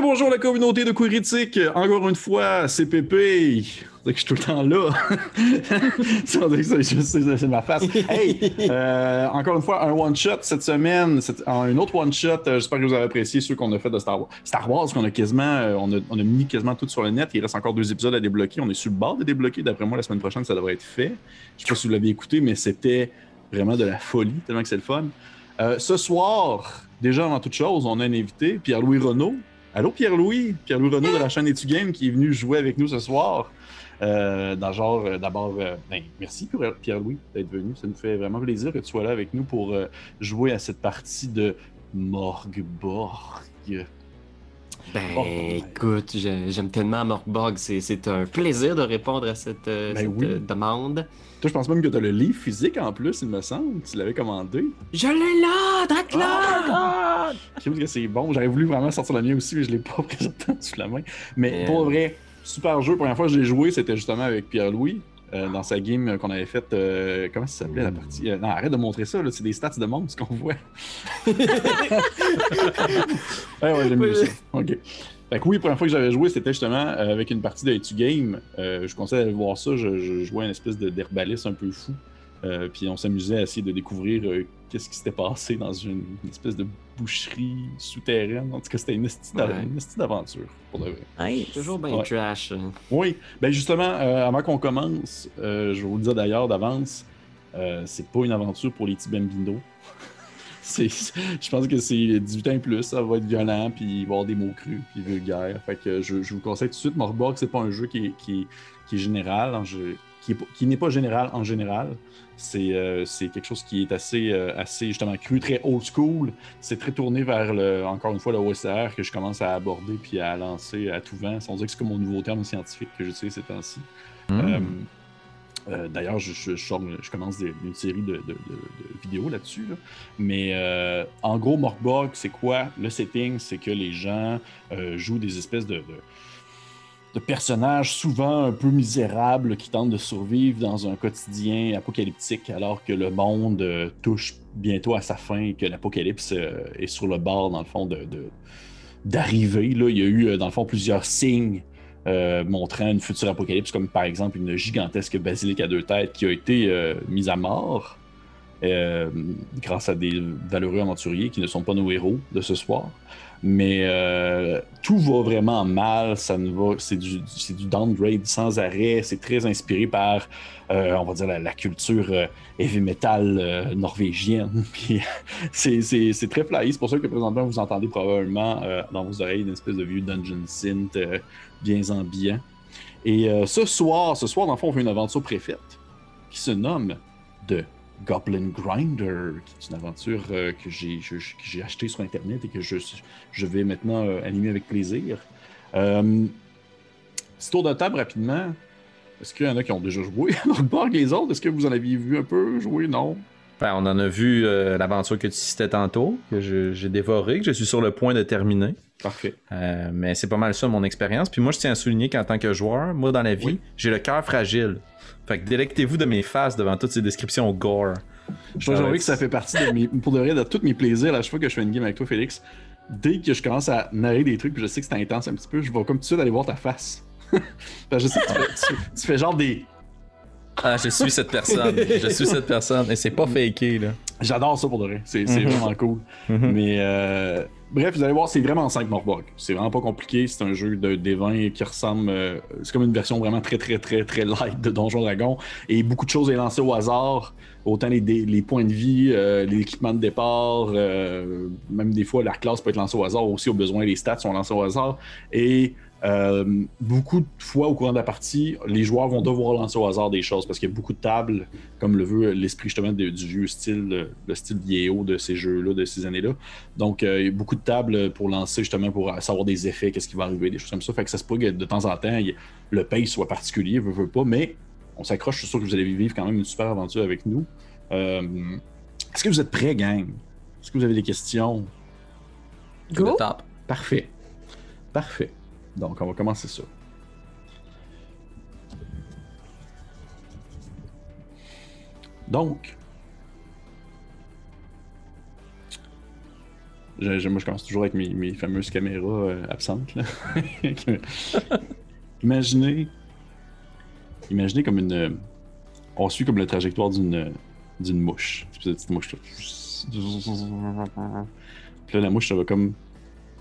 bonjour la communauté de Critique. Encore une fois, c'est Pépé. C'est que je suis tout le temps là. c'est ma face. Hey, euh, encore une fois, un one-shot cette semaine. Un autre one-shot. Euh, j'espère que vous avez apprécié ceux qu'on a fait de Star Wars. Star Wars, qu'on a quasiment, euh, on a, on a, mis quasiment tout sur le net. Il reste encore deux épisodes à débloquer. On est sur le bord de débloquer. D'après moi, la semaine prochaine, ça devrait être fait. Je sais pas si vous l'avez écouté, mais c'était vraiment de la folie, tellement que c'est le fun. ce soir, déjà avant toute chose, on a un invité, Pierre-Louis Renault. Allô Pierre-Louis, Pierre-Louis Renault de la chaîne Etu Game qui est venu jouer avec nous ce soir. Euh, dans genre, euh, d'abord, euh, ben, merci Pierre-Louis d'être venu. Ça nous fait vraiment plaisir que tu sois là avec nous pour jouer à cette partie de Morgborg. Ben, oh, écoute, j'aime tellement Morgborg. C'est un plaisir de répondre à cette, ben demande. Toi, je pense même que tu as le livre physique en plus, il me semble. Tu l'avais commandé. Je l'ai là, Dracula! Oh que c'est bon. J'aurais voulu vraiment sortir le mien aussi, mais je l'ai pas présenté sous la main. Mais pour vrai, super jeu. La première fois que je l'ai joué, c'était justement avec Pierre-Louis. Euh, dans sa game qu'on avait faite. Euh, comment ça s'appelait la partie? Euh, Non, arrête de montrer ça, c'est des stats de monde, ce qu'on voit. ouais, ouais, j'aime bien ça. Ok. Fait que oui, la première fois que j'avais joué, c'était justement avec une partie de Etu Game. je conseille d'aller voir ça. Je, jouais une espèce d'herbaliste un peu fou. puis on s'amusait à essayer de découvrir qu'est-ce qui s'était passé dans une, espèce de boucherie souterraine. En tout cas, c'était une petite d'aventure, pour de vrai. toujours bien trash. Hein. Oui. Ben justement, euh, avant qu'on commence, euh, je vais vous le dire d'ailleurs d'avance, euh, c'est pas une aventure pour les petits bambinos. je pense que c'est 18 ans et plus, ça va être violent, puis il va y avoir des mots crus, puis vulgaires. Fait que je, vous conseille tout de suite, Morbog, c'est pas un jeu qui est, qui, qui est général, qui, qui n'est pas général en général. Euh, c'est quelque chose qui est assez, euh, assez justement cru, très old school. C'est très tourné vers, le, encore une fois, le OSR que je commence à aborder puis à lancer à tout vent. Sans dire que c'est comme mon nouveau terme scientifique que j'utilise ces temps-ci. Hmm. Euh, d'ailleurs, je, je, commence une série de, vidéos là-dessus. Mais en gros, Morkbog, c'est quoi? Le setting? C'est que les gens jouent des espèces de, de personnages souvent un peu misérables qui tentent de survivre dans un quotidien apocalyptique alors que le monde euh, touche bientôt à sa fin et que l'apocalypse euh, est sur le bord, dans le fond, de, d'arriver. il y a eu, euh, dans le fond, plusieurs signes montrant une future apocalypse, comme par exemple une gigantesque basilique à deux têtes qui a été mise à mort grâce à des valeureux aventuriers qui ne sont pas nos héros de ce soir. Mais euh, tout va vraiment mal, ça ne va, c'est du, du, downgrade sans arrêt, c'est très inspiré par, euh, on va dire, la, culture euh, heavy metal norvégienne. Puis c'est, très fly, c'est pour ça que présentement vous entendez probablement dans vos oreilles une espèce de vieux dungeon synth bien ambiant. Et ce soir, ce soir, dans le fond, on fait une aventure préfète qui se nomme de Goblin Grinder, qui est une aventure euh, que j'ai achetée sur Internet et que je, je vais maintenant euh, animer avec plaisir. Euh, petit tour de table rapidement. Est-ce qu'il y en a qui ont déjà joué à Morgborg les autres? Est-ce que vous en aviez vu un peu jouer? Non? Ben, on en a vu l'aventure que tu citais tantôt, que j'ai dévoré, que je suis sur le point de terminer. Parfait. mais c'est pas mal ça mon expérience. Puis moi, je tiens à souligner qu'en tant que joueur, moi dans la vie, j'ai le cœur fragile. Fait que délectez-vous de mes faces devant toutes ces descriptions gore. Je trouve que ça fait partie de mes, pour de vrai, de tous mes plaisirs, à chaque fois que je fais une game avec toi, Félix. Dès que je commence à narrer des trucs, puis je sais que c'est intense un petit peu, je vais comme tout de suite aller voir ta face. je sais que tu fais, genre des. Ah, je suis cette personne. je suis cette personne. Et c'est pas faké, là. J'adore ça pour de vrai. C'est mhm. vraiment cool. Mhm. Mais euh, Bref, vous allez voir, c'est vraiment 5 Morborg. C'est vraiment pas compliqué. C'est un jeu de D20 qui ressemble. Euh, c'est comme une version vraiment très, très, très, très light de Donjon Dragon. Et beaucoup de choses est lancé au hasard. Autant les, les points de vie, euh, l'équipement de départ, euh, même des fois, la classe peut être lancée au hasard aussi, au besoin, les stats sont lancés au hasard. Et euh, beaucoup de fois au courant de la partie, les joueurs vont devoir lancer au hasard des choses parce qu'il y a beaucoup de tables, comme le veut l'esprit justement du vieux style, le style vieillot de ces jeux-là, de ces années-là. Donc, euh, il y a beaucoup de tables pour lancer justement pour savoir des effets, qu'est-ce qui va arriver, des choses comme ça. Fait que ça se peut que de temps en temps, le pace soit particulier, veut, veut pas, mais on s'accroche, je suis sûr que vous allez vivre quand même une super aventure avec nous. Euh, est-ce que vous êtes prêts, gang? Est-ce que vous avez des questions? Go! Parfait. Parfait. Donc, on va commencer ça. Donc, moi, je commence toujours avec mes, fameuses caméras euh, absentes. imaginez, imaginez comme une, on suit comme la trajectoire d'une d'une mouche, une petite mouche. Puis là, la mouche, ça va comme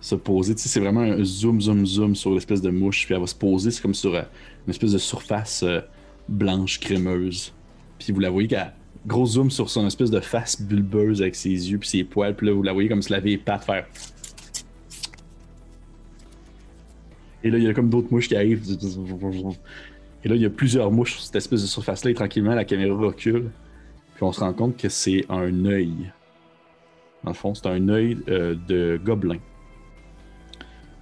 se poser. Tu sais, c'est vraiment un zoom, zoom, zoom sur l'espèce de mouche. Puis elle va se poser, c'est comme sur euh, une espèce de surface euh, blanche, crémeuse. Puis vous la voyez qu'elle gros zoom sur son espèce de face bulbeuse avec ses yeux puis ses poils. Puis là, vous la voyez comme se laver les pattes, faire. Et là, il y a comme d'autres mouches qui arrivent. Et là, il y a plusieurs mouches sur cette espèce de surface-là. Et tranquillement, la caméra recule. Puis on se rend compte que c'est un œil. Dans le fond, c'est un œil euh, de gobelin.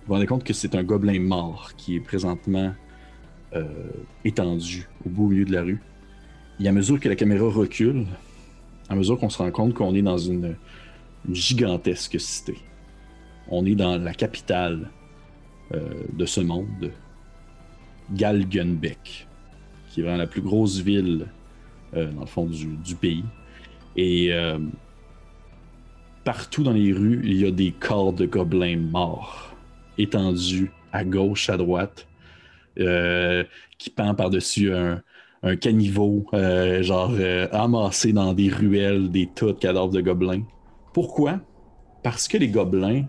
Vous rendez compte que c'est un gobelin mort qui est présentement euh, étendu au beau milieu de la rue. Et à mesure que la caméra recule, à mesure qu'on se rend compte qu'on est dans une, gigantesque cité, on est dans la capitale euh, de ce monde, Galgenbeck, qui est vraiment la plus grosse ville, euh, dans le fond, du, pays. Et partout dans les rues, il y a des corps de gobelins morts, étendus à gauche, à droite, qui pendent par-dessus un, caniveau, euh, genre euh, amassé dans des ruelles, des tas de cadavres de gobelins. Pourquoi? Parce que les gobelins,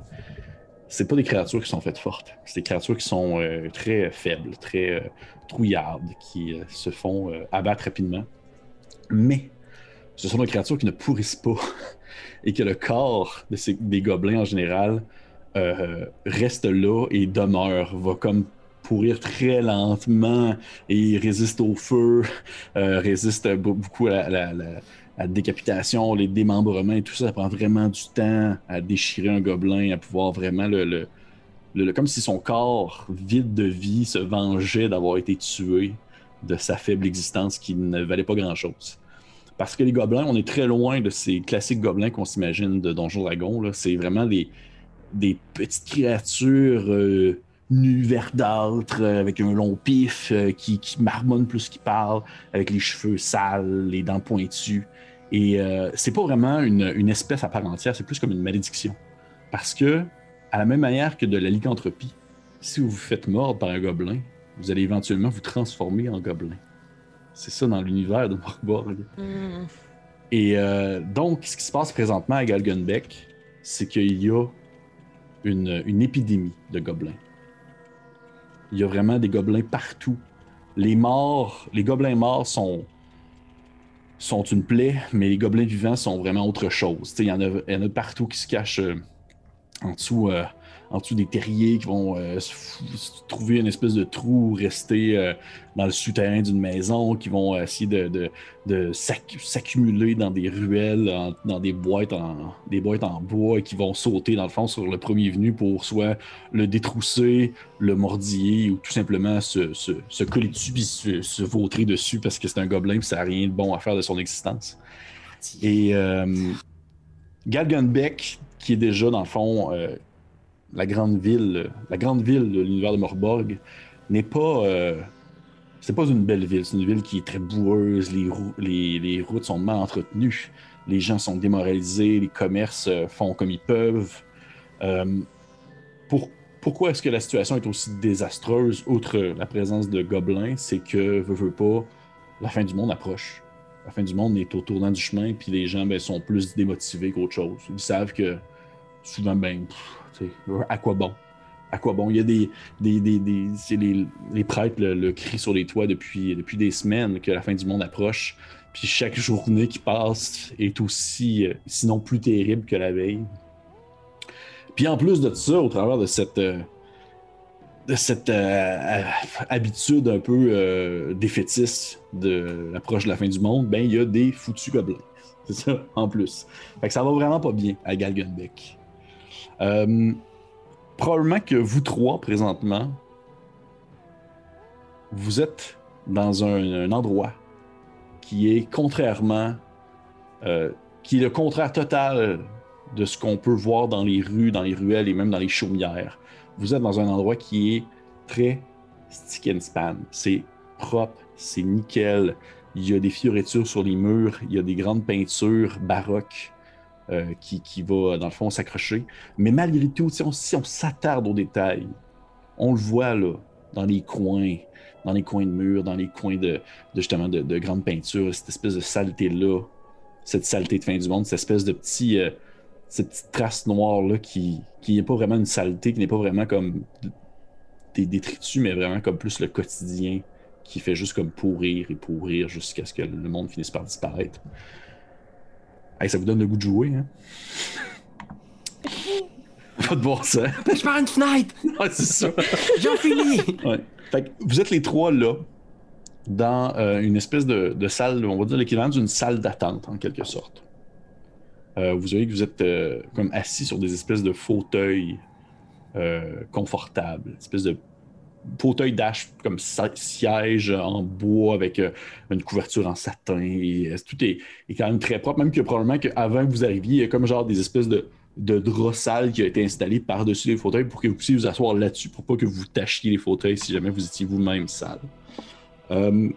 c'est pas des créatures qui sont faites fortes. C'est des créatures qui sont euh, très faibles, très trouillardes, qui se font abattre rapidement. Mais ce sont des créatures qui ne pourrissent pas et que le corps des gobelins en général reste là et demeure, va comme pourrir très lentement et résiste au feu, euh, résiste beaucoup à la, décapitation, les démembrements et tout ça. Ça prend vraiment du temps à déchirer un gobelin, à pouvoir vraiment le, comme si son corps vide de vie se vengeait d'avoir été tué de sa faible existence qui ne valait pas grand-chose. Parce que les gobelins, on est très loin de ces classiques gobelins qu'on s'imagine de Donjon Dragon. C'est vraiment des, des petites créatures euh, nu verdâtre, euh, avec un long pif, euh, qui, marmonne plus qu'il parle, avec les cheveux sales, les dents pointues. Et euh, c'est pas vraiment une, espèce à part entière, c'est plus comme une malédiction. Parce que, à la même manière que de la lycanthropie, si vous vous faites mordre par un gobelin, vous allez éventuellement vous transformer en gobelin. C'est ça dans l'univers de Morgborg. Hmm. Et donc, ce qui se passe présentement à Galgenbeck, c'est qu'il y a une, une épidémie de gobelins. Il y a vraiment des gobelins partout. Les morts, les gobelins morts sont, une plaie, mais les gobelins vivants sont vraiment autre chose. Il y, en a, il y en a partout qui se cachent euh, en dessous euh, en dessous des terriers qui vont euh, trouver une espèce de trou, rester euh, dans le souterrain d'une maison, qui vont essayer de, s'accumuler dans des ruelles, dans des boîtes, en, des boîtes en bois, et qui vont sauter dans le fond sur le premier venu pour soit le détrousser, le mordiller, ou tout simplement se, coller dessus puis se, vautrer dessus parce que c'est un gobelin et ça n'a rien de bon à faire de son existence. Et euh, qui est déjà dans le fond la grande ville, la grande ville de l'univers de Morborg n'est pas. Euh, c'est pas une belle ville. C'est une ville qui est très boueuse. Les, routes sont mal entretenues. Les gens sont démoralisés. Les commerces euh, font comme ils peuvent. Euh, pour, pourquoi est-ce que la situation est aussi désastreuse, outre la présence de gobelins? C'est que, veut, veut pas, la fin du monde approche. La fin du monde est au tournant du chemin, puis les gens ben, sont plus démotivés qu'autre chose. Ils savent que souvent, ben, à quoi bon? À quoi bon? Il y a des. des, des, les, prêtres le, crient sur les toits depuis, depuis des semaines que la fin du monde approche. Puis chaque journée qui passe est aussi, euh, sinon plus terrible que la veille. Puis en plus de ça, au travers de cette. Euh, de cette euh, habitude un peu défaitiste de l'approche de la fin du monde, ben il y a des foutus gobelins. C'est ça, en plus. Fait que ça va vraiment pas bien à Galgenbeck. Euh, probablement que vous trois, présentement, vous êtes dans un, endroit qui est contrairement, euh, qui est le contraire total de ce qu'on peut voir dans les rues, dans les ruelles et même dans les chaumières. Vous êtes dans un endroit qui est très stick and span. C'est propre, c'est nickel. Il y a des fioritures sur les murs, il y a des grandes peintures baroques qui, qui, va, dans le fond, s'accrocher. Mais malgré tout, si on, s'attarde aux détails, on le voit là, dans les coins, dans les coins de murs, dans les coins de, justement de, de grandes peintures, cette espèce de saleté-là, cette saleté de fin du monde, cette espèce de petit, euh, cette petite trace noire-là qui, qui n'est pas vraiment une saleté, qui n'est pas vraiment comme des détritus, mais vraiment comme plus le quotidien qui fait juste comme pourrir et pourrir jusqu'à ce que le monde finisse par disparaître. Ça vous donne le goût de jouer, hein? Pas de voir ça. Je pars une fenêtre! ouais, c'est ça. J'en finis! Ouais. Fait que vous êtes les trois là, dans euh, une espèce de, salle, on va dire l'équivalent d'une salle d'attente, en quelque sorte. Euh, vous voyez que vous êtes euh, comme assis sur des espèces de fauteuils confortables, espèce de fauteuil d'âge comme siège en bois avec une couverture en satin. Et, tout est, est, quand même très propre, même que probablement qu'avant que vous arriviez, il y a comme genre des espèces de de drap sale qui a été installé par-dessus les fauteuils pour que vous puissiez vous asseoir là-dessus, pour pas que vous tachiez les fauteuils si jamais vous étiez vous-même sale. Euh,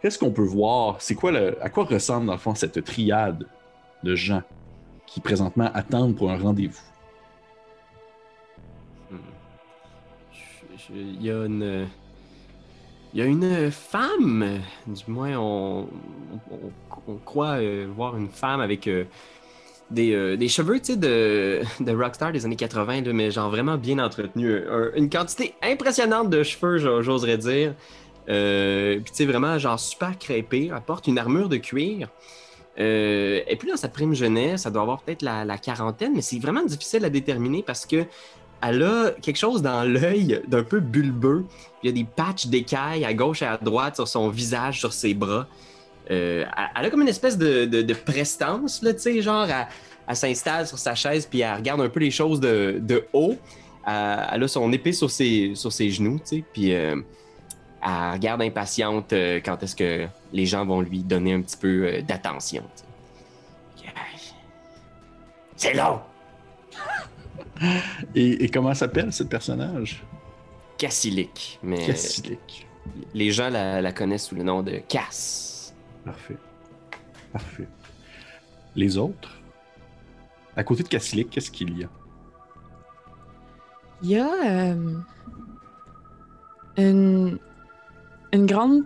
qu'est-ce qu'on peut voir? C'est quoi le, à quoi ressemble dans le fond cette triade de gens qui présentement attendent pour un rendez-vous? Il y a une. Il y a une femme, du moins on, on, croit euh, voir une femme avec euh, euh, des, cheveux, de, de rockstar des années 80, mais genre vraiment bien entretenu. une quantité impressionnante de cheveux, j'oserais dire. Puis tu sais, vraiment, genre super crêpé. Elle porte une armure de cuir. Et puis dans sa prime jeunesse, ça doit avoir peut-être la, quarantaine, mais c'est vraiment difficile à déterminer parce que elle a quelque chose dans l'œil d'un peu bulbeux. Il y a des patchs d'écailles à gauche et à droite sur son visage, sur ses bras. Euh, elle a comme une espèce de, prestance, tu sais, genre, elle, s'installe sur sa chaise puis elle regarde un peu les choses de, haut. elle a son épée sur ses, genoux, tu sais, puis euh, elle regarde impatiente euh, quand est-ce que les gens vont lui donner un petit peu d'attention. C'est long! et, comment s'appelle ce personnage? Cassilic. Mais Cassilic. Les gens la, la connaissent sous le nom de Cass. Parfait. Parfait. Les autres? À côté de Cassilic, qu'est-ce qu'il y a? Il y a euh, une, une grande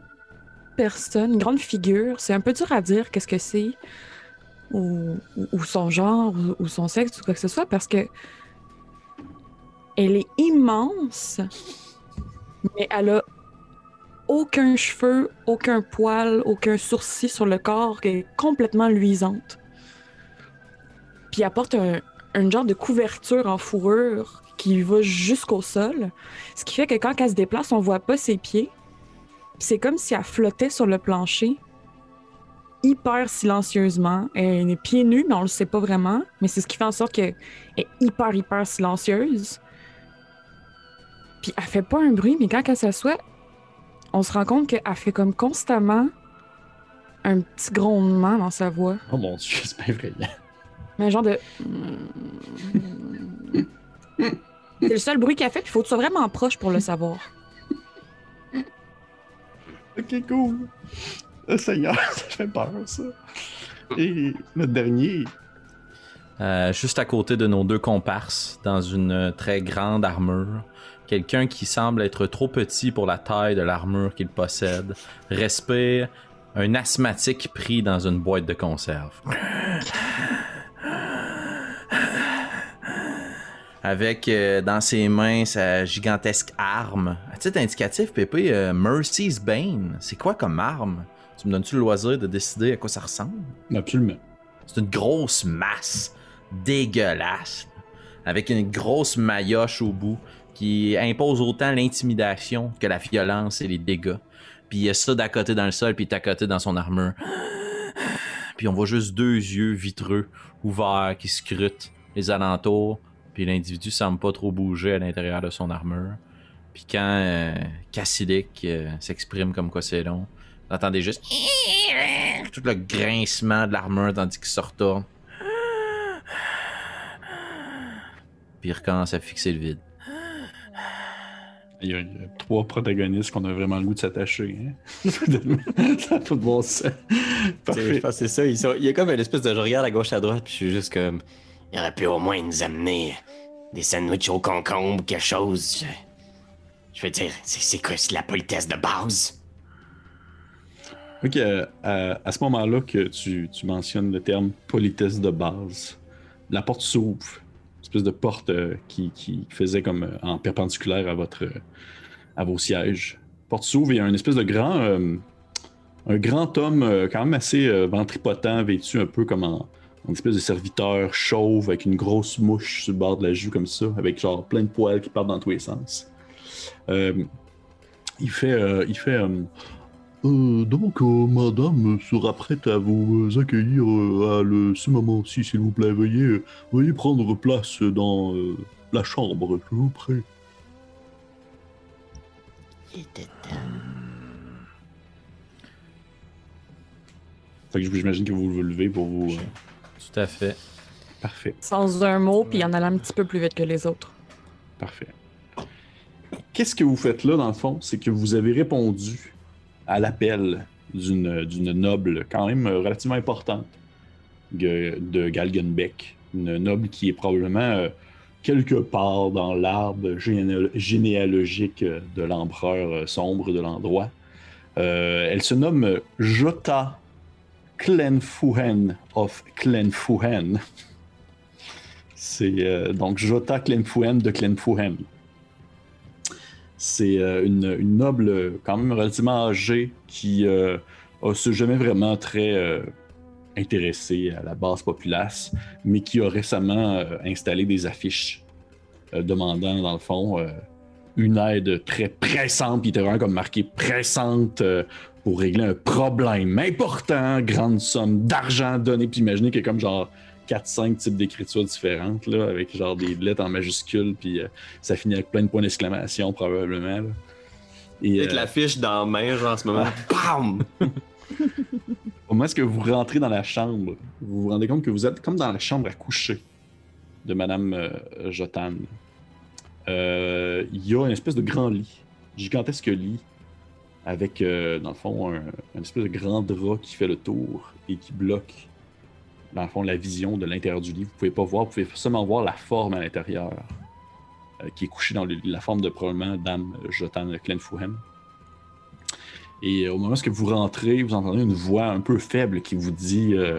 personne, une grande figure. C'est un peu dur à dire qu'est-ce que c'est, ou, ou, son genre, ou, son sexe, ou quoi que ce soit, parce que elle est immense, mais elle a aucun cheveu, aucun poil, aucun sourcil sur le corps, qui est complètement luisante. Puis elle porte un, genre de couverture en fourrure qui va jusqu'au sol, ce qui fait que quand elle se déplace, on voit pas ses pieds. C'est comme si elle flottait sur le plancher, hyper silencieusement. Elle est pieds nus, mais on le sait pas vraiment. Mais c'est ce qui fait en sorte qu'elle est hyper, hyper silencieuse. Puis elle fait pas un bruit, mais quand elle s'assoit, on se rend compte qu'elle fait comme constamment un petit grondement dans sa voix. Oh mon dieu, c'est pas vrai. Mais un genre de. c'est le seul bruit qu'elle fait, puis il faut que tu sois vraiment proche pour le savoir. ok, cool. Oh, Seigneur, ça fait peur, ça. Et notre dernier. Euh, juste à côté de nos deux comparses, dans une très grande armure, Quelqu'un qui semble être trop petit pour la taille de l'armure qu'il possède respire un asthmatique pris dans une boîte de conserve. Avec euh, dans ses mains sa gigantesque arme. À titre indicatif, Pépé, euh, Mercy's Bane, c'est quoi comme arme? Tu me donnes-tu le loisir de décider à quoi ça ressemble? Absolument. C'est une grosse masse dégueulasse, avec une grosse maillotche au bout qui impose autant l'intimidation que la violence et les dégâts. Puis il y a ça d'à côté dans le sol, puis d'à côté dans son armure. Puis on voit juste deux yeux vitreux, ouverts, qui scrutent les alentours. Puis l'individu semble pas trop bouger à l'intérieur de son armure. Puis quand euh, euh s'exprime comme quoi c'est long, vous entendez juste tout le grincement de l'armure tandis qu'il se retourne. Puis il recommence à fixer le vide. Il y a, il y a trois protagonistes qu'on a vraiment le goût de s'attacher. Hein? ça de bon sens. Je pense que c'est ça. Ils sont- Il y a comme une espèce de. Je regarde à gauche à droite, puis je suis juste comme. Il aurait pu au moins nous amener des sandwichs au concombre, quelque chose. Je, veux dire, c'est quoi, la politesse de base? Ok, euh, à, à ce moment-là que tu, tu mentionnes le terme politesse de base, la porte s'ouvre. Espèce de porte euh, qui, qui faisait comme euh, en perpendiculaire à votre euh, à vos sièges. Porte s'ouvre il y a une espèce de grand un grand homme quand même assez ventripotent, vêtu un peu comme en, en espèce de serviteur chauve avec une grosse mouche sur le bord de la joue comme ça, avec genre plein de poils qui partent dans tous les sens. Il fait il fait euh, donc, euh, madame sera prête à vous euh, accueillir euh, à le- ce moment-ci, s'il vous plaît. Veuillez, veuillez prendre place dans euh, la chambre, je vous prie. Fait que j'imagine que vous vous levez pour vous. euh, Tout à fait. Parfait, Sans un mot, puis en allant un petit peu plus vite que les autres. parfait. Qu'est-ce que vous faites là, dans le fond? C'est que vous avez répondu à l'appel d'une noble, quand même relativement importante, de, Galgenbeck. Une noble qui est probablement euh, quelque part dans l'arbre généalo- généalogique de l'empereur euh, sombre de l'endroit. Euh, elle se nomme Jota Clenfuhen of Clenfuhen. C'est donc Jota Clenfuhen de Clenfuhen. C'est euh, une, noble quand même relativement âgée qui euh, a jamais vraiment très euh, intéressée à la base populace, mais qui a récemment euh, installé des affiches demandant, dans le fond, une aide très pressante, puis vraiment comme marqué pressante pour régler un problème important, grande somme d'argent donnée. Puis imaginez a comme genre 4-5 types d'écritures différentes, là, avec genre des lettres en majuscules, puis euh, ça finit avec plein de points d'exclamation, probablement. là. Et, Avec euh, la fiche dans la main, genre en ce moment. BAM! Au moment où vous rentrez dans la chambre, vous vous rendez compte que vous êtes comme dans la chambre à coucher de Madame euh, Jotan. Il y a une espèce de grand lit, gigantesque lit, avec, dans le fond, un, un espèce de grand drap qui fait le tour et qui bloque, dans le fond, la vision de l'intérieur du lit. Vous pouvez pas voir, vous pouvez seulement voir la forme à l'intérieur, euh, qui est couchée dans la forme de probablement Dame Jotan Clenfuhen. Et au moment où vous rentrez, vous entendez une voix un peu faible qui vous dit euh,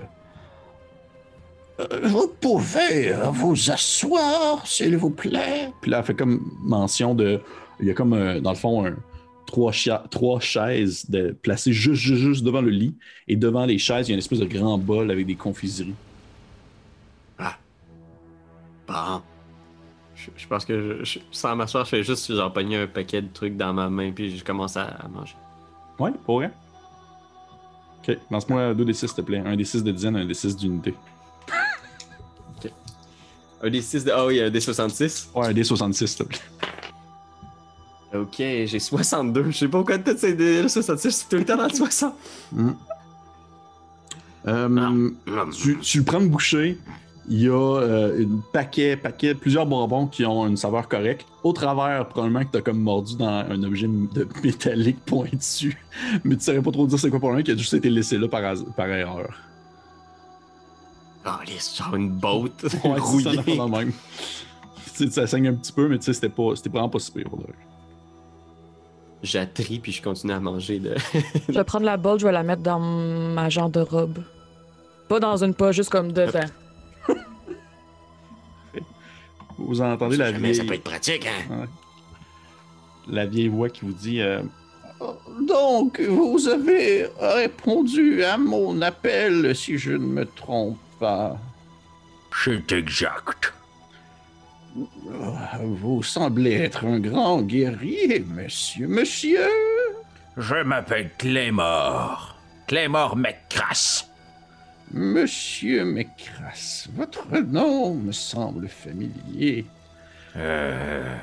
Euh, Vous pouvez euh, vous asseoir, s'il vous plaît. Puis là, elle fait comme mention de. Il y a comme, euh, dans le fond, un- trois, chaises de, placées juste, juste, juste devant le lit. Et devant les chaises, il y a une espèce de grand bol avec des confiseries. Bon. Je, je pense que je, je- sans m'asseoir, je fais juste genre pogner un paquet de trucs dans ma main, puis je commence à, à manger. Ouais, pour vrai? Ok, lance-moi 2 des 6, s'il te plaît. Un des 6 de dizaine, un des 6 d'unité. Un des 6 de. Ah oui, un des 66. Ouais, un des 66, s'il te plaît. Ok, j'ai 62. Je sais pas pourquoi toutes ces des 66, c'est tout le temps dans le 60. Euh, tu, tu prends une bouchée, il y a euh, un paquet, paquet, plusieurs bonbons qui ont une saveur correcte. Au travers, probablement que tu as comme mordu dans un objet de métallique pointu. Mais tu saurais pas trop dire c'est quoi pour un qui a juste été laissé là par, par erreur. Oh, les genre une botte Ouais, c'est ça, rouillée. le même. Sais, ça saigne un petit peu, mais tu sais, c'était pas, c'était vraiment pas si pire. pour. J'attrie, puis je continue à manger de. Je vais prendre la bolle, je vais la mettre dans ma genre de robe. Pas dans une poche, juste comme dedans. Vous entendez la Jamais, ça vieille, peut être pratique, hein? la vieille voix qui vous dit euh, Donc, vous avez répondu à mon appel, si je ne me trompe pas. C'est exact. Vous semblez être un grand guerrier, monsieur. Monsieur Je m'appelle Clémor. Clémor McCrass. Monsieur Mécras, votre nom me semble familier. Euh,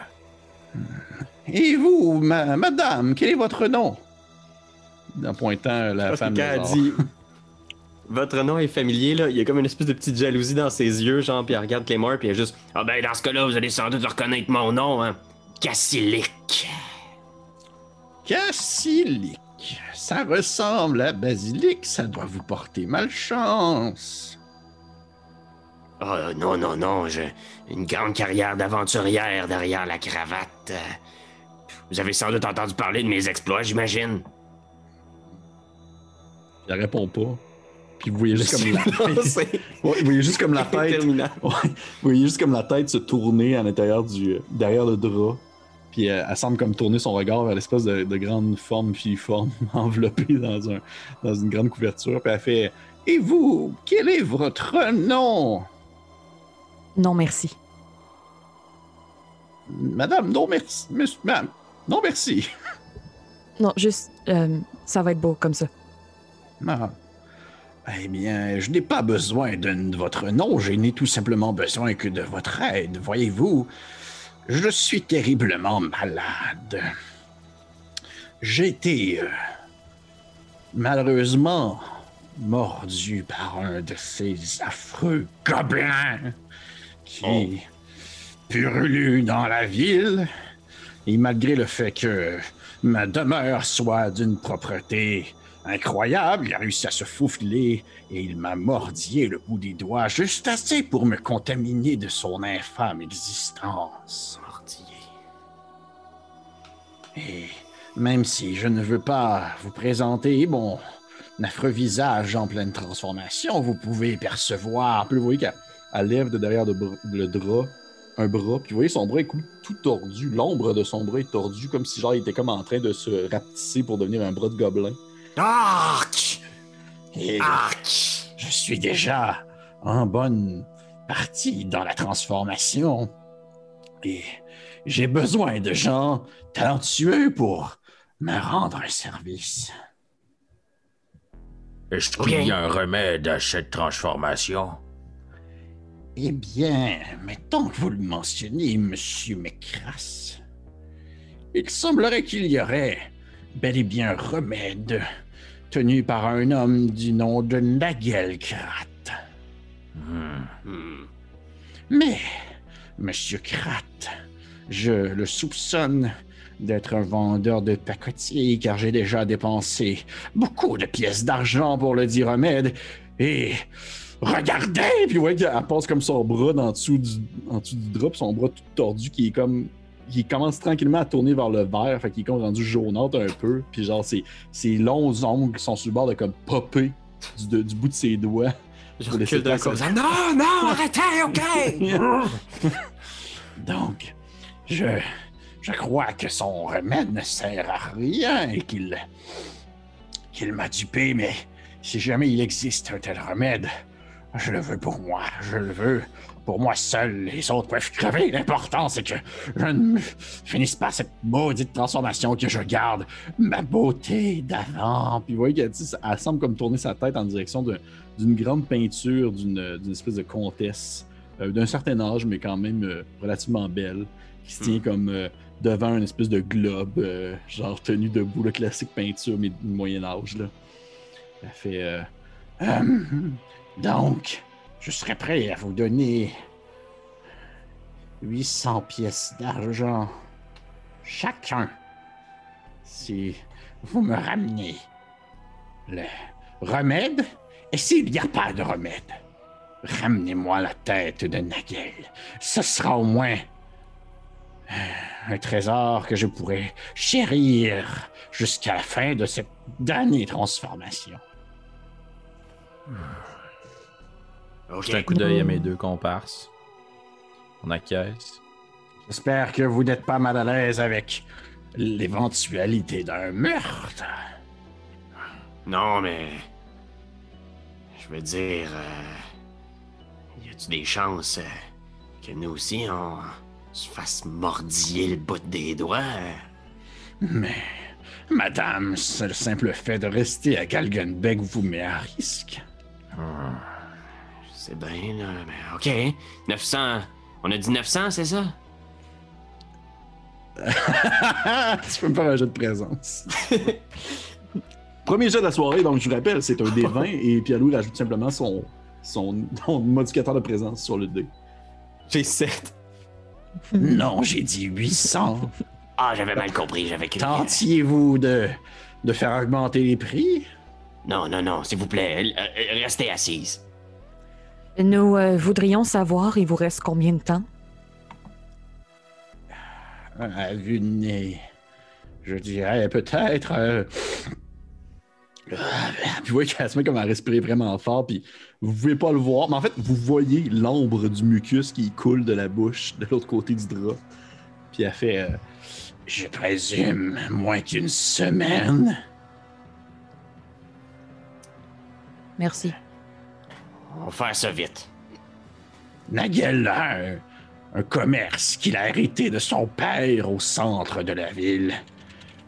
Et vous, ma- madame, quel est votre nom? En pointant la Parce femme. dit Votre nom est familier, là, il y a comme une espèce de petite jalousie dans ses yeux, genre, puis elle regarde Claymore, puis elle est juste Ah ben, dans ce cas-là, vous allez sans doute reconnaître mon nom, hein. Cassilic. Cassilic. Ça ressemble à basilic, ça doit vous porter malchance. Oh non, non, non, j'ai une grande carrière d'aventurière derrière la cravate. Vous avez sans doute entendu parler de mes exploits, j'imagine. Il répond pas. Puis vous voyez juste comme la tête. vous voyez juste comme la tête. interminable. Ouais. Vous voyez juste comme la tête se tourner à l'intérieur du. derrière le drap. Puis euh, elle semble comme tourner son regard vers l'espèce de, de grande forme filiforme enveloppée dans, un, dans une grande couverture. Puis elle fait Et vous, quel est votre nom Non, merci. Madame, non merci. Monsieur, madame, non merci. Non, juste, euh, ça va être beau comme ça. Ah. Eh bien, je n'ai pas besoin de votre nom, je n'ai tout simplement besoin que de votre aide. Voyez-vous, je suis terriblement malade. J'ai été euh, malheureusement mordu par un de ces affreux gobelins qui purulent dans la ville. Et malgré le fait que ma demeure soit d'une propreté incroyable, il a réussi à se faufiler et il m'a mordillé le bout des doigts juste assez pour me contaminer de son infâme existence. Mortier. Et même si je ne veux pas vous présenter mon affreux visage en pleine transformation, vous pouvez percevoir. Puis vous voyez qu'elle elle lève de derrière le, br- le drap un bras, puis vous voyez son bras est tout tordu. L'ombre de son bras est tordue, comme si genre il était comme en train de se rapetisser pour devenir un bras de gobelin. Arc! Et Arc! je suis déjà en bonne partie dans la transformation. Et j'ai besoin de gens talentueux pour me rendre un service. Est-ce qu'il y a un remède à cette transformation? Eh bien, mettons que vous le mentionnez, Monsieur McCrass. Il semblerait qu'il y aurait bel et bien un remède tenu par un homme du nom de Nagelkrat. Hmm. Hmm. Mais, Monsieur Krat, je le soupçonne d'être un vendeur de pacotiers car j'ai déjà dépensé beaucoup de pièces d'argent pour le dit remède et regardez puis voyez qu'elle passe comme son bras en dessous du puis son bras tout tordu qui est comme qui commence tranquillement à tourner vers le vert fait qu'il est comme rendu jaunâtre un peu puis genre ses, ses longs ongles sont sur le bord de comme popper du, de- du bout de ses doigts Je recule d'un coup. Non, non, arrêtez, ok! Donc, je, je crois que son remède ne sert à rien et qu'il qu'il m'a dupé, mais si jamais il existe un tel remède, je le veux pour moi, je le veux pour moi seul. Les autres peuvent crever. L'important, c'est que je ne finisse pas cette maudite transformation, que je garde ma beauté d'avant. Puis vous voyez qu'elle elle semble comme tourner sa tête en direction d'une grande peinture d'une espèce de comtesse euh, d'un certain âge, mais quand même euh, relativement belle, qui se tient comme euh, devant une espèce de globe, genre tenu debout, le classique peinture, mais du Moyen Âge. Là. Elle fait euh, Hum, Donc, je serais prêt à vous donner 800 pièces d'argent chacun si vous me ramenez le remède. Et s'il n'y a pas de remède, Ramenez-moi la tête de Nagel. Ce sera au moins euh, un trésor que je pourrai chérir jusqu'à la fin de cette damnée transformation. Ok. Jette un coup d'œil à mes deux comparses. On acquiesce. J'espère que vous n'êtes pas mal à l'aise avec l'éventualité d'un meurtre. Non, mais. Je veux dire. euh, Y a-tu des chances euh, que nous aussi, on se fasse mordiller le bout des doigts? Mais, madame, c'est le simple fait de rester à Galgenbeck vous met à risque. Je sais bien, là, mais ok. 900. On a dit 900, c'est ça? tu peux me faire un jeu de présence. Premier jeu de la soirée, donc je vous rappelle, c'est un D20 et Pierre-Louis rajoute simplement son, son, son modificateur de présence sur le dé. J'ai 7. Non, j'ai dit 800. Ah, j'avais mal compris, j'avais cru. que- Tentiez-vous de, de faire augmenter les prix? Non, non, non, s'il vous plaît, euh, euh, restez assise. Nous euh, voudrions savoir, il vous reste combien de temps? À vue de nez, je dirais peut-être. euh, ah, Puis vous voyez qu'elle se met comme à respirer vraiment fort, puis vous pouvez pas le voir, mais en fait, vous voyez l'ombre du mucus qui coule de la bouche de l'autre côté du drap. Puis elle fait euh, Je présume moins qu'une semaine. Merci. On va faire ça vite. Nagel a un, un commerce qu'il a hérité de son père au centre de la ville.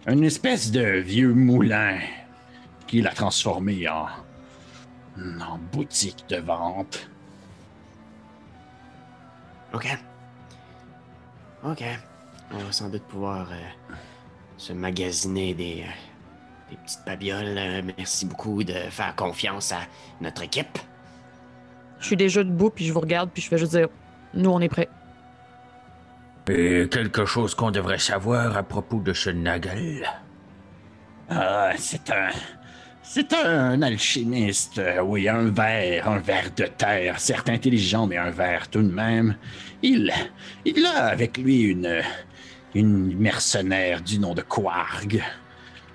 Une espèce de vieux moulin qu'il a transformé en, en boutique de vente. OK. OK. On va sans doute pouvoir euh, se magasiner des, euh, des petites babioles. Euh, merci beaucoup de faire confiance à notre équipe. Je suis déjà debout, puis je vous regarde, puis je fais juste dire, nous, on est prêts. Et quelque chose qu'on devrait savoir à propos de ce Nagal. Ah, c'est un. C'est un alchimiste, euh, oui, un ver, un ver de terre, certes intelligent, mais un ver tout de même. Il, il a avec lui une, une mercenaire du nom de Quarg,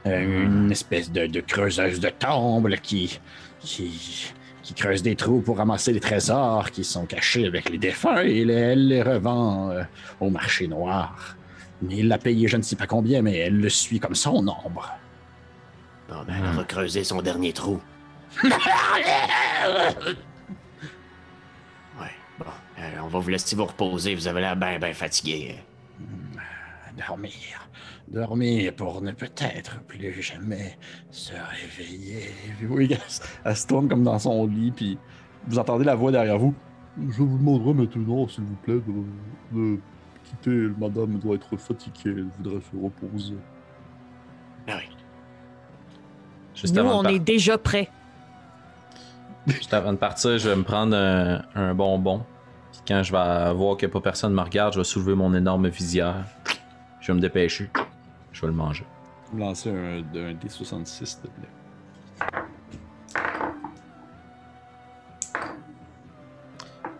Euh, une espèce de, de creuseuse de tombes qui, qui, qui creuse des trous pour ramasser les trésors qui sont cachés avec les défunts et elle, les revend euh, au marché noir. Il l'a payé je ne sais pas combien, mais elle le suit comme son ombre. Bon, ben, elle va creuser son dernier trou. Ouais, bon. euh, on va vous laisser vous reposer. Vous avez l'air bien, bien fatigué. Dormir. Dormir pour ne peut-être plus jamais se réveiller. Puis oui, elle, se- elle se tourne comme dans son lit, puis vous entendez la voix derrière vous. Je vous demanderai maintenant, s'il vous plaît, de, de quitter. Madame doit être fatiguée, elle voudrait se reposer. Ah oui. Juste, nous, avant on de est déjà prêts. juste avant de partir, je vais me prendre un, un bonbon. Puis quand je vais voir que pas personne me regarde, je vais soulever mon énorme visière. Je vais me dépêcher. Je vais le manger. Vous lancez un, un D66, s'il te plaît.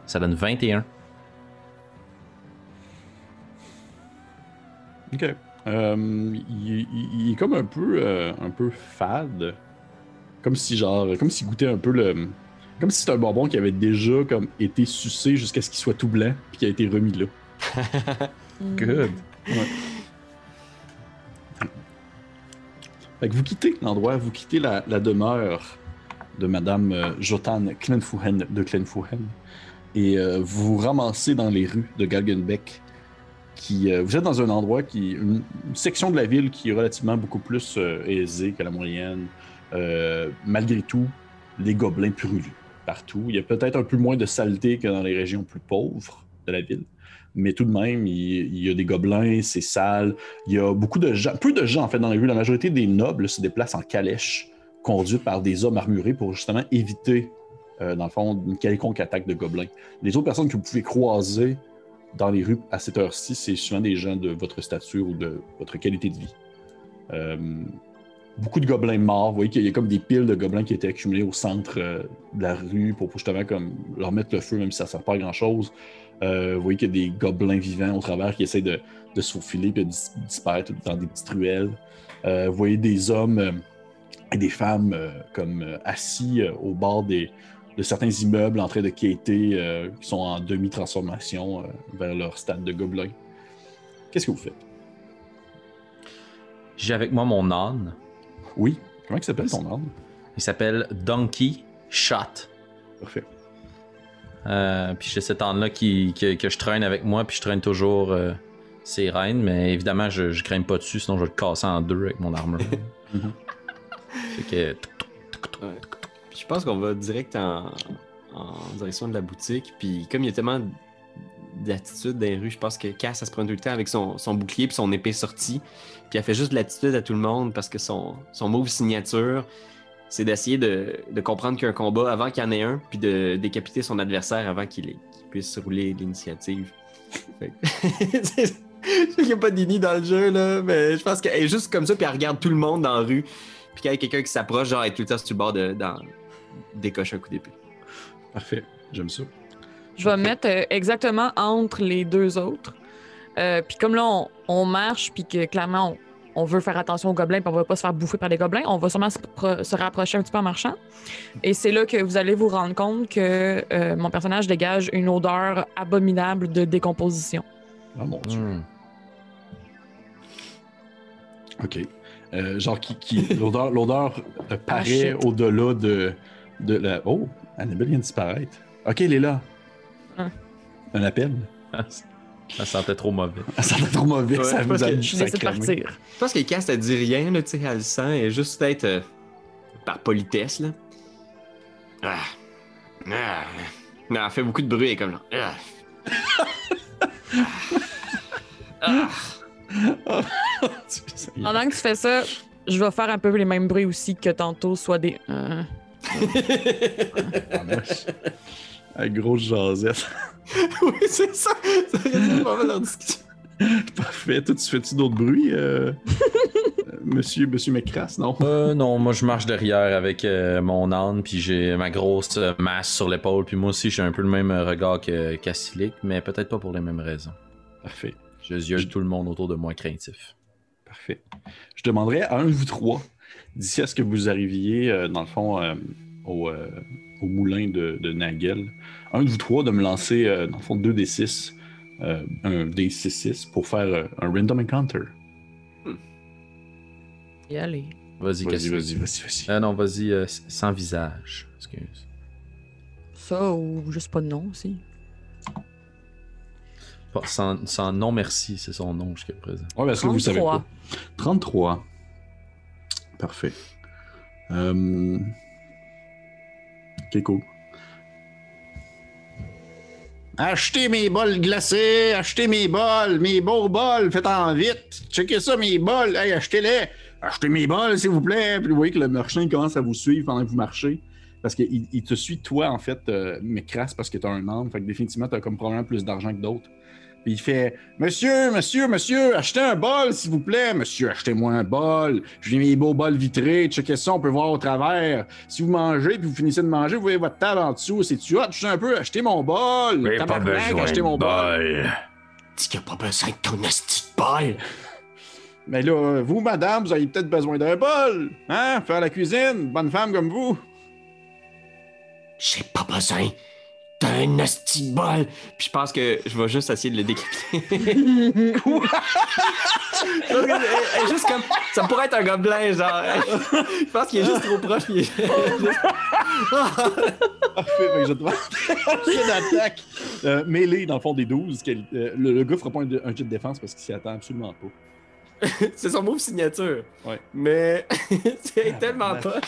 Ça donne 21. Ok. Euh, il, il- il est comme un peu, euh, un peu fade. Comme si genre, comme s'il goûtait un peu le, comme si c'était un bonbon qui avait déjà comme été sucé jusqu'à ce qu'il soit tout blanc puis qui a été remis là. Good. Vous quittez l'endroit, vous quittez la, demeure de Madame euh, Jotan Klenfuhen de Klenfuhen et euh, vous vous ramassez dans les rues de Galgenbeck. Euh, vous êtes dans un endroit qui, une, section de la ville qui est relativement beaucoup plus aisée que la moyenne. Malgré tout, les gobelins purulent partout. Il y a peut-être un peu moins de saleté que dans les régions plus pauvres de la ville. Mais tout de même, il, y a des gobelins, c'est sale. Il y a beaucoup de gens, peu de gens en fait dans les rues. La majorité des nobles se déplacent en calèche, conduits par des hommes armurés pour justement éviter, euh, dans le fond, une quelconque attaque de gobelins. Les autres personnes que vous pouvez croiser dans les rues à cette heure-ci, c'est souvent des gens de votre stature ou de votre qualité de vie. Euh, beaucoup de gobelins morts. Vous voyez qu'il y a comme des piles de gobelins qui étaient accumulés au centre euh, de la rue pour justement comme leur mettre le feu, même si ça ne sert pas à grand-chose. Euh, vous voyez qu'il y a des gobelins vivants au travers qui essaient de, de se faufiler et de dis- disparaître dans des petites ruelles. Euh, vous voyez des hommes euh, et des femmes comme assis au bord des, de certains immeubles en train de quêter, qui sont en demi-transformation vers leur stade de gobelins. Qu'est-ce que vous faites? J'ai avec moi mon âne. Oui. Comment il s'appelle ton âne? Il s'appelle Donkey Shot. Parfait. Euh, puis j'ai cet âne-là qui, que, que je traîne avec moi, puis je traîne toujours euh, ses rênes, mais évidemment, je, je grimpe pas dessus, sinon je vais le casser en deux avec mon armure. Fait que. Je pense qu'on va direct en, en direction de la boutique. Puis comme il y a tellement d'attitude dans les rues, je pense que Cass, elle se prend tout le temps avec son, son bouclier puis son épée sortie. Puis elle fait juste de l'attitude à tout le monde parce que son, son move signature, c'est d'essayer de, de comprendre qu'il y a un combat avant qu'il y en ait un, puis de décapiter son adversaire avant qu'il puisse rouler l'initiative. Je sais qu'il n'y a pas d'Ini dans le jeu, là, mais je pense qu'elle est juste comme ça, puis elle regarde tout le monde dans la rue. Puis quand il y a quelqu'un qui s'approche, genre, elle est tout le temps sur le bord de. Dans... décoche un coup d'épée. Parfait. J'aime ça. Je vais me mettre euh, exactement entre les deux autres. Euh, puis comme là, on, on marche, puis que clairement, on, veut faire attention aux gobelins, puis on va pas se faire bouffer par les gobelins, on va sûrement se, pro- se rapprocher un petit peu en marchant. Et c'est là que vous allez vous rendre compte que euh, mon personnage dégage une odeur abominable de décomposition. Ah mon dieu. Hmm. OK. Euh, genre, qui, qui, l'odeur, l'odeur paraît au-delà de, de la. Oh, Annabelle vient de disparaître. OK, elle est là. Hein. Un appel. Ça sentait trop mauvais. Ça va trop mauvais, Ouais, ça je vous pense a que Je partir. Je pense que Cass, elle dit rien, là, tu sais, elle le sent, et juste peut-être euh, par politesse, là. Ah. Ah. Mais elle fait beaucoup de bruit, elle est comme genre. Ah. Pendant que tu fais ça, je vais faire un peu les mêmes bruits aussi que tantôt, soit des. euh, Ah, moche. Un gros jasette. oui, c'est ça! Ça résume pas mal leur discussion. Parfait. Toi, tu fais-tu d'autres bruits, euh, euh, monsieur, monsieur McCrass, non? Euh, non, moi je marche derrière avec euh, mon âne, puis j'ai ma grosse masse sur l'épaule, puis moi aussi j'ai un peu le même regard que Cassilic, mais peut-être pas pour les mêmes raisons. Parfait. Je yeux tout le monde autour de moi craintif. Parfait. Je demanderais à un de vous trois, d'ici à ce que vous arriviez, euh, dans le fond, euh, au, euh, au moulin de, de Nagel, un de vous trois de me lancer, euh, dans le fond, 2d6, euh, un D6-6 pour faire euh, un random encounter. y aller. Vas-y, Vas-y, vas-y, vas-y, vas-y. Ah non, vas-y, euh, sans visage. Excuse. Ça ou juste pas de nom aussi. Pas- sans, sans non merci, c'est son nom jusqu'à présent. Ouais, parce que vous savez 33. pas. 33. Parfait. Euh... Achetez mes bols glacés, achetez mes bols, mes beaux bols, faites-en vite. Checkez ça, mes bols, hey, achetez-les. Achetez mes bols, s'il vous plaît. Puis vous voyez que le marchand commence à vous suivre pendant que vous marchez. Parce qu'il il te suit, toi, en fait, euh, mais crasse parce que t'as un âne. Fait que définitivement, t'as comme probablement plus d'argent que d'autres. Puis il fait Monsieur, monsieur, monsieur, achetez un bol, s'il vous plaît. Monsieur, achetez-moi un bol. J'ai mes beaux bols vitrés. Checkez ça, on peut voir au travers. Si vous mangez puis vous finissez de manger, vous voyez votre table en dessous. C'est-tu hot? Juste un peu, achetez mon bol. J'ai pas besoin achetez de mon bol. bol. Dis qu'il n'y a pas besoin de ton esti de bol. Mais là, vous, madame, vous avez peut-être besoin d'un bol. Hein? Faire la cuisine, bonne femme comme vous. J'ai pas besoin d'un esti de bol. Puis je pense que je vais juste essayer de le décapiter. Quoi? juste comme. Ça pourrait être un gobelin, genre. Je pense qu'il est juste trop proche. Puis... Parfait, fait que je te prends jet d'attaque. Euh, mêlée, dans le fond, des 12. quali- euh, le, le gars fera pas un, un jet de défense parce qu'il s'y attend absolument pas. c'est son move signature. Ouais. Mais c'est tellement bah. pas.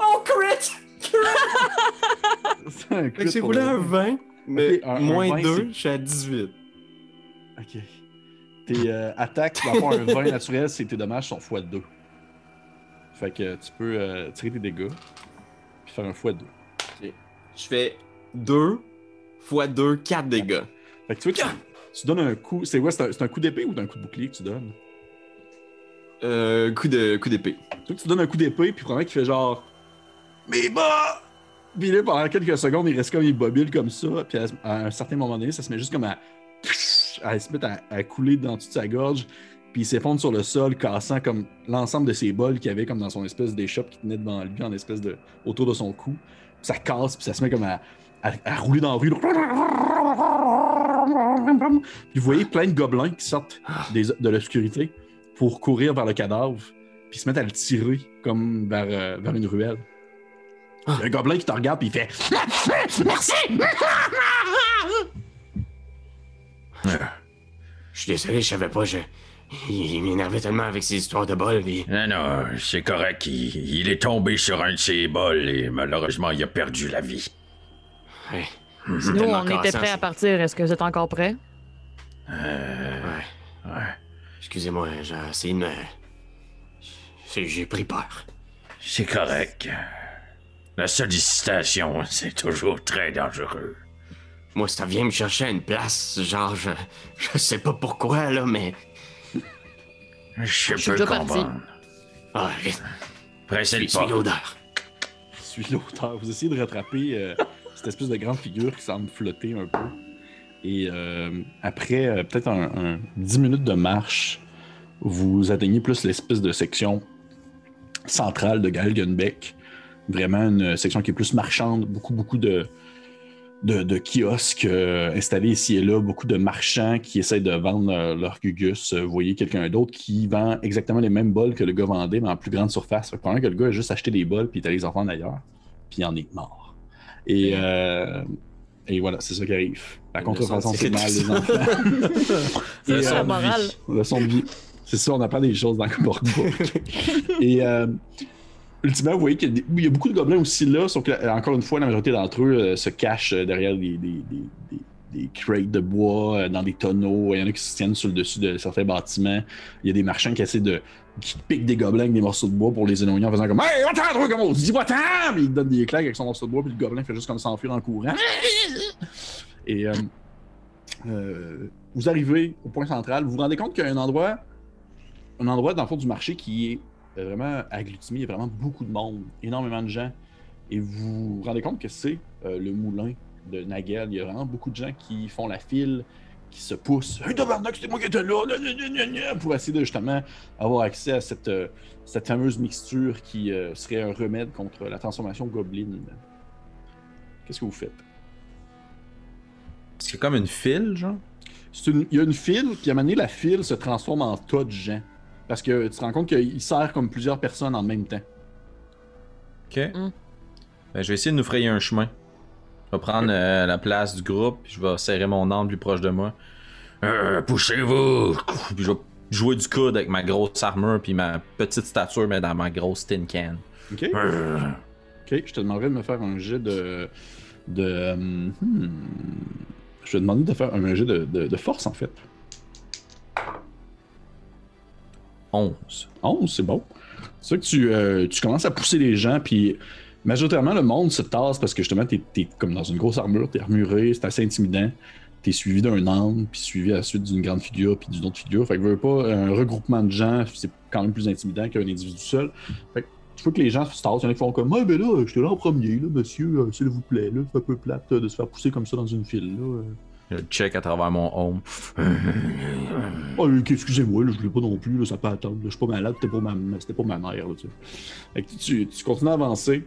Oh, crit! C'est un Fait que j'ai roulé un 20, mais un- un moins 20, 2, c'est- je suis à 18. Ok. Tes euh, attaques, dans le fond, un 20 naturel, c'est tes dommages sont x2. Fait que tu peux euh, tirer tes dégâts, puis faire un x2. Je fais 2 x 2, 4 dégâts. Fait que tu vois, tu, tu donnes un coup. C'est quoi C'est un, un coup d'épée ou d'un coup de bouclier que tu donnes? Euh, coup de coup d'épée. Tu vois que tu donnes un coup d'épée, puis probablement qu'il fait genre. Mes bas Puis là, pendant quelques secondes, il reste comme immobile comme ça, puis à, un certain moment donné, ça se met juste comme à. à se mettre à, couler dans toute sa gorge, puis il s'effondre sur le sol, cassant comme l'ensemble de ses bols qu'il avait comme dans son espèce d'échoppe qui tenait devant lui, en espèce de. autour de son cou. Puis ça casse, puis ça se met comme à, à- à rouler dans la rue. Puis vous voyez plein de gobelins qui sortent des- de l'obscurité pour courir vers le cadavre, puis se mettent à le tirer comme vers, euh, vers une ruelle. Il y a un gobelin qui te regarde, puis il fait Merci Je suis désolé, je savais pas. Je... Il, m'énervait tellement avec ses histoires de bol. Puis... Non, non, c'est correct. Il, il est tombé sur un de ses bols et malheureusement, il a perdu la vie. Ouais. Mhm. Nous, on était prêts à partir. Est-ce que vous êtes encore prêts? Euh, Ouais. ouais. Excusez-moi, j'ai essayé de me. J'ai j'ai pris peur. C'est correct. La sollicitation, c'est toujours très dangereux. moi, ça vient me chercher à une place. Genre, je, je sais pas pourquoi, là, mais. Je suis peux comprendre. Ah, vite, Pressez le suis pas. l'odeur. Suis l'auteur. Vous essayez de rattraper euh, cette espèce de grande figure qui semble flotter un peu. Et euh, après euh, peut-être un, un 10 minutes de marche, vous atteignez plus l'espèce de section centrale de Galgenbeck. Vraiment une section qui est plus marchande, beaucoup, beaucoup de, de, de kiosques euh, installés ici et là, beaucoup de marchands qui essayent de vendre euh, leur gugus. Euh, vous voyez quelqu'un d'autre qui vend exactement les mêmes bols que le gars vendait, mais en plus grande surface. Fait que que le gars a juste acheté des bols puis il est allé les en vendre ailleurs, puis il en est mort. Et, euh, et voilà, c'est ça qui arrive. La contrefaçon, c'est mal, les enfants. Euh, de vie. morale. leçon de vie. C'est ça, on apprend des choses dans le workbook. Et euh, ultimement, vous voyez qu'il y, y a beaucoup de gobelins aussi là, sauf que, euh, encore une fois, la majorité d'entre eux euh, se cachent euh, derrière des, des, crates de bois, dans des tonneaux. Il y en a qui se tiennent sur le dessus de certains bâtiments. Il y a des marchands qui essaient de. qui piquent des gobelins avec des morceaux de bois pour les éloigner en faisant comme Hey, va-t'en, toi, comme on dit! Puis il donne des claques avec son morceau de bois, puis le gobelin fait juste comme s'enfuir en courant. Et euh, vous arrivez au point central, vous vous rendez compte qu'il y a un endroit dans le fond du marché qui est euh, vraiment agglutiné, il y a vraiment beaucoup de monde, énormément de gens, et vous vous rendez compte que c'est euh, le moulin de Nagel. Il y a vraiment beaucoup de gens qui font la file, qui se poussent. Hey, tabarnak, c'était moi qui étais là, pour essayer de justement avoir accès à cette, euh, cette fameuse mixture qui euh, serait un remède contre la transformation gobeline. Qu'est-ce que vous faites? C'est comme une file, genre? C'est une- il y a une file, puis à un moment donné, la file se transforme en tas de gens. Parce que tu te rends compte qu'il sert comme plusieurs personnes en même temps. Ok. Mm. Ben, je vais essayer de nous frayer un chemin. Je vais prendre euh, la place du groupe, puis je vais serrer mon arme plus proche de moi. Euh, poussez-vous. Puis je vais jouer du coude avec ma grosse armure, puis ma petite stature, mais dans ma grosse tin can. Ok? Euh, Ok, je te demanderais de me faire un jet de. de. hmm. Je te demander de faire un jet de, de- de force en fait. 11. 11, c'est bon. C'est ça que tu, euh, tu commences à pousser les gens, puis majoritairement le monde se tasse parce que justement, t'es es comme dans une grosse armure, t'es armuré, c'est assez intimidant. T'es suivi d'un âne, puis suivi à la suite d'une grande figure, puis d'une autre figure. Fait que veux pas, un regroupement de gens, c'est quand même plus intimidant qu'un individu seul. Fait que tu vois que les gens se tassent, il y en a qui font comme Ouais, ben là, j'étais là en premier, là, monsieur, euh, s'il vous plaît, là, c'est un peu plate euh, de se faire pousser comme ça dans une file, là. Je check à travers mon home. Oh, excusez-moi, je voulais pas non plus, là, ça peut attendre. Je suis pas malade, c'était pas ma, c'était pas ma mère. Là, tu, tu, tu continues à avancer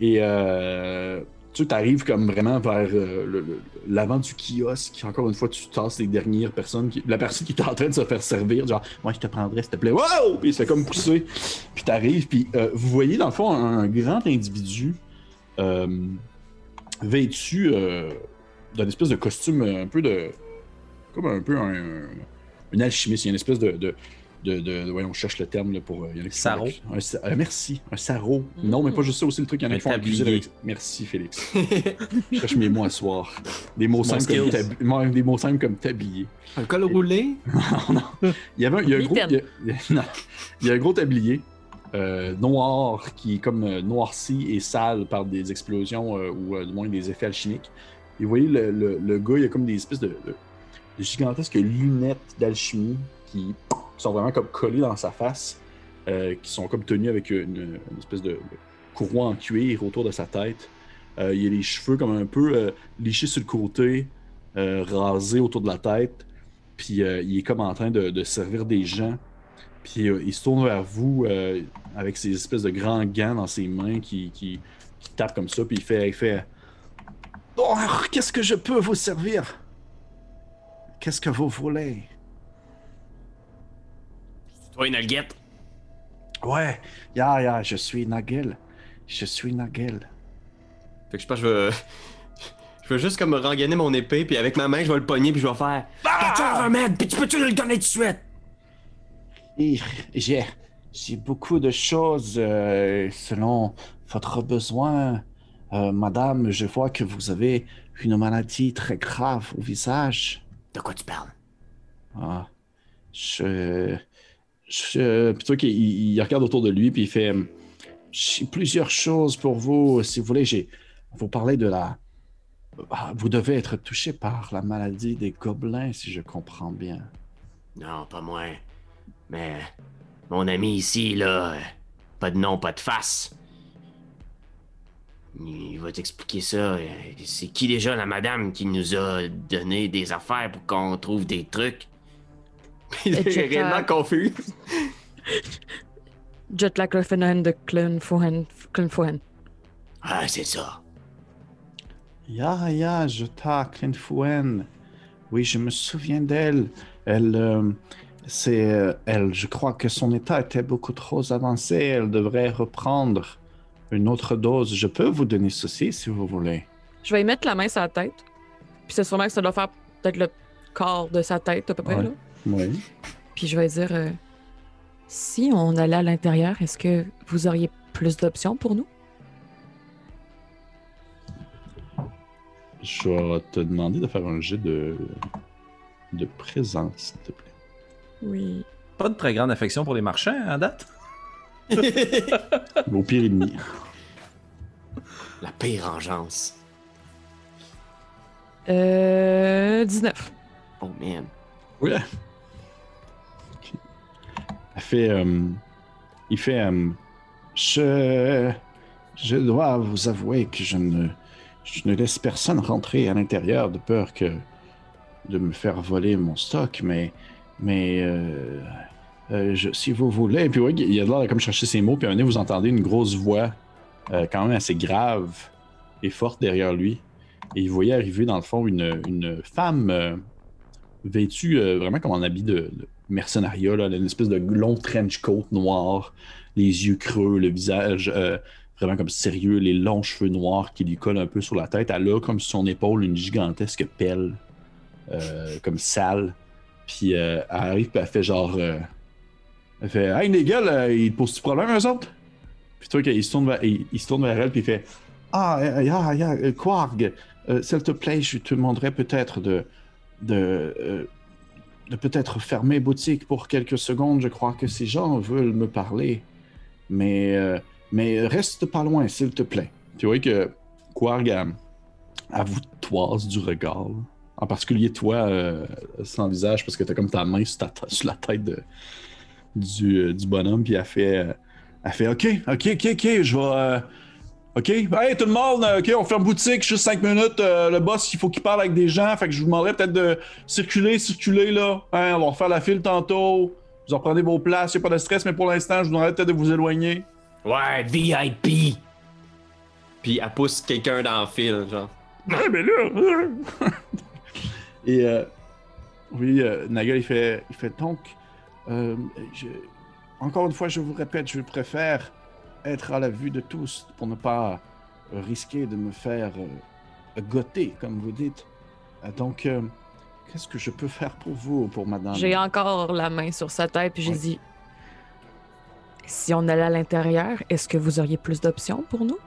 et euh, tu arrives comme vraiment vers euh, l'avant du kiosque. Encore une fois, tu tasses les dernières personnes. La personne qui est en train de se faire servir, genre, moi je te prendrais s'il te plaît. Wow! Puis il se comme pousser. Puis t'arrives, puis euh, vous voyez dans le fond un, un grand individu euh, vêtu euh, d'un espèce de costume euh, un peu de. Comme un peu un, un- une alchimiste. Il y a une espèce de. de de, de- de- voyons, on cherche le terme là, pour. euh, il y en a qui font Sarrau? avec- Un, euh, merci, un sarrau. Mm. Non, mais pas juste ça aussi, le truc, il y en a Un qui font avec. Merci, Félix. Je cherche mes mots à soir. Des mots, simples comme, des mots simples comme tablier. Un col roulé? Il y avait un, il y a un gros, il y a, non. Il y a un gros tablier euh, noir qui est comme euh, noirci et sale par des explosions euh, ou euh, du moins des effets alchimiques. Et vous voyez, le, le- gars, il a comme des espèces de, gigantesques lunettes d'alchimie qui sont vraiment comme collées dans sa face, euh, qui sont comme tenues avec une, espèce de, courroie en cuir autour de sa tête. Euh, il a les cheveux comme un peu euh, lichés sur le côté, rasés autour de la tête. Puis il est comme en train de, servir des gens. Puis il se tourne vers vous avec ces espèces de grands gants dans ses mains qui, qui, tapent comme ça. Puis il il fait Oh, qu'est-ce que je peux vous servir? Qu'est-ce que vous voulez? Toi, une alguette? Ouais, ya, ya, je suis Nagel. Je suis Nagel. Fait que je pense que je vais. Je vais juste comme rengainer mon épée, puis avec ma main, je vais le pogner, puis je vais faire. T'as-tu un remède, puis tu peux-tu le donner tout de suite? J'ai, j'ai beaucoup de choses euh, selon votre besoin. Euh, madame, je vois que vous avez une maladie très grave au visage. De quoi tu parles? Ah, je. je plutôt qu'il il- regarde autour de lui, puis il fait J'ai plusieurs choses pour vous. Si vous voulez, j'ai. Vous parlez de la. ah, vous devez être touché par la maladie des gobelins, si je comprends bien. Non, pas moi. Mais mon ami ici, là, pas de nom, pas de face. Il va t'expliquer ça. C'est qui déjà la madame qui nous a donné des affaires pour qu'on trouve des trucs? Il est réellement confus. Jetlag Clefenen de. Clenfohen. Ah, c'est ça. Ya, ya, Jota Clinfouen. Oui, je me souviens d'elle. Elle, euh, c'est, euh, elle, je crois que son état était beaucoup trop avancé. Elle devrait reprendre une autre dose. Je peux vous donner ceci si vous voulez. Je vais y mettre la main sur la tête. Puis c'est sûrement que ça doit faire peut-être le corps de sa tête, à peu près. Ouais. Là. Oui. Puis je vais dire euh, si on allait à l'intérieur, est-ce que vous auriez plus d'options pour nous? Je vais te demander de faire un jet de, de présence, s'il te plaît. Oui. Pas de très grande affection pour les marchands à date? Au pire et demi. La pire engeance. Euh. 19. Oh man. Oui. Elle fait. euh, il fait. euh, je. Je dois vous avouer que je ne. Je ne laisse personne rentrer à l'intérieur de peur que. de me faire voler mon stock, mais. Mais. euh, euh, je- si vous voulez. Puis oui, il a l'air de comme chercher ses mots, puis un moment vous entendez une grosse voix, euh, quand même assez grave et forte derrière lui. Et il voyait arriver, dans le fond, une, une femme. euh, vêtue vraiment comme en habit de, de mercenariat, là, une espèce de long trench coat noir, les yeux creux, le visage vraiment comme sérieux, les longs cheveux noirs qui lui collent un peu sur la tête. Elle a comme sur son épaule une gigantesque pelle, comme sale. Puis elle arrive, puis elle fait genre. Euh, elle fait Hey gars, là, ils te posent-tu problème, eux autres? Puis toi, il se tourne vers, il, elle, puis il fait Ah, euh, ya, ya, euh, Quarg, euh, s'il te plaît, je te demanderais peut-être de de, euh, de peut-être fermer boutique pour quelques secondes. Je crois que ces gens veulent me parler. Mais, euh, mais reste pas loin, s'il te plaît. Tu vois que Quarg, elle, vous toise du regard. En particulier toi, euh, sans visage, parce que t'as comme ta main sur, sur la tête de- du, euh, du bonhomme, puis elle fait, euh, elle fait OK, OK, OK, OK, je vais. euh, OK? Hey, tout le monde, OK, on ferme boutique, juste 5 minutes. euh, le boss, il faut qu'il parle avec des gens. Fait que je vous demanderais peut-être de circuler, circuler, là. Hein, on va refaire la file tantôt. Vous en prenez vos places, y a pas de stress, mais pour l'instant, je vous demanderais peut-être de vous éloigner. Ouais, VIP. Puis elle pousse quelqu'un dans le fil, genre. Ouais, mais là. Et euh, oui, euh, Naga, il fait, il fait donc. Euh, je- encore une fois, je vous répète, je préfère être à la vue de tous pour ne pas risquer de me faire euh, goter, comme vous dites. Euh, donc, euh, qu'est-ce que je peux faire pour vous, pour madame? J'ai encore la main sur sa tête, puis j'ai Ouais. dit si on allait à l'intérieur, est-ce que vous auriez plus d'options pour nous?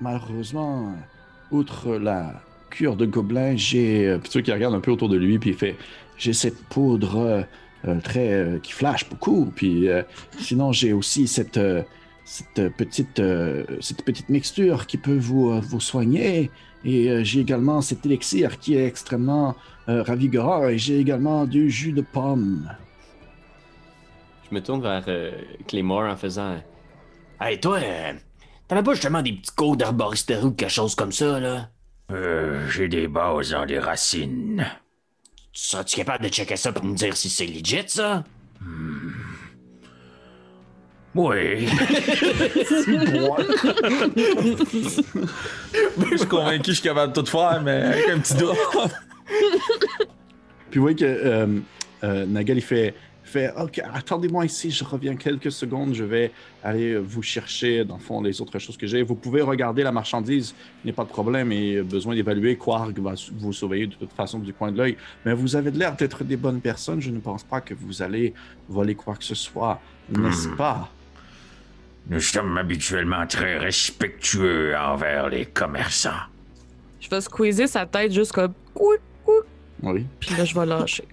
Malheureusement, outre la cure de gobelin, j'ai. Puis qu'il regarde un peu autour de lui, puis il fait J'ai cette poudre euh, euh, très. euh, qui flash beaucoup. Puis euh, sinon, j'ai aussi cette. euh, cette petite, euh, cette petite mixture qui peut vous, euh, vous soigner. Et euh, j'ai également cet élixir qui est extrêmement euh, ravigorant. Et j'ai également du jus de pomme. Je me tourne vers euh, Claymore en faisant. Hey, toi, euh, t'avais pas justement des petits cours d'herboristerie ou quelque chose comme ça, là? Euh, j'ai des bases dans les racines. Serais-tu capable de checker ça pour me dire si c'est legit, ça? Oui. Je suis convaincu que je suis capable de tout faire, mais avec un petit doigt. Puis vous voyez que euh, euh, Nagal, il fait, fait Ok, attendez-moi ici, je reviens quelques secondes, je vais aller vous chercher, dans le fond, les autres choses que j'ai. Vous pouvez regarder la marchandise, il n'y a pas de problème, et besoin d'évaluer. Quark va vous surveiller de toute façon du coin de l'œil. Mais vous avez l'air d'être des bonnes personnes, je ne pense pas que vous allez voler quoi que ce soit, n'est-ce pas? Nous sommes habituellement très respectueux envers les commerçants. Je vais squeezer sa tête juste comme Oui. puis là, je vais lâcher.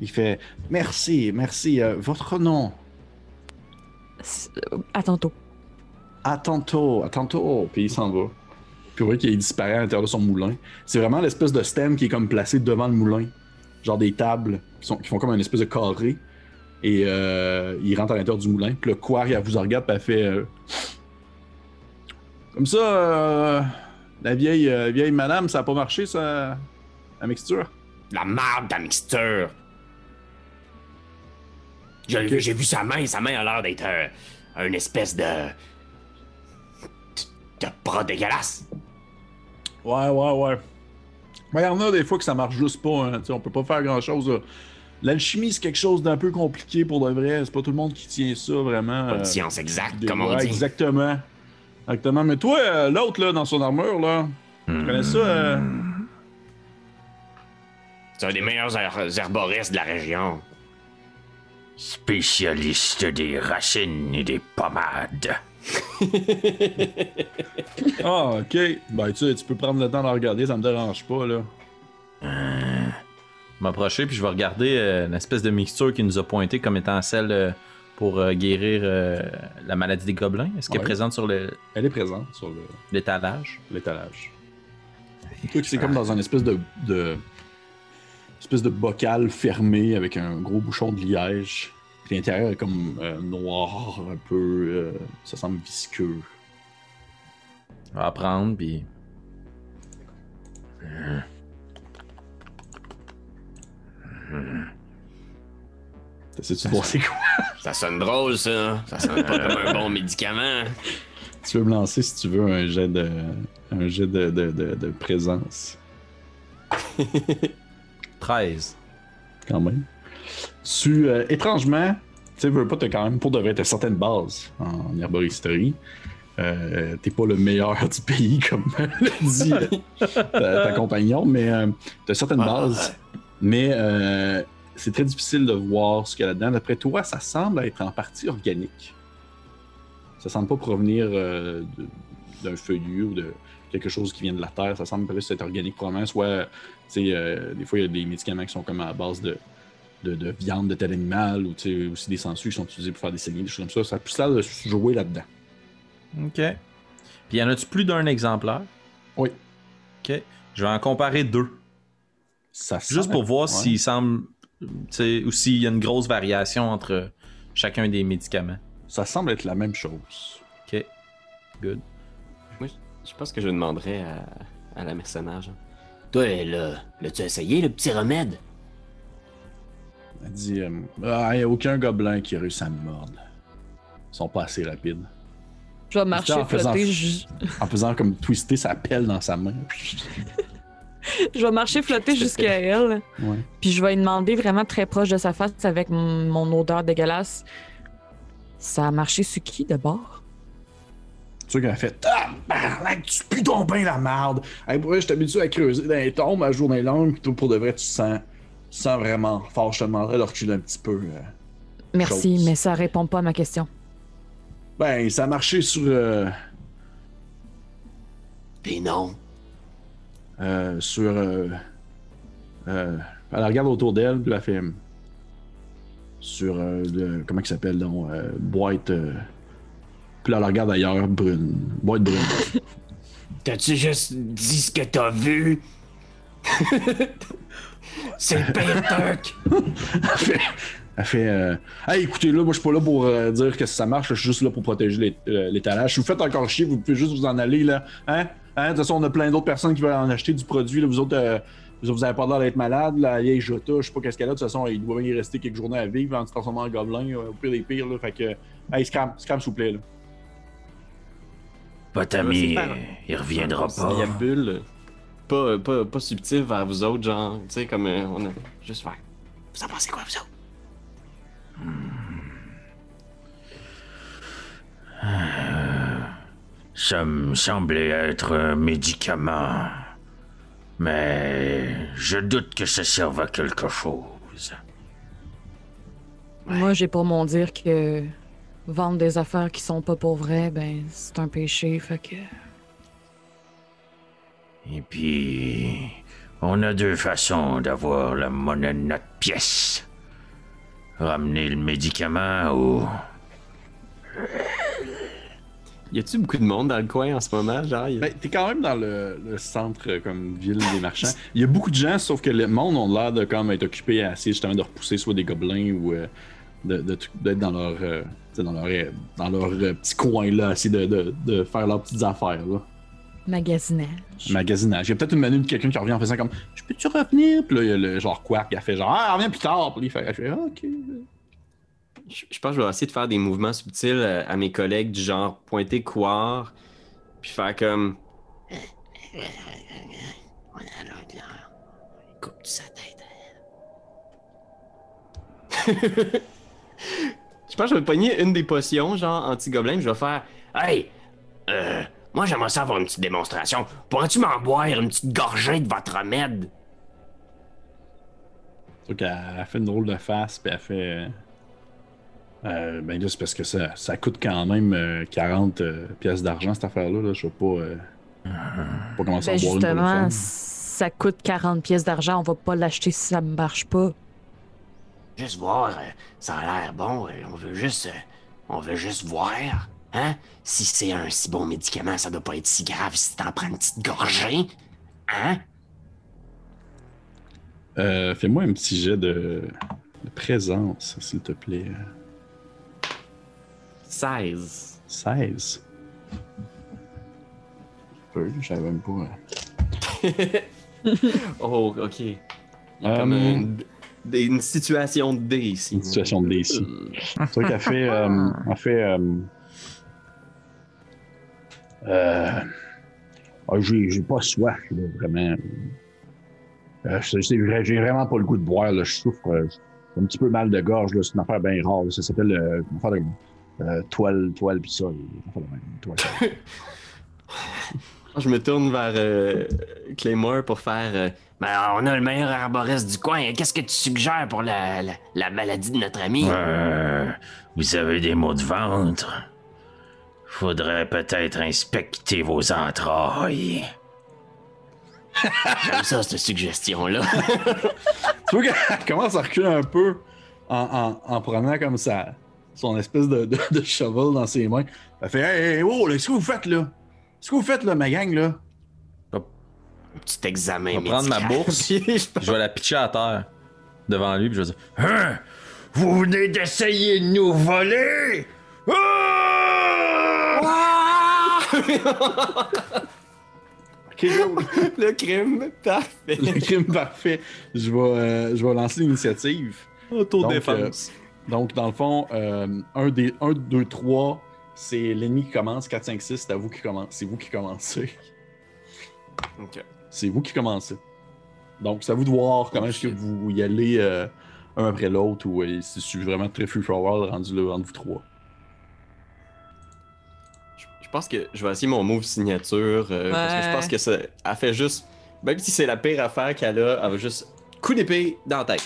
Il fait Merci, merci. euh, votre nom euh, À tantôt. À tantôt, à tantôt. Puis il s'en va. Puis vous voyez qu'il disparaît à l'intérieur de son moulin. C'est vraiment l'espèce de stand qui est comme placé devant le moulin. Genre des tables qui, sont, qui font comme une espèce de carré. Et euh, il rentre à l'intérieur du moulin. Puis le quarry, elle vous regarde, puis elle fait. euh, Comme ça, euh, la vieille, euh, vieille madame, ça a pas marché, ça, la mixture? La marde, ta mixture. J'ai vu sa main, sa main a l'air d'être euh, une espèce de. de bras dégueulasse. Ouais, ouais, ouais. Mais il y en a des fois que ça marche juste pas. Hein. On peut pas faire grand chose. L'alchimie, c'est quelque chose d'un peu compliqué pour de vrai. C'est pas tout le monde qui tient ça vraiment. Pas de euh, science exacte, des- comme on ouais, dit. Exactement. Exactement. Mais toi, euh, l'autre, là, dans son armure, là, tu connais ça? euh? C'est un des meilleurs her- herboristes de la région. Spécialiste des racines et des pommades. Ah, ok. Ben, tu sais, tu peux prendre le temps de la regarder, ça me dérange pas, là. m'approcher puis je vais regarder euh, une espèce de mixture qui nous a pointé comme étant celle euh, pour euh, guérir euh, la maladie des gobelins. Est-ce qu'elle est présente sur le- Elle est présente sur le- l'étalage? l'étalage. C'est comme dans un espèce de, de espèce de bocal fermé avec un gros bouchon de liège. Puis l'intérieur est comme euh, noir, un peu. euh, ça semble visqueux. Je vais apprendre puis. T'essaies-tu de voir c'est quoi? Ça sonne drôle, ça. Ça sonne pas comme un bon médicament. Tu veux me lancer si tu veux un jet de. un jet de, de, de- de présence. 13. quand même. Tu, euh, étrangement, tu veux pas, t'as quand même pour de vrai, t'as certaines bases en herboristerie. Euh, t'es pas le meilleur du pays, comme l'a dit euh, ta, ta compagnon, mais euh, t'as certaines Ah, bases. Mais euh, c'est très difficile de voir ce qu'il y a là-dedans. D'après toi, ça semble être en partie organique. Ça semble pas provenir d'un feuillu ou de quelque chose qui vient de la terre. Ça semble plus être organique, probablement. Soit, tu sais, euh, des fois, il y a des médicaments qui sont comme à base de, de, de viande de tel animal ou tu sais, aussi des sangsues qui sont utilisés pour faire des saignées, des choses comme ça. Ça a plus l'air de jouer là-dedans. Ok. Puis y en a-tu plus d'un exemplaire? Oui. Ok. Je vais en comparer deux. Ça Juste semble- pour voir ouais. s'il semble. Tu sais, ou s'il y a une grosse variation entre chacun des médicaments. Ça semble être la même chose. Ok. Good. Je pense que je demanderais à, à la mercenaire. genre. Toi, là, l'as-tu essayé, le petit remède? Elle dit euh, Ah, il n'y a aucun gobelin qui a réussi à me mordre. Ils sont pas assez rapides. Je vais marcher, en faisant- flotter, ju- En faisant comme twister sa pelle dans sa main. je vais marcher, flotter jusqu'à elle. Ouais. Puis je vais lui demander vraiment très proche de sa face avec mon odeur dégueulasse. Ça a marché sur qui de bord? Tu sais qu'elle a fait Ah, tu pues donc bien la marde. Hey, pour vrai, je t'habitue à creuser dans les tombes à journée longue, puis pour de vrai, tu sens, tu sens vraiment fort. Je te demanderais de reculer un petit peu. euh. Merci, Chose. mais ça répond pas à ma question. Ben, ça a marché sur. euh, Puis non. euh, sur. euh, euh, elle regarde autour d'elle, puis elle fait. Sur. euh, le- comment il s'appelle, donc euh, Boîte. Euh, puis là, elle regarde ailleurs, brune. Boîte brune. T'as-tu juste dit ce que t'as vu? C'est truc! Elle fait. Elle fait euh, Hey, écoutez, là, moi, je suis pas là pour euh, dire que ça marche, je suis juste là pour protéger euh, l'étalage. Si vous faites encore chier, vous pouvez juste vous en aller, là. Hein? Hein? De toute façon, on a plein d'autres personnes qui veulent en acheter du produit, là. Vous autres, euh, vous, avez pas l'air d'être malade. La vieille Jota, je sais pas qu'est-ce qu'elle a. De toute façon, il doit y rester quelques journées à vivre en se transformant en gobelin, euh, au pire des pires, là. Fait que. Hey, scram, scram, s'il vous plaît, là. Votre ami, il reviendra pas. Il y a bulle. Pas, pas, pas subtil vers vous autres, genre, tu sais, comme euh, on a juste faire. Vous en pensez quoi, vous autres? Ça me semblait être un médicament. Mais je doute que ça serve à quelque chose. Moi, j'ai pour mon dire que vendre des affaires qui sont pas pour vrai, ben, c'est un péché, fait que. Et puis, on a deux façons d'avoir la monnaie de notre pièce. Ramener le médicament ou... Y a-tu beaucoup de monde dans le coin en ce moment? Genre, a- Ben, t'es quand même dans le, le centre comme ville des marchands. Il y a beaucoup de gens, sauf que le monde ont l'air de comme être occupés à essayer justement de repousser soit des gobelins ou euh, de- de- d'être dans leur euh, dans leur, euh, dans leur euh, petit coin là, essayer de, de- de faire leurs petites affaires là. Magasinage. Magasinage. Il y a peut-être une menu de quelqu'un qui revient en faisant comme Je peux-tu revenir? Puis là, il y a le genre Quark qui a fait genre Ah, reviens plus tard. Puis il fait, il fait, ok. Je, je pense que je vais essayer de faire des mouvements subtils euh, à mes collègues, du genre pointer couard, puis faire comme. On a l'autre, là. Coupe sa tête. Je pense que je vais pogner une des potions, genre anti-gobelin, je vais faire. Hey! Euh. Moi, j'aimerais ça avoir une petite démonstration. Pourrais-tu m'en boire une petite gorgée de votre remède? Donc, elle, elle fait une drôle de face, puis elle fait. Euh, ben là, c'est parce que ça, ça coûte quand même euh, 40 euh, pièces d'argent, cette affaire-là. Là. Je sais pas, euh, pas comment ça Ben en boire justement, ça coûte 40 pièces d'argent. On va pas l'acheter si ça me marche pas. Juste voir, euh, ça a l'air bon. euh, on veut juste. euh, on veut juste voir. Hein? Si c'est un si bon médicament, ça doit pas être si grave si t'en prends une petite gorgée. Hein? Euh, Fais-moi un petit jet de, de présence, s'il te plaît. 16. 16. Peu, j'avais même pas. euh. Oh, ok. Euh, comme une, des- une situation de dé ici. Une situation de dé ici. C'est vrai qu'elle fait. euh, elle fait. Euh, euh, ah, j'ai, j'ai pas soif, là, vraiment. Euh, c'est- c'est vrai, j'ai vraiment pas le goût de boire, là. Je souffre. j'ai un petit peu mal de gorge, là. C'est une affaire bien rare. là. Ça s'appelle. Euh, une affaire de, euh, toile, toile, pis ça. là. Une affaire de même, toile. Je me tourne vers euh, Claymore pour faire. Ben, on a le meilleur arboriste du coin. Qu'est-ce que tu suggères pour la, la, la maladie de notre ami? Euh, vous avez des maux de ventre. Faudrait peut-être inspecter vos entrailles. J'aime ça, cette suggestion-là. tu vois qu'elle commence à reculer un peu en, en, en prenant comme ça son espèce de, de, de shovel dans ses mains. Elle fait Hey, hey, oh, là, qu'est-ce que vous faites là? Qu'est-ce que vous faites là, ma gang là? Petit examen Je vais prendre ma bourse, je vais la pitcher à terre devant lui, puis je vais dire Hein? Vous venez d'essayer de nous voler? Ah! Ok, go. le crime, parfait. Le crime parfait. Je vais, euh, je vais lancer l'initiative. autodéfense. Donc, dans le fond, 1, des 1, 2, 3, c'est l'ennemi qui commence. 4, 5, 6, c'est à vous qui commence. C'est vous qui commencez. Ok. C'est vous qui commencez. Donc, c'est à vous de voir comment Oh, est-ce que vous y allez euh, un après l'autre ou euh, si c'est vraiment très free forward rendu là entre vous trois. Je, je pense que je vais essayer mon move signature. euh, Parce que je pense que ça. Elle fait juste. Même si c'est la pire affaire qu'elle a, elle va juste. Coup d'épée dans la tête.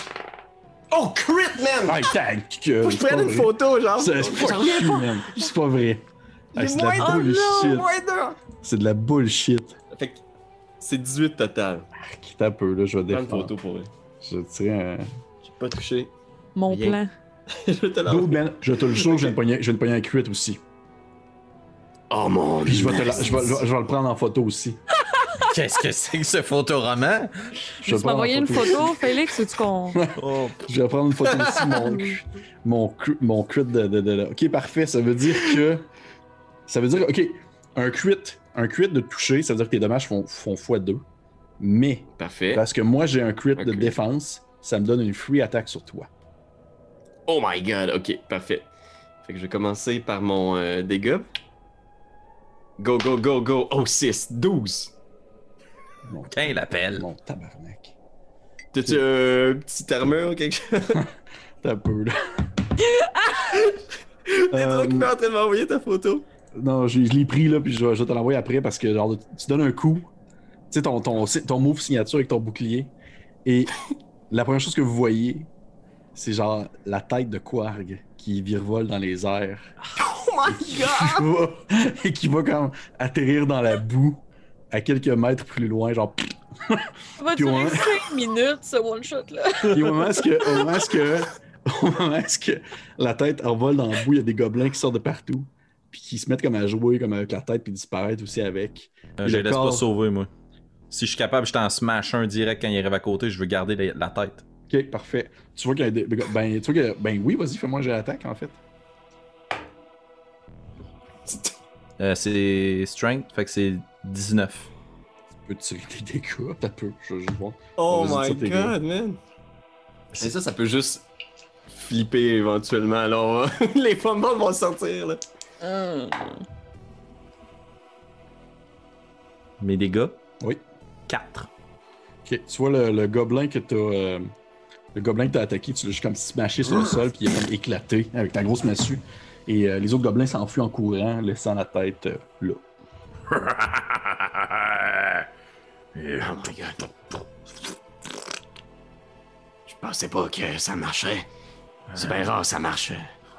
Oh, crit, man! Hey, tag! Faut que je prenne une photo, genre. C'est pas cul, man. C'est pas vrai. Hey, c'est de la bullshit. C'est de la bullshit. Fait que c'est 18 total. Quitte un peu, là, je vais Prends une défendre. photo pour elle. Je tiens. un- J'ai pas touché. Mon Rien. plan. je te Go, Glenn, je te le jure, je viens de pogner- je pogner un crit aussi. Oh mon Puis je vais, te dieu. la- je, vais, je vais- je vais le prendre en photo aussi. Qu'est-ce que c'est que ce photoroman? Je Tu vais le envoyé une photo. Félix, ou tu qu'on. Oh, Je vais prendre une photo aussi, mon, mon, mon crit de, de, de- de- Ok, parfait. Ça veut dire que. Ça veut dire. Ok, un crit. Un crit de toucher, ça veut dire que tes dommages font, font x2. Mais, Parfait. parce que moi j'ai un crit de défense, ça me donne une free attaque sur toi. Oh my god, ok, parfait. Fait que je vais commencer par mon euh, dégât. Go, go, go, go. Oh, 6, 12. Mon, Tiens, l'appelle. mon tabarnak. T'as-tu un petit armure ou quelque chose? T'as un peu, là. T'es trop Euh, occupé en train de m'envoyer ta photo. Non, je, je l'ai pris là, puis je je vais te l'envoyer après parce que genre, tu donnes un coup, tu sais, ton, ton, ton move signature avec ton bouclier, et la première chose que vous voyez, c'est genre la tête de Quarg qui virevolte dans les airs Oh my va, et qui va comme atterrir dans la boue à quelques mètres plus loin, genre. Ça va Puis durer ouais. 5 minutes, ce. Puis au moment où est-ce que, au moment que, au moment que la tête envole dans la boue, il y a des gobelins qui sortent de partout. Puis qui se mettent comme à jouer comme avec la tête, puis disparaître aussi avec. Euh, je le les laisse corps- pas sauver, moi. Si je suis capable, je t'en smash un direct quand il arrive à côté, je veux garder la, la tête. Ok, parfait. Tu vois qu'il y a des. Ben, tu vois que. Ben oui, vas-y, fais-moi un jet d'attaque en fait. Euh, c'est strength, fait que c'est 19. Tu peux tirer des dégâts, t'as peu. Je, je vois. Oh my god, man! C'est ça, ça peut juste flipper éventuellement. Là, on va- les fumbles vont sortir. Là. Hum. Mes dégâts? Oui. 4. Ok, tu vois le, le gobelin que t'as. euh, le gobelin que t'as attaqué, tu l'as juste comme smashé sur le sol, puis il est comme éclaté avec ta grosse massue. Et euh, les autres gobelins s'enfuient en courant, laissant la tête euh, là. Oh my god. Je pensais pas que ça marcherait. C'est bien rare, ça marche.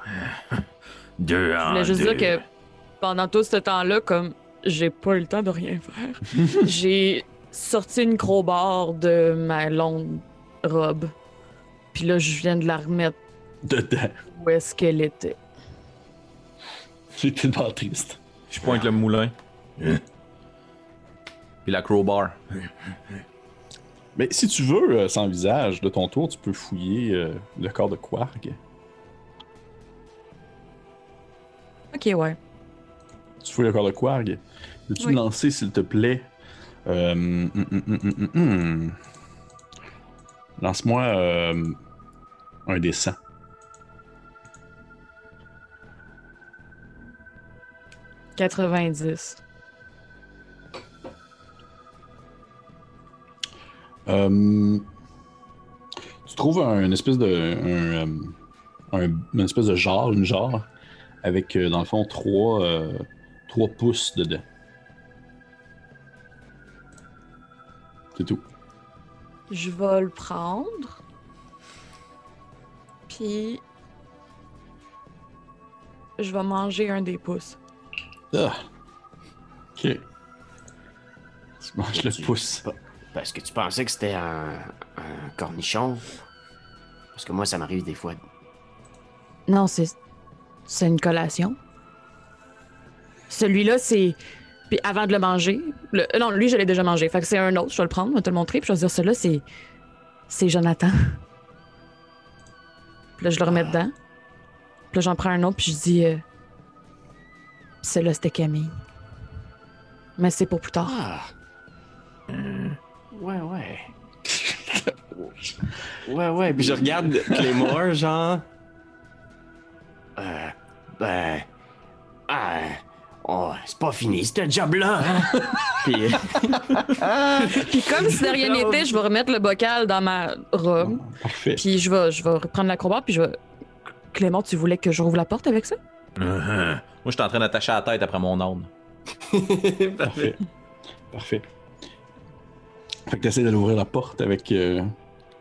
Deux Je voulais juste deux. dire que pendant tout ce temps-là, comme j'ai pas eu le temps de rien faire, j'ai sorti une crowbar de ma longue robe. Puis là, je viens de la remettre Dedans. où est-ce qu'elle était. J'ai tellement triste. Je pointe le moulin. Puis la crowbar. Mais si tu veux, euh, sans visage, de ton tour, tu peux fouiller euh, le corps de Quark. Ok, ouais. Tu fouilles le corps de Quark. Peux-tu Oui. me lancer, s'il te plaît? Euh, hum, hum, hum, hum, hum, hum. Lance-moi euh, un des 100. « 90. Euh, tu trouves un, une espèce de. Un, euh, un- une espèce de jarre, une jarre, avec euh, dans le fond trois, euh, trois pouces dedans. C'est tout. Je vais le prendre. Puis... Je vais manger un des pouces. Ah. Ok. Tu manges le Tu- pouce. Parce que tu pensais que c'était un, un cornichon? Parce que moi, ça m'arrive des fois. Non, c'est... C'est une collation. Celui-là, c'est... Puis avant de le manger... le- euh, Non, lui, je l'ai déjà mangé. Fait que c'est un autre. Je vais le prendre, je vais te le montrer. Puis je vais dire, celui-là, c'est... C'est Jonathan. Puis là, je le remets dedans. Puis là, j'en prends un autre, puis je dis... Euh... Celui-là, c'était Camille. Mais c'est pour plus tard. Ah! Ouais, ouais. ouais, ouais. Puis je regarde Claymore, genre. Euh, ben. Ah, oh, c'est pas fini, ce job-là, hein? Puis Puis comme si de rien n'était, je vais remettre le bocal dans ma robe. Parfait. Puis je vais, je vais reprendre la crowbar, puis je vais... Clément, tu voulais que je rouvre la porte avec ça? Uh-huh. Moi, je suis en train d'attacher la tête après mon âne. Parfait. Parfait. Fait que t'essaies d'ouvrir la porte avec euh,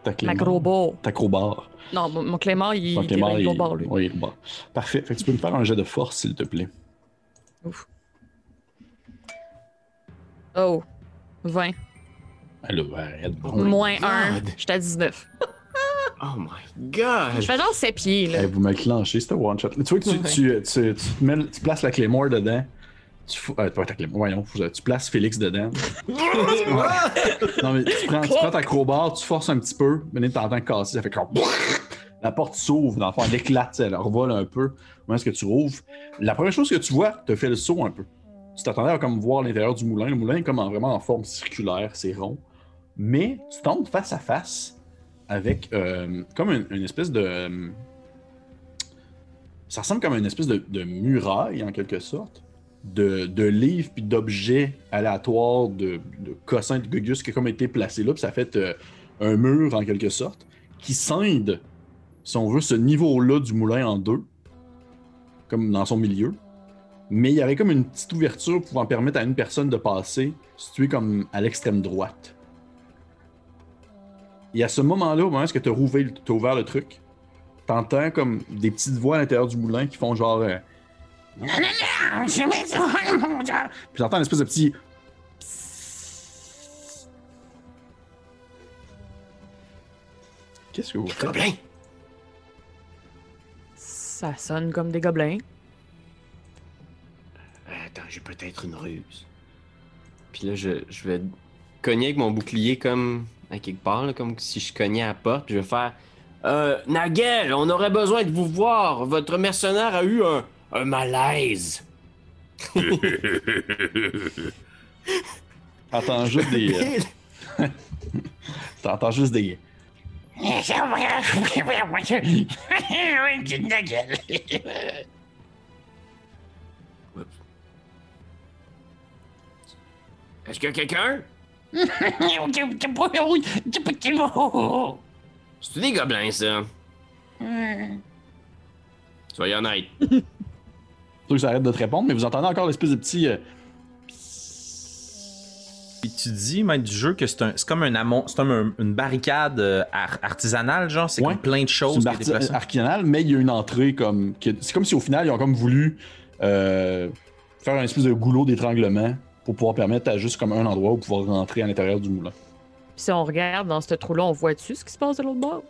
ta clé. La crowbar. Ta crowbar. Non, mon, mon Clément, il, il Clément, est il- crowbar, lui. Oui, bon. Parfait. Fait que tu peux me faire un jet de force, s'il te plaît. Oh. 20. Allô, arrête. My Moins God. 1. J'étais à 19. Oh my god! Je fais genre 7 pieds, là. Eh, vous me clenchez, c'était one shot. Tu vois que tu, tu, tu, tu, te mets- tu places la Claymore dedans. Tu, fous, euh, pas ta Claymore, voyons, tu places Félix dedans. non, mais tu prends, tu prends ta crowbar, tu forces un petit peu, mais t'entends casser, ça fait comme. La porte s'ouvre, dans le fond, elle éclate, elle revole un peu. Comment est-ce que tu rouvres? La première chose que tu vois, te fait le saut un peu. Tu t'attendais à comme voir l'intérieur du moulin. Le moulin est comme en- vraiment en forme circulaire, c'est rond. Mais tu tombes face à face avec euh, comme une, une espèce de. euh, ça ressemble comme une espèce de, de muraille, en quelque sorte, de, livres puis d'objets aléatoires, de, de de gugus qui a comme été placés là, puis ça fait euh, un mur, en quelque sorte, qui scinde, si on veut, ce niveau-là du moulin en deux, comme dans son milieu. Mais il y avait comme une petite ouverture pouvant permettre à une personne de passer, située comme à l'extrême droite. Et à ce moment-là, au moment où tu as, ouvert le truc, t'entends comme des petites voix à l'intérieur du moulin qui font genre. euh, Puis t'entends une espèce de petit. Qu'est-ce que vous faites? Gobelin! Ça sonne comme des gobelins. Attends, j'ai peut-être une ruse. Puis là, je, je vais cogner avec mon bouclier comme à quelque part, là, comme si je cognais à la porte. Puis je vais faire Euh, Nagel, on aurait besoin de vous voir. Votre mercenaire a eu un, un malaise. T'entends juste des. euh, T'entends juste des. Est-ce qu'il y a quelqu'un? C'est des gobelins, ça? Soyez honnête. Ceux qui s'arrêtent de te répondre, mais vous entendez encore l'espèce de petit. euh, Puis tu dis, maître du jeu, que c'est un- c'est comme un amont, c'est comme un- une barricade euh, ar- artisanale, genre, c'est Ouais. comme plein de C'est choses une qui partie déplacent. archénale, mais il y a une entrée comme. C'est comme si au final, ils ont comme voulu euh, faire un espèce de goulot d'étranglement pour pouvoir permettre à juste comme un endroit où pouvoir rentrer à l'intérieur du moulin. Puis si on regarde dans ce trou-là, on voit-tu ce qui se passe de l'autre bord?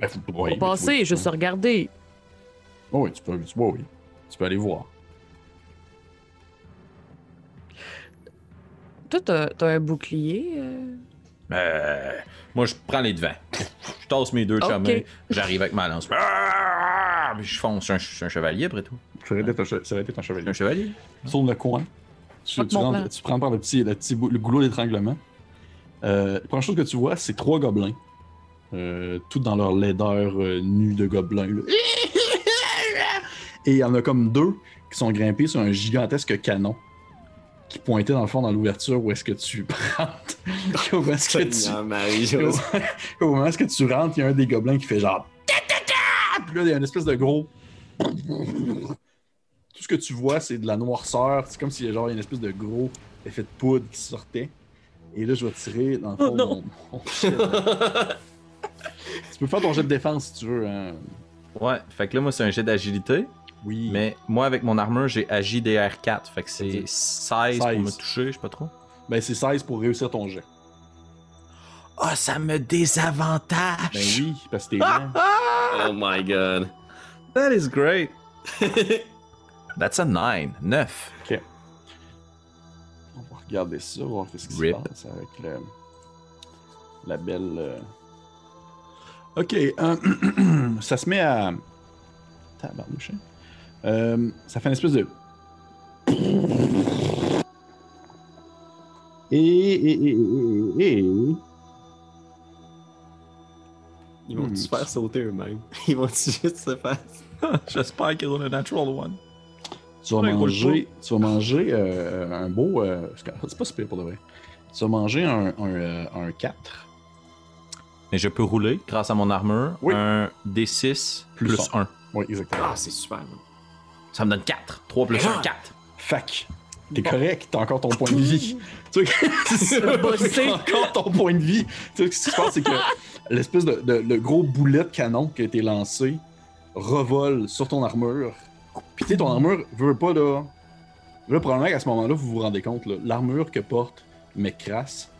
Ben, faut, On va passer, juste regarder. oui, tu peux, tu, oui. Tu peux aller voir. Toi, t'as t'as un bouclier? euh? Euh, moi, je prends les devants. Je tasse mes deux Ok. j'arrive avec ma lance. Ah! Puis je fonce. Je suis un, je suis un chevalier, après tout. Ça aurait été ton, che- ça aurait été ton Je suis chevalier. un chevalier. Sur le coin, tu, tu mon rentres- plan. tu prends par le petit, le petit bou- le goulot d'étranglement. Euh, la première chose que tu vois, c'est trois gobelins. Euh, tout dans leur laideur euh, nue de gobelins. là. Et il y en a comme deux qui sont grimpés sur un gigantesque canon qui pointait dans le fond dans l'ouverture où est-ce que tu rentres. où est-ce que tu... Au moment où est-ce que tu rentres, il y a un des gobelins qui fait genre. Puis là, il y a une espèce de gros. Tout ce que tu vois, c'est de la noirceur. C'est comme s'il y a genre une espèce de gros effet de poudre qui sortait. Et là, je vais tirer dans le fond Oh non. mon, tu peux faire ton jet de défense si tu veux. hein. Ouais, fait que là, moi, c'est un jet d'agilité. Oui. Mais moi, avec mon armure, j'ai agi DR4. Fait que c'est Ok. 16 pour 16. me toucher, je sais pas trop. Ben, c'est 16 pour réussir ton jet. Ah, ça me désavantage! Ben oui, parce que t'es lent. Oh my god. That is great! That's a 9. 9. On va regarder ça, voir ce qui se passe avec le- la belle. euh. Ok, euh, ça se met à. Tabarnouche. Euh, ça fait une espèce de. Et. Et. Et. Et. et- Ils vont Hmm. se faire sauter eux-mêmes? Ils vont juste se faire. J'espère qu'ils ont un natural one. Tu vas manger, tu vas manger euh, un beau. euh, c'est pas super pour de vrai. Tu vas manger un, un, un 4 Mais je peux rouler, grâce à mon armure, Oui. un D6 Plus plus, un. 1. Oui, exactement. Ah, c'est super. man. Ça me donne 4. 3 plus 1, 4. Fac. T'es correct, t'as encore ton point de vie. tu sais, t'as encore ton point de vie. Tu sais, ce qui se passe, c'est que l'espèce de, de- le gros boulet de canon qui a été lancé revole sur ton armure. Puis tu sais, ton armure veut pas là. Là, probablement qu'à ce moment-là, vous vous rendez compte, là, l'armure que porte Mekras est,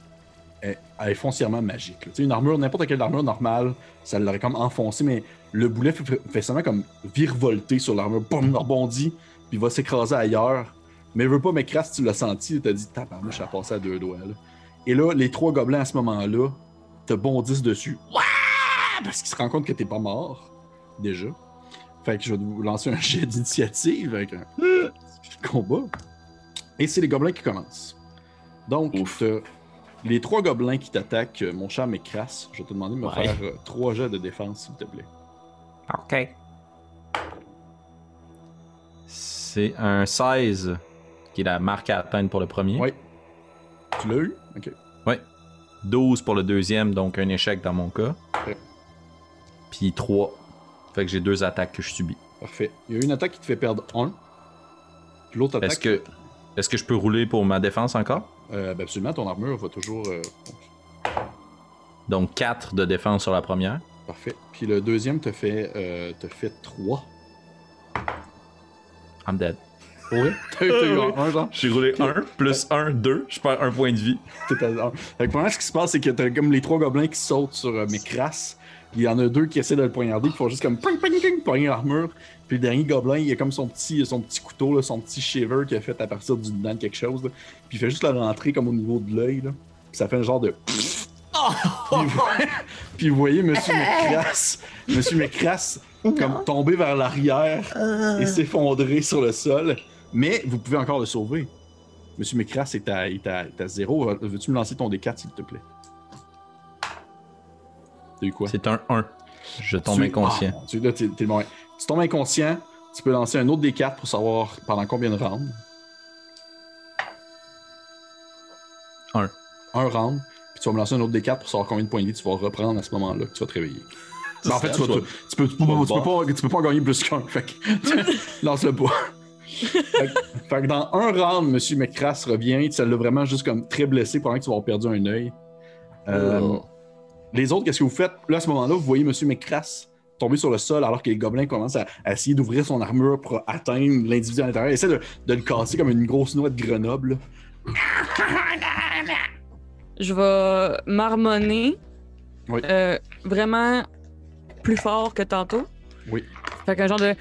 elle est foncièrement magique. là. Tu sais, une armure, n'importe quelle armure normale, ça l'aurait comme enfoncé, mais le boulet fait, fait seulement comme virevolter sur l'armure, boum, rebondit, puis il va s'écraser ailleurs. Mais veut pas, Mekras, tu l'as senti, t'as dit, tabarnouche, ça a passé à deux doigts. Là. Et là, les trois gobelins à ce moment-là te bondissent dessus. Ouah! Parce qu'ils se rendent compte que t'es pas mort, déjà. Fait que je vais vous lancer un jet d'initiative avec un combat. Et c'est les gobelins qui commencent. Donc, t'as les trois gobelins qui t'attaquent, euh, mon cher Mekras, je vais te demander de me Ouais. faire euh, trois jets de défense, s'il te plaît. OK. C'est un 16 qui est la marque à atteindre pour le premier. Oui. Tu l'as eu? Ok. 12 pour le deuxième, donc un échec dans mon cas. Ok. Puis 3. Fait que j'ai deux attaques que je subis. Parfait. Il y a une attaque qui te fait perdre un. Puis l'autre attaque. Est-ce que, est-ce que je peux rouler pour ma défense encore? Euh, ben absolument, ton armure va toujours. euh, Donc 4 de défense sur la première. Parfait. Puis le deuxième te fait, euh, te fait 3. I'm dead. Vrai? T'as eu un, genre? J'ai roulé 1 plus 1, 2. Je perds un point de vie. T'es à. Fait que ce qui se passe, c'est que t'as comme les trois gobelins qui sautent sur euh, Mécras. Il y en a deux qui essaient de le poignarder, qui font juste comme ping ping ping pogner l'armure. Puis le dernier gobelin, il a comme son petit, son petit couteau, là, son petit shiver qu'il a fait à partir du dedans de quelque chose. là. Puis il fait juste le rentrer comme au niveau de l'œil. Puis ça fait un genre de. Puis, vous- puis vous voyez Monsieur Mécras, Monsieur Mécras, comme tomber vers l'arrière et s'effondrer sur le sol. Mais vous pouvez encore le sauver. Monsieur Mécras est à, est à, est à zéro. Veux-tu me lancer ton D4, s'il te plaît? T'as eu quoi? C'est un 1. Je tombe Tu- inconscient. Ah, mon Dieu, là, t'es- t'es le moment. Tu tombes inconscient, tu peux lancer un autre D4 pour savoir pendant combien de rounds. Un. Un round. Puis tu vas me lancer un autre D4 pour savoir combien de points de vie tu vas reprendre à ce moment-là que tu vas te réveiller. Ben, en fait, tu, vas, tu, tu peux, tu, peux, vas tu peux pas, tu peux pas en gagner plus qu'un. Fait que lance-le pas. fait, que- fait que dans un round, Monsieur McCrass revient. Ça l'a vraiment juste comme très blessé pendant que tu vas avoir perdu un œil. Euh, Oh. Les autres, qu'est-ce que vous faites? Là, à ce moment-là, vous voyez Monsieur McCrass tomber sur le sol alors que les gobelins commencent à, à essayer d'ouvrir son armure pour atteindre l'individu à l'intérieur. Ils essaient de, de le casser comme une grosse noix de Grenoble. Je vais marmonner. Oui. euh, vraiment plus fort que tantôt. Oui. Fait qu'un genre de.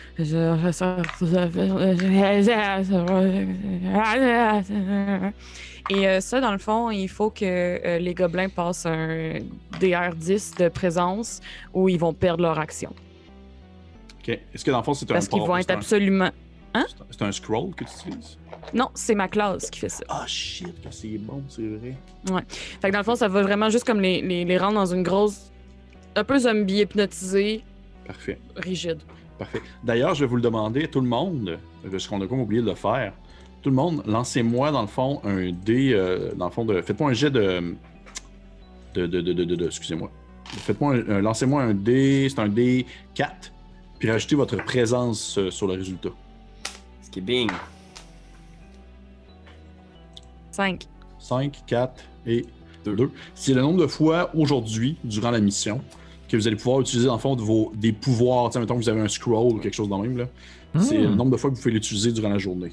Et euh, ça, dans le fond, il faut que euh, les gobelins passent un DR10 de présence où ils vont perdre leur action. Ok. Est-ce que dans le fond, c'est un Parce qu'ils vont être absolument. un- C'est un scroll que tu utilises? Non, c'est ma classe qui fait ça. Ah shit, que c'est bon, c'est vrai. Fait que dans le fond, ça va vraiment juste comme les, les, les rendre dans une grosse. Un peu zombie hypnotisé, Parfait. rigide. Parfait. D'ailleurs, je vais vous le demander, tout le monde, parce qu'on a comme oublié de le faire. Tout le monde, lancez-moi dans le fond un dé, euh, dans le fond de. Faites-moi un jet de. de. de. de. de. de- de- excusez-moi. Faites-moi un, un- lancez-moi un dé, c'est un dé 4, puis rajoutez votre présence euh, sur le résultat. Ce qui est bing. 5. 5, 4 et 2. C'est le nombre de fois aujourd'hui, durant la mission, que vous allez pouvoir utiliser dans le fond de vos, des pouvoirs. Tu sais, mettons que vous avez un scroll ou quelque chose de même. là. C'est Hmm. le nombre de fois que vous pouvez l'utiliser durant la journée.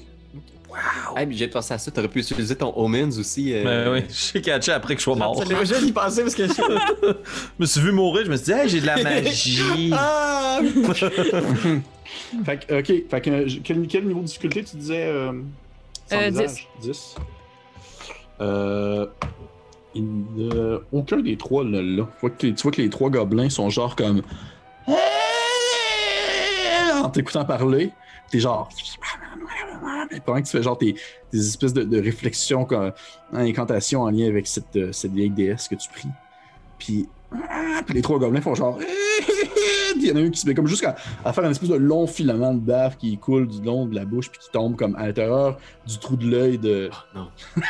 Puis j'ai pensé à ça, t'aurais pu utiliser ton Omens aussi. euh, Ben oui, j'ai catché après que je sois mort. Absolument. Je y pensais parce que je... Je me suis vu mourir, je me suis dit, hey, j'ai de la magie. Ah! Fait que, ok. Fait que, quel, quel niveau de difficulté tu disais euh, sans Euh, visage? 10. Euh, il aucun des trois là. là. Tu, vois que, les- tu vois que les trois gobelins sont genre comme. En t'écoutant parler, t'es genre. Pendant que tu fais genre tes, tes espèces de, de réflexions, comme, hein, incantations en lien avec cette, euh, cette vieille déesse que tu pries. Puis, puis les trois gobelins font genre. Il y en a un qui se met comme jusqu'à à faire un espèce de long filament de bave qui coule du long de la bouche puis qui tombe comme à l'intérieur du trou de l'œil de, non.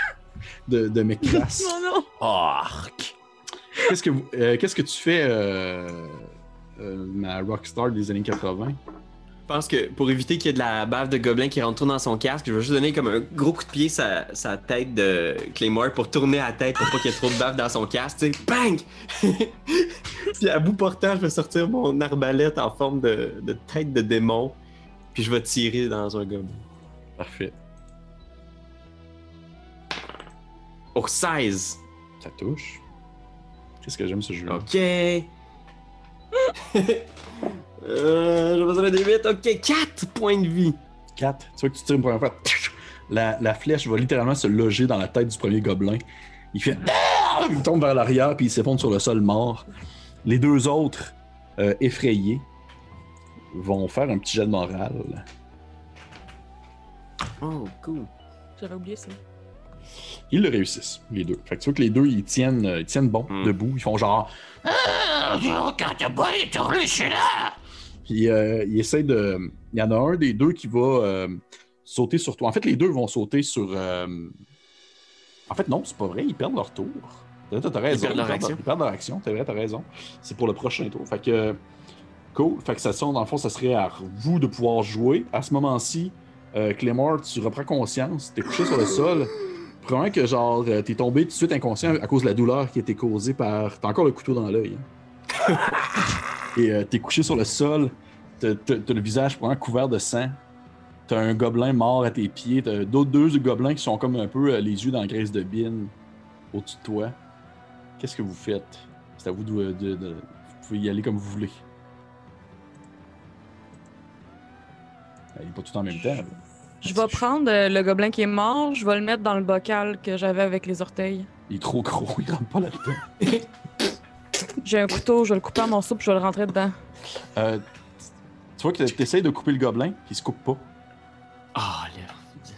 de, de Mecras. Non, non. Arc. Qu'est-ce que, vous- euh, qu'est-ce que tu fais, euh, euh, ma rockstar des années 80? Je pense que pour éviter qu'il y ait de la bave de gobelin qui rentre dans son casque, je vais juste donner comme un gros coup de pied sa, sa tête de Claymore pour tourner la tête pour pas qu'il y ait trop de bave dans son casque. Tu sais, bang! puis à bout portant, je vais sortir mon arbalète en forme de, de tête de démon, puis je vais tirer dans un gobelin. Parfait. Au 16! Ça touche. Qu'est-ce que j'aime ce jeu? Ok! euh, j'ai besoin des 8. Ok, 4 points de vie. 4. Tu vois que tu tires une première fois. La, la flèche va littéralement se loger dans la tête du premier gobelin. Il fait. Ah! Il tombe vers l'arrière puis il s'effondre sur le sol mort. Les deux autres, euh, effrayés, vont faire un petit jet de morale. Oh, cool. J'avais oublié ça. Ils le réussissent, les deux. Fait que tu vois que les deux, ils tiennent, euh, ils tiennent bon, Hmm. debout. Ils font genre. Ah, quand t'as pas tourné, je suis là. Puis euh, ils essayent de. Il y en a un des deux qui va euh, sauter sur toi. En fait, les deux vont sauter sur. euh, En fait, non, c'est pas vrai. Ils perdent leur tour. T'as raison. perdent leur action. Ils perdent leur action. T'as vrai, t'as raison. C'est pour le prochain tour. Fait que. Cool. Fait que ça dans le fond, ça serait à vous de pouvoir jouer. À ce moment-ci, euh, Claymore, tu reprends conscience. T'es couché sur le sol. Probablement que, genre, euh, t'es tombé tout de suite inconscient à cause de la douleur qui a été causée par. T'as encore le couteau dans l'œil. hein. Et euh, t'es couché sur le sol. T'as le visage probablement couvert de sang. T'as un gobelin mort à tes pieds. T'as d'autres deux gobelins qui sont comme un peu euh, les yeux dans la graisse de bine au-dessus de toi. Qu'est-ce que vous faites? C'est à vous de, de- de- Vous pouvez y aller comme vous voulez. Il est pas tout en même temps. Je vais prendre euh, le gobelin qui est mort, je vais le mettre dans le bocal que j'avais avec les orteils. Il est trop gros, il rentre pas là-dedans. J'ai un couteau, je vais le couper en morceaux puis je vais le rentrer dedans. Euh, tu vois que t'essayes de couper le gobelin, puis il se coupe pas. Ah, le petit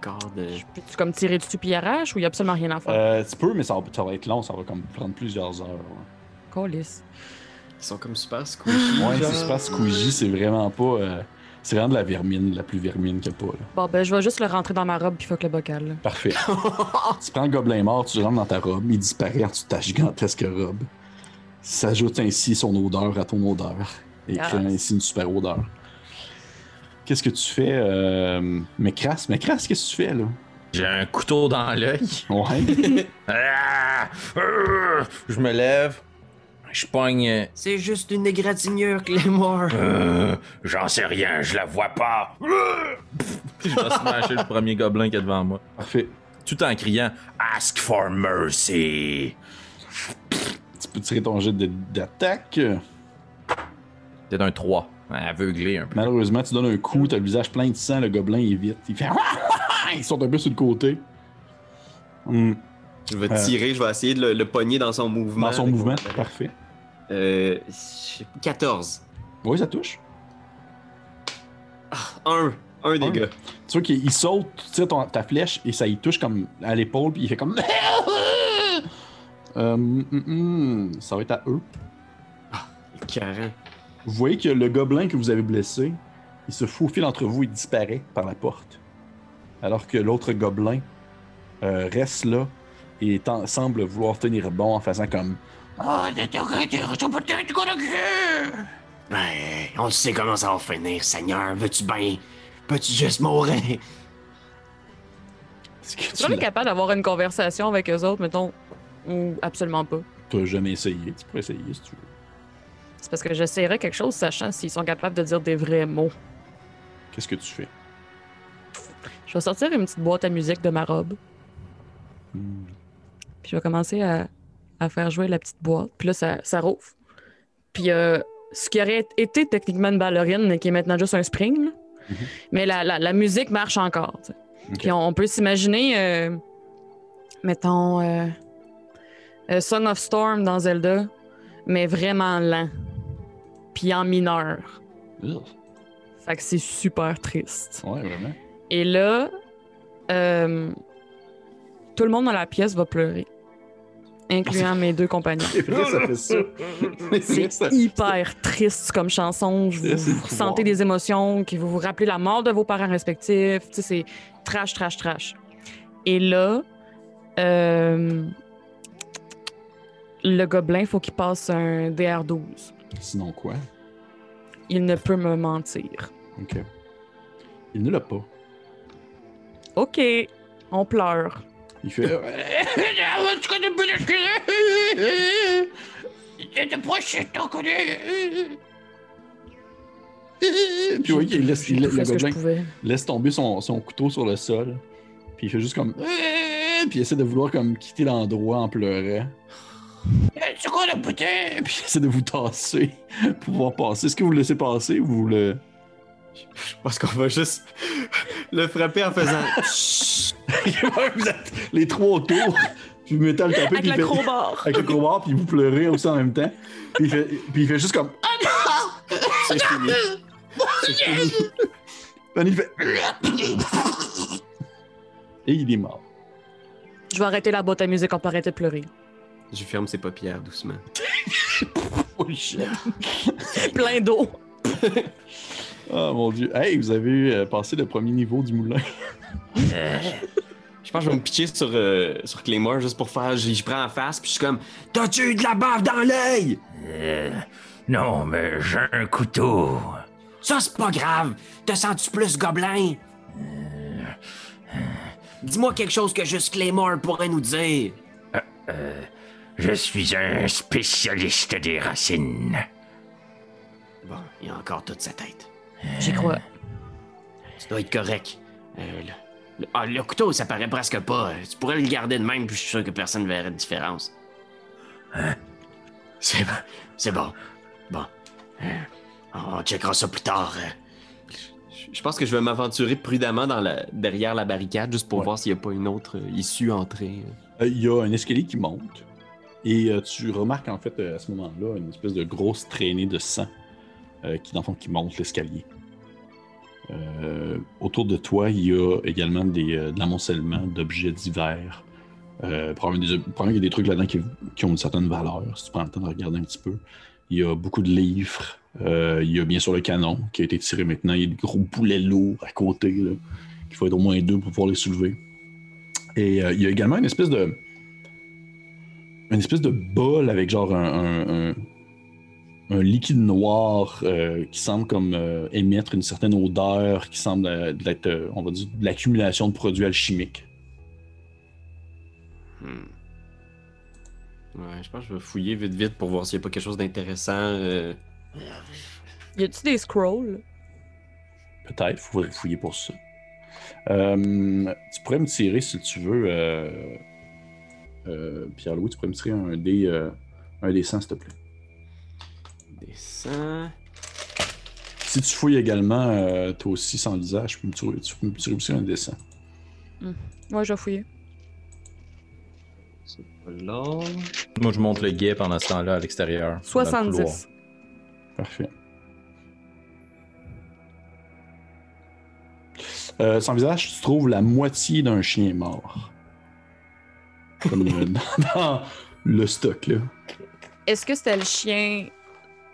corps de. Peux-tu comme tirer dessus puis il arrache ou il y a absolument rien à faire? Euh, tu peux, mais ça va, ça va être long, ça va comme prendre plusieurs heures. ouais. Colis. Ils sont comme super squishy. Ouais, genre. passe squeegee, c'est vraiment pas. euh, c'est vraiment de la vermine, la plus vermine qu'il y a pas. Là. Bon, ben, je vais juste le rentrer dans ma robe puis fuck le bocal. là. Parfait. tu prends le gobelin mort, tu le rentres dans ta robe, il disparaît en dessous de ta gigantesque robe. S'ajoute ainsi son odeur à ton odeur et crée Yes. ainsi une super odeur. Qu'est-ce que tu fais, euh... Mécrasse? Mécrasse, qu'est-ce que tu fais là? J'ai un couteau dans l'œil. Ouais. Ah! Euh, Je me lève. Je pogne. euh, C'est juste une égratignure, Claymore. Euh, J'en sais rien, je la vois pas. Puis je vais smasher le premier gobelin qui est devant moi. Parfait. Tout en criant Ask for mercy. Tu peux tirer ton jet d'attaque. T'es un 3. Aveuglé un peu. Malheureusement, tu donnes un coup, t'as le visage plein de sang, le gobelin il est vite. Il fait. Il saute un peu sur le côté. Hum, Je vais Euh. tirer, je vais essayer de le, le pogner dans son mouvement. Dans son mouvement, parfait. Euh. je sais pas, 14. Oui, ça touche. Un. Un des Un. gars. Tu vois qu'il il saute, tu tires ton- ta flèche et ça y touche comme à l'épaule, puis il fait comme. Euh, hum, hum, ça va être à eux. Carré. Vous voyez que le gobelin que vous avez blessé, il se faufile entre vous et disparaît par la porte. Alors que l'autre gobelin euh, reste là et semble vouloir tenir bon en faisant comme. Ben, on sait comment ça va finir, Seigneur. Veux-tu bien? Peux-tu juste mourir? Est-ce que Tu tu es l'as capable d'avoir une conversation avec eux autres, mettons, ou absolument pas? t'as jamais essayé? Tu pourrais essayer si tu veux. C'est parce que j'essaierais quelque chose sachant s'ils sont capables de dire des vrais mots. Qu'est-ce que tu fais? Je vais sortir une petite boîte à musique de ma robe, Hmm. puis je vais commencer à, à faire jouer la petite boîte. Puis là, ça, ça rouvre. Puis euh, ce qui aurait été techniquement une ballerine, mais qui est maintenant juste un spring, là. Mhm. mais la, la- la musique marche encore. Puis on, on peut s'imaginer, euh, mettons, euh, Song of Storm dans Zelda, mais vraiment lent. Puis en mineur. Ugh. Fait que c'est super triste. Ouais, vraiment. Et là, tout le monde dans la pièce va pleurer, incluant mes deux compagnons. C'est hyper triste comme chanson. Je vous, vous ressentez des émotions, qui vous vous rappelez la mort de vos parents respectifs. Tu sais, c'est trash, trash, trash. Et là, euh, le gobelin, faut qu'il passe un DR12. Sinon quoi? Il ne peut me mentir. Ok. Il ne l'a pas. OK, on pleure. Il fait. Puis oui, il laisse, il- le gobelin pouvais. laisse tomber son, son couteau sur le sol. Puis il fait juste comme. Puis il essaie de vouloir comme quitter l'endroit en pleurant. C'est quoi le putain? Puis il essaie de vous tasser pour pouvoir passer. Est-ce que vous le laissez passer ou vous le. Je pense qu'on va juste le frapper en faisant. vous êtes les trois autour. Puis vous mettez à le taper. Avec il la fait- crowbar. Avec le crowbar, puis vous pleurez aussi en même temps. Puis il fait, puis il fait juste comme. C'est fini. C'est fini. Puis il fait. Et il est mort. Je vais arrêter la boîte à musique, on peut arrêter de pleurer. Je ferme ses paupières doucement. Oh shit. Plein d'eau. Oh mon dieu. Hey, vous avez euh, passé le premier niveau du moulin. Je pense que je vais me pitcher sur, euh, sur Claymore juste pour faire. Je, prends en face, puis je suis comme. T'as-tu eu de la bave dans l'œil? Euh, non, mais j'ai un couteau. Ça, c'est pas grave. Te sens-tu plus gobelin? Dis-moi quelque chose que juste Claymore pourrait nous dire. Je suis un spécialiste des racines. Bon, il a encore toute sa tête. J'y crois. tu dois être correct. Euh, le, le- ah, le couteau, ça paraît presque pas. Euh, Tu pourrais le garder de même, puis je suis sûr que personne ne verrait de différence. Hein? C'est bon. C'est bon. Bon. Euh, on checkera ça plus tard. euh. Je- pense que je vais m'aventurer prudemment dans la, derrière la barricade juste pour Ouais. voir s'il n'y a pas une autre euh, issue entrée. Euh, Il y a un escalier qui monte. Et euh, tu remarques en fait euh, à ce moment-là une espèce de grosse traînée de sang euh, qui, dans le fond, qui monte l'escalier. Euh, autour de toi, il y a également des, euh, de l'amoncellement d'objets divers. Euh, probablement, qu'il y a des trucs là-dedans qui, ont une certaine valeur, si tu prends le temps de regarder un petit peu. Il y a beaucoup de livres. Euh, il y a bien sûr le canon qui a été tiré maintenant. Il y a des gros boulets lourds à côté. là, qu'il faut être au moins deux pour pouvoir les soulever. Et euh, il y a également une espèce de. Une espèce de bol avec genre un- un liquide noir euh, qui semble comme euh, émettre une certaine odeur, qui semble euh, être, euh, on va dire, de l'accumulation de produits alchimiques. Hmm. Ouais, je pense que je vais fouiller vite vite pour voir s'il n'y a pas quelque chose d'intéressant. euh. Y a-tu des scrolls? Peut-être, il faudrait fouiller pour ça. Euh, tu pourrais me tirer, si tu veux, euh, euh, Pierre-Louis, tu pourrais me tirer un dé, euh, un dé 100, s'il te plaît. Descends. Si tu fouilles également, euh, toi aussi sans visage, tu peux me tirer, tu peux me tirer aussi un dé 100. Ouais, je vais fouiller. C'est pas long. Moi, je monte le guet pendant ce temps-là à l'extérieur. dans le couloir. 70. Parfait. Euh, sans visage, tu trouves la moitié d'un chien mort. Comme euh, dans, dans le stock, là. Est-ce que c'était le chien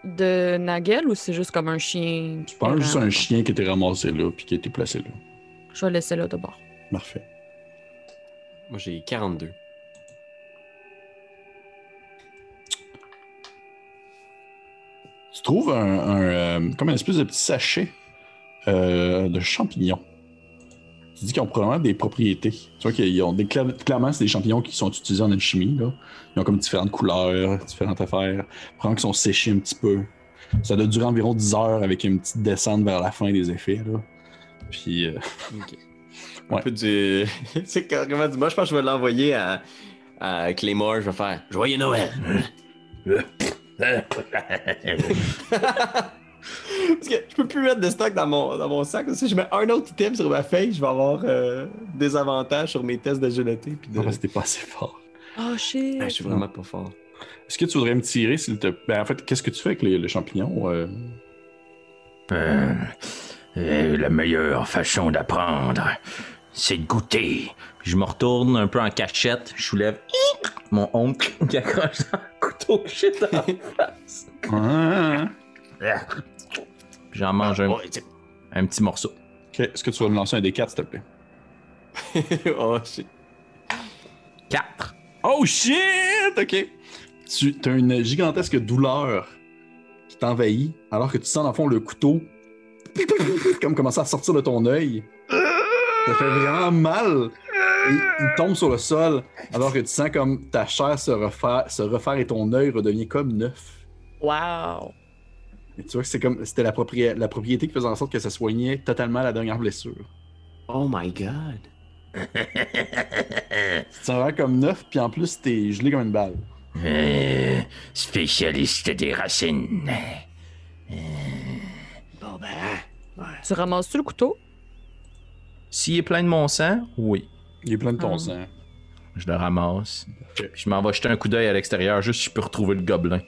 de Nagel ou c'est juste comme un chien? Je pense juste un chien qui était ramassé là puis qui a été placé là. Je vais laisser là d'abord. Parfait. Moi, j'ai 42. Tu trouves un, un, euh, comme une espèce de petit sachet euh, de champignons. Tu dis qu'ils ont probablement des propriétés. Tu vois qu'ils ont des cla- clairement c'est des champignons qui sont utilisés en alchimie là. Ils ont comme différentes couleurs, différentes affaires. Probablement qu'ils sont séchés un petit peu. Ça doit durer environ 10 heures avec une petite descente vers la fin des effets là. Puis euh. Ouais. Un peu du. c'est carrément du. Moi, je pense que je vais l'envoyer à, à Claymore. Je vais faire Joyeux Noël. Parce que je peux plus mettre de stock dans mon, dans mon sac. Si je mets un autre item sur ma feuille, je vais avoir euh, des avantages sur mes tests d'agilité. De... non, c'était pas assez fort. Oh shit! Ah, je suis vraiment pas fort. Est-ce que tu voudrais me tirer s'il te Ben en fait, qu'est-ce que tu fais avec les, les champignons euh? Euh, euh, la meilleure façon d'apprendre, c'est de goûter. Puis je me retourne un peu en cachette, je soulève mon oncle qui accroche un couteau shit dans la face. Ah, j'en mange un, un petit morceau. Ok, Est-ce que tu vas me lancer un D4 s'il te plaît? Oh, shit. 4. Oh shit! Ok. Tu as une gigantesque douleur qui t'envahit alors que tu sens dans le fond le couteau comme commencer à sortir de ton œil. Ça fait vraiment mal. Et il tombe sur le sol alors que tu sens comme ta chair se refaire, se refaire et ton œil redevient comme neuf. Wow! Et tu vois que c'est comme c'était la, propri- la propriété qui faisait en sorte que ça soignait totalement la dernière blessure. Oh my god. Sens vraiment comme neuf, puis en plus t'es gelé comme une balle. Euh, spécialiste des racines. Bon ben, ouais. Tu ramasses-tu le couteau? S'il est plein de mon sang, oui. Il est plein de ton Ah. sang. Je le ramasse. Puis je m'en vais jeter un coup d'œil à l'extérieur, juste si je peux retrouver le gobelin.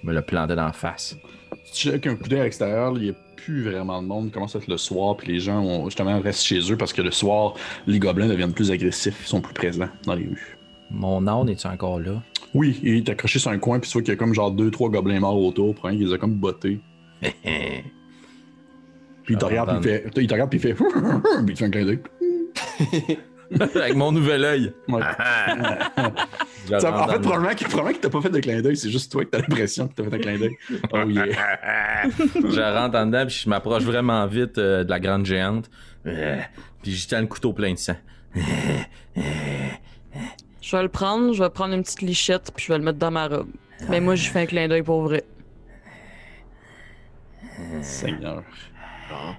qui me l'a planté dans la face. Si tu jettes un coup d'œil à l'extérieur, il n'y a plus vraiment de monde. Il commence à être le soir, puis les gens ont, justement restent chez eux parce que le soir, les gobelins deviennent plus agressifs, ils sont plus présents dans les rues. Mon âne est-tu encore là? Oui, il est accroché sur un coin, puis tu vois qu'il y a comme genre deux, trois gobelins morts autour, pour un qui les a comme bottés. Puis il te regarde, puis il fait, il te regarde, puis il fait, puis il te fait un clin d'œil. Avec mon nouvel œil. Ouais. Ça, rentre en fait, le- probablement qu'il probablement qu'il t'a pas fait de clin d'œil, c'est juste toi que t'as l'impression que t'as fait un clin d'œil. Oh yeah. Je rentre en dedans, puis je m'approche vraiment vite euh, de la grande géante. Euh, puis j'y tiens le couteau plein de sang. Je vais le prendre, je vais prendre une petite lichette, puis je vais le mettre dans ma robe. Mais moi, je fais un clin d'œil pour vrai. Seigneur. Bon.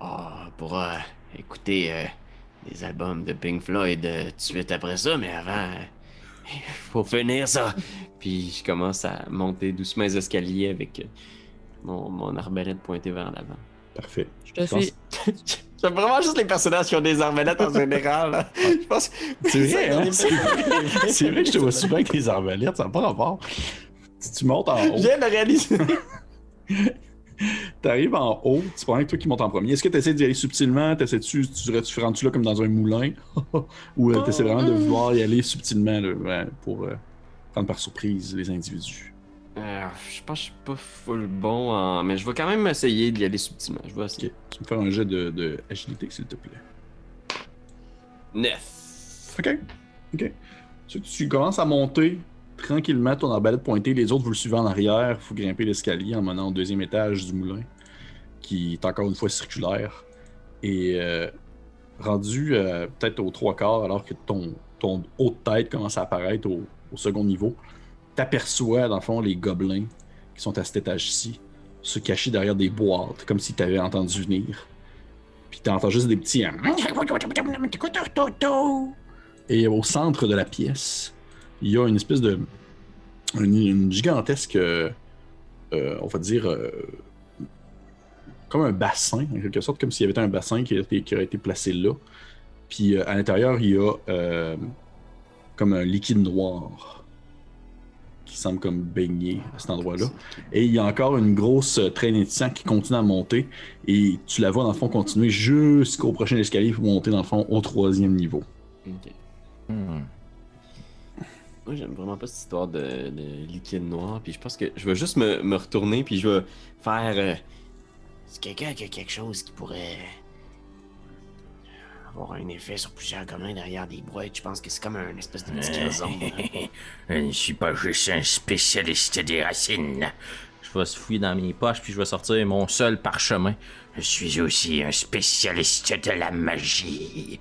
Ah, pour, euh, écouter euh, des albums de Pink Floyd euh, tout de suite après ça, mais avant, il faut finir ça. Puis je commence à monter doucement les escaliers avec euh, mon, mon arbalète pointée vers l'avant. Parfait. Je te suis. J'aime vraiment juste les personnages qui ont des arbalètes en général. là. Je pense C'est vrai, hein? C'est c'est vrai que je te vois souvent avec des arbalètes, ça n'a pas rapport. Si tu montes en haut, Je viens de le réaliser. t'arrives en haut, c'est pas que toi qui montes en premier. Est-ce que tu essaies d'y aller subtilement? T'essaies-tu, tu, tu rentres-tu là comme dans un moulin? Ou tu essaies vraiment de vouloir y aller subtilement là, pour euh, prendre par surprise les individus? Euh, je pense que je suis pas full bon en... Mais je vais quand même essayer d'y aller subtilement. Je vais Ok. essayer. Tu me faire un jet de, de agilité, s'il te plaît. Neuf. Ok. Ok. Tu, tu commences à monter tranquillement ton arbalète pointée. Les autres, vous le suivez en arrière. Il faut grimper l'escalier en menant au deuxième étage du moulin, qui est encore une fois circulaire. Et euh, rendu euh, peut-être aux trois quarts, alors que ton, ton haut de tête commence à apparaître au, au second niveau, t'aperçois, dans le fond, les gobelins qui sont à cet étage-ci, se cacher derrière des boîtes, comme si t'avais entendu venir. Puis t'entends juste des petits... hein, et au centre de la pièce, il y a une espèce de. Une, une gigantesque. euh, euh, on va dire. euh, comme un bassin, en quelque sorte, comme s'il y avait un bassin qui, a été- qui aurait été placé là. Puis euh, à l'intérieur, il y a euh, comme un liquide noir qui semble comme baigner à cet endroit-là. Et il y a encore une grosse traînée de sang qui continue à monter. Et tu la vois, dans le fond, continuer jusqu'au prochain escalier pour monter, dans le fond, au troisième niveau. Ok. Hmm. Moi, j'aime vraiment pas cette histoire de, de liquide noir. Puis je pense que je vais juste me, me retourner. Puis je vais faire. euh, C'est quelqu'un qui a quelque chose qui pourrait avoir un effet sur plusieurs gobelins derrière des boîtes? Je pense que c'est comme un espèce de petit là. Je ne suis pas juste un spécialiste des racines. Je vais se fouiller dans mes poches, puis je vais sortir mon seul parchemin. Je suis aussi un spécialiste de la magie.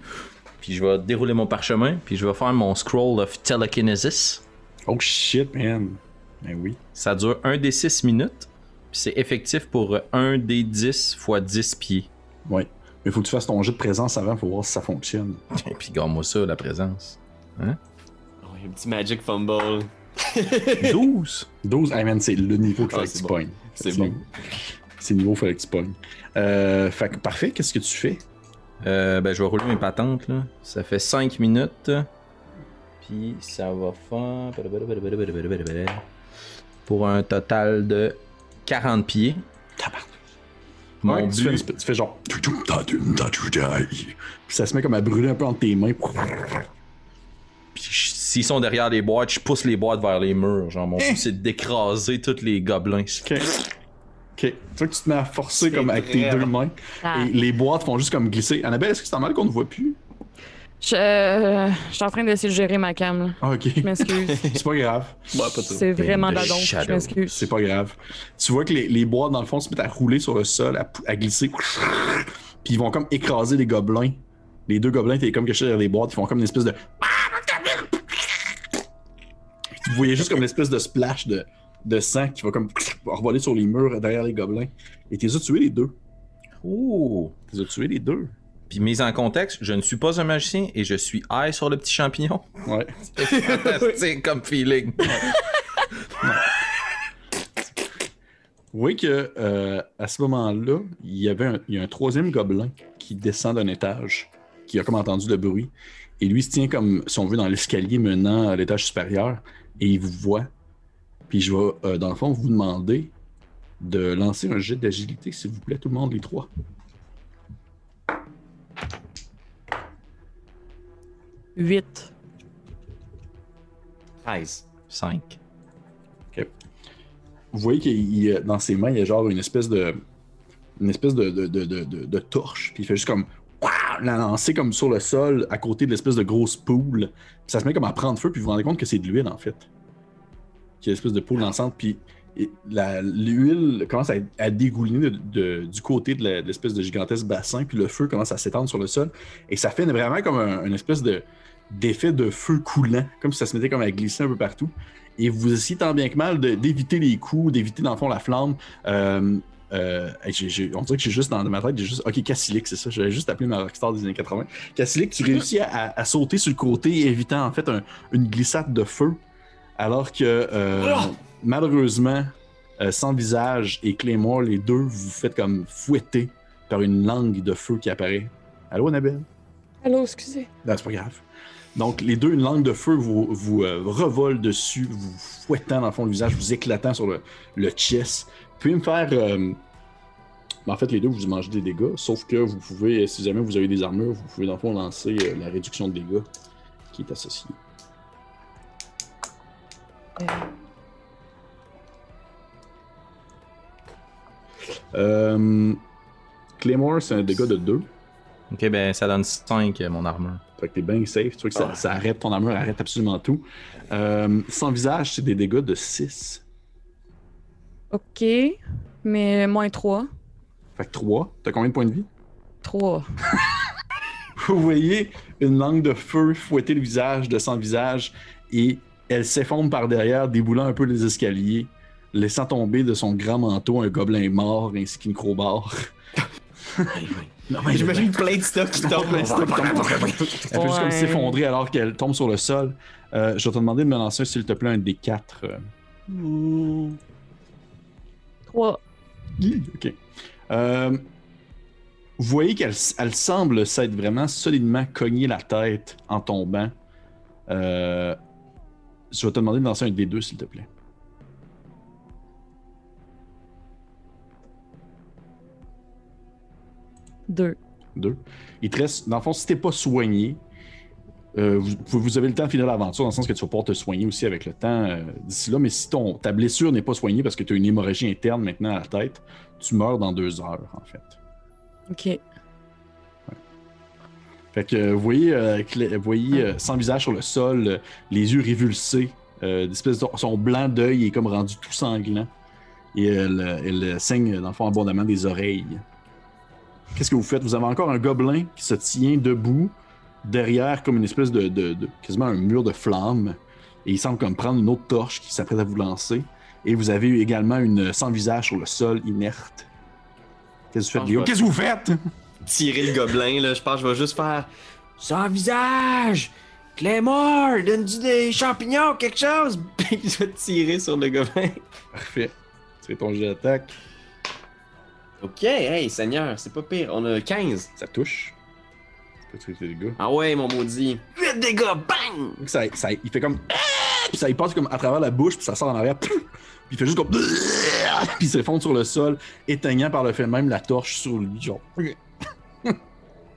Puis je vais dérouler mon parchemin, puis je vais faire mon scroll of telekinesis. Oh shit, man! Ben oui. Ça dure 1 des 6 minutes, puis c'est effectif pour 1 des 10 fois 10 pieds. Ouais. Mais faut que tu fasses ton jeu de présence avant pour voir si ça fonctionne. Et puis garde-moi ça, la présence. oh, il y a un petit magic fumble. 12! 12, hey man, c'est le niveau qu'il Ah, fallait que c'est tu bon. pognes. C'est bon. C'est le niveau qu'il fallait que tu pognes. Euh, fait que parfait, qu'est-ce que tu fais? Euh, ben, je vais rouler mes patentes, là. Ça fait 5 minutes. Puis ça va faire. Pour un total de 40 pieds. Mon Ouais, tu, fais tu fais genre. Puis ça se met comme à brûler un peu entre tes mains. Puis s'ils sont derrière les boîtes, je pousse les boîtes vers les murs. Genre, mon but, c'est d'écraser tous les gobelins. Ok. Tu vois que tu te mets à forcer comme avec tes deux mains. Ah. Et les boîtes font juste comme glisser. Annabelle, est-ce que c'est normal qu'on ne voit plus? Je, euh, je suis en train d'essayer de gérer ma cam. là. Ah, ok. Je m'excuse. c'est pas grave. C'est vraiment donf. Je m'excuse. C'est pas grave. Tu vois que les, les boîtes, dans le fond, se mettent à rouler sur le sol, à, glisser. Puis ils vont comme écraser les gobelins. Les deux gobelins, t'es comme cachés derrière les boîtes, ils font comme une espèce de. Puis tu voyais juste comme une espèce de splash de, de sang qui va comme revoler sur les murs derrière les gobelins. Et t'es as tué les deux. Oh! T'es as tué les deux. Puis mise en contexte, je ne suis pas un magicien et je suis high sur le petit champignon. Ouais. C'est fantastique comme feeling. Vous voyez que euh, à ce moment-là, il y avait un, il y a un troisième gobelin qui descend d'un étage, qui a comme entendu le bruit. Et lui se tient comme, si on veut, dans l'escalier menant à l'étage supérieur, et il vous voit. Puis je vais, euh, dans le fond, vous demander de lancer un jet d'agilité, s'il vous plaît, tout le monde, les trois. 8. 13. 5. Vous voyez qu'il dans ses mains, il y a genre une espèce de. Une espèce de, de, de, de, de- de torche. Puis il fait juste comme. La lancer comme sur le sol à côté de l'espèce de grosse poule. Puis ça se met comme à prendre feu, puis vous vous rendez compte que c'est de l'huile en fait. Qui est l'espèce de poule dansante. Puis l'huile commence à, à dégouliner de- de- du côté de l'espèce de gigantesque bassin, puis le feu commence à s'étendre sur le sol. Et ça fait vraiment comme un, une espèce de d'effet de feu coulant, comme si ça se mettait comme à glisser un peu partout et vous essayez tant bien que mal d'éviter les coups, d'éviter dans le fond la flamme. Euh, euh, on dirait que j'ai juste dans ma tête, j'ai juste. Ok, Cassilic, c'est ça. J'avais juste appelé ma rockstar des années 80. Cassilic, tu réussis à, à sauter sur le côté, évitant en fait un- une glissade de feu. Alors que euh, malheureusement, euh, Sans Visage et Claymore, les deux, vous vous faites comme fouetter par une langue de feu qui apparaît. Allô, Annabelle? Allô, excusez. Non, c'est pas grave. Donc, les deux, une langue de feu vous, vous euh, revole dessus, vous fouettant dans le fond le visage, vous éclatant sur le, le chest. Vous pouvez me faire. euh, en fait, les deux, vous mangez des dégâts, sauf que vous pouvez, si jamais vous avez des armures, vous pouvez dans le fond lancer euh, la réduction de dégâts qui est associée. Euh, Claymore, c'est un dégât de 2. Ok, ben ça donne 5 mon armure. Fait que t'es bien safe. Tu vois que ça, ça arrête ton armure, arrête absolument tout. Euh, sans visage, c'est des dégâts de 6. Ok. Mais moins 3. Fait que 3. T'as combien de points de vie? 3. Vous voyez une langue de feu fouetter le visage de sans visage et elle s'effondre par derrière, déboulant un peu les escaliers, laissant tomber de son grand manteau un gobelin mort ainsi qu'une crowbar. Non, mais J'imagine plein de stuff qui tombe, tombent. plein de stuff qui tombe. Elle fait juste comme s'effondrer alors qu'elle tombe sur le sol. Euh, je vais te demander de me lancer, s'il te plaît, un des 4. 3. Ok. Euh, vous voyez qu'elle elle semble s'être vraiment solidement cogné la tête en tombant. Je vais te demander de lancer un D2, s'il te plaît. 2. Deux. Il te reste, dans le fond, si t'es pas soigné, euh, vous, vous avez le temps de finir l'aventure, dans le sens que tu vas pouvoir te soigner aussi avec le temps euh, d'ici là. Mais si ton, ta blessure n'est pas soignée parce que tu as une hémorragie interne maintenant à la tête, tu meurs dans deux heures, en fait. Ok. Fait que euh, vous voyez, euh, clé- vous voyez euh, sans visage sur le sol, les yeux révulsés, euh, d'espèce de- son blanc d'œil est comme rendu tout sanglant. Et elle, elle saigne, dans le fond, abondamment des oreilles. Qu'est-ce que vous faites? Vous avez encore un gobelin qui se tient debout, derrière comme une espèce de, de- de- quasiment un mur de flammes. Et il semble comme prendre une autre torche qui s'apprête à vous lancer. Et vous avez également une sans visage sur le sol, inerte. Qu'est-ce que vous faites. Qu'est-ce que vous faites? Tirer le gobelin, là, je pense que je vais juste faire. Sans visage! Claymore! Donne-tu des champignons, quelque chose? Puis je vais tirer sur le gobelin. Parfait. C'est ton jet d'attaque. Ok, hey, Seigneur, c'est pas pire. On a 15. Ça touche. Tu peux tuer les gars. Ah ouais, mon maudit. 8 dégâts, bang! Donc, ça, ça- il fait comme. Puis ça il passe comme à travers la bouche, puis ça sort en arrière. Puis il fait juste comme. Puis il s'effondre sur le sol, éteignant par le fait même la torche sur lui. Genre.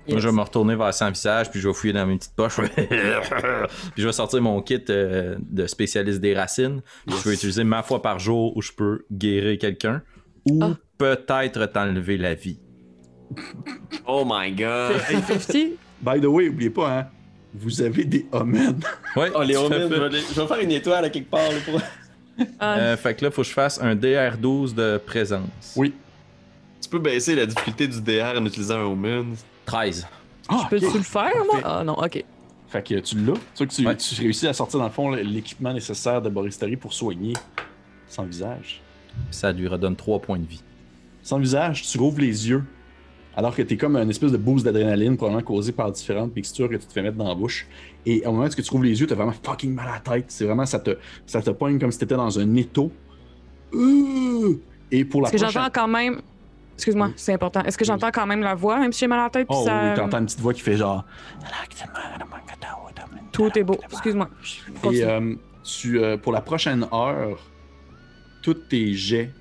Moi, je vais me retourner vers sans visage, puis je vais fouiller dans mes petites poches. puis je vais sortir mon kit euh, de spécialiste des racines. Puis Je vais utiliser ma fois par jour où je peux guérir quelqu'un. Ou Ah. peut-être t'enlever la vie. Oh my god. 50-50. By the way, oubliez pas, hein. Vous avez des homens. Ouais, Oh, les homens, vais, je vais faire une étoile à quelque part. Là, pour... Ah, Euh, fait que là, faut que je fasse un DR12 de présence. Oui. Tu peux baisser la difficulté du DR en utilisant un omen. 13. Ah, Peux-tu ok. le faire, moi? Ah non, ok. Fait que tu l'as. Tu vois que tu, Ouais. tu réussis à sortir dans le fond l'équipement nécessaire de Boris Terry pour soigner sans visage. Ça lui redonne 3 points de vie. Sans visage, tu rouvres les yeux. Alors que t'es comme une espèce de boost d'adrénaline, probablement causé par différentes mixtures que tu te fais mettre dans la bouche. Et au moment où tu rouvres les yeux, t'as vraiment fucking mal à la tête. C'est vraiment, ça te, ça te pogne comme si t'étais dans un étau. Euh! Et pour la Est-ce que j'entends quand même. Excuse-moi, c'est important. Est-ce que j'entends quand même la voix, même si j'ai mal à la tête? Oh ça... oui, t'entends une petite voix qui fait genre... Tout est beau. Excuse-moi. Et euh, tu, euh, pour la prochaine heure, tous tes jets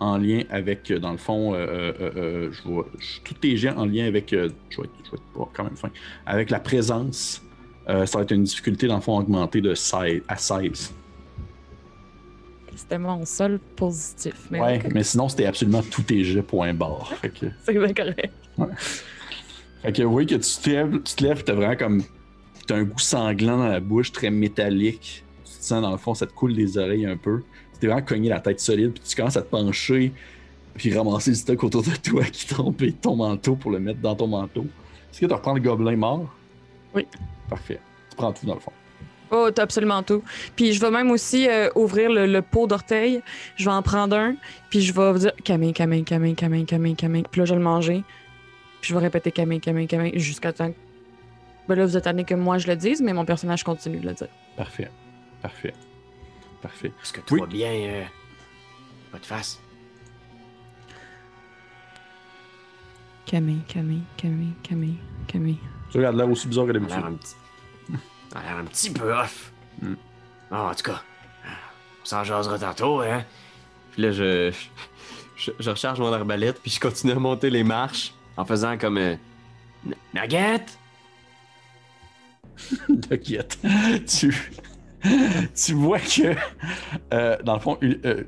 en lien avec, euh, dans le fond, euh, je vois, tous tes jets en lien avec, je vais être, je vais être pas quand même fin, avec la présence, ça va être une difficulté, dans le fond, augmentée de 16, à 16. C'était mon seul positif. Mais ouais, mais sinon, c'était absolument tous tes jets, point barre. Que, c'est bien correct. fait que voyez que tu te lèves, tu te lèves, t'as vraiment comme, t'as un goût sanglant dans la bouche, très métallique. Tu te sens, dans le fond, ça te coule des oreilles un peu. Tu t'es vraiment cogné la tête solide, puis tu commences à te pencher, puis ramasser le stock autour de toi qui tombe et ton manteau pour le mettre dans ton manteau. Est-ce que tu reprends le gobelin mort? Oui. Parfait. Tu prends tout dans le fond. Oh, t'as absolument tout. Puis je vais même aussi euh, ouvrir le, le pot d'orteil. Je vais en prendre un, puis je vais vous dire Camille, Camille, Camille, Camille, Camille, Camille. Puis là, je vais le manger. Puis je vais répéter Camille, Camille, Camille jusqu'à temps que. Ben là, vous attendez que moi je le dise, mais mon personnage continue de le dire. Parfait. Parfait. Parfait. Est-ce que tout Oui. va bien, euh, votre face? Camille, Camille, Camille, Camille, Camille. Tu regardes l'air aussi bizarre que d'habitude. A l'air un petit peu off. Bon, en tout cas, on s'en jasera tantôt, hein? Puis là, je, je, je recharge mon arbalète, puis je continue à monter les marches en faisant comme. euh, N- Nugget? T'inquiète. tu, tu vois que, euh, dans le fond, euh,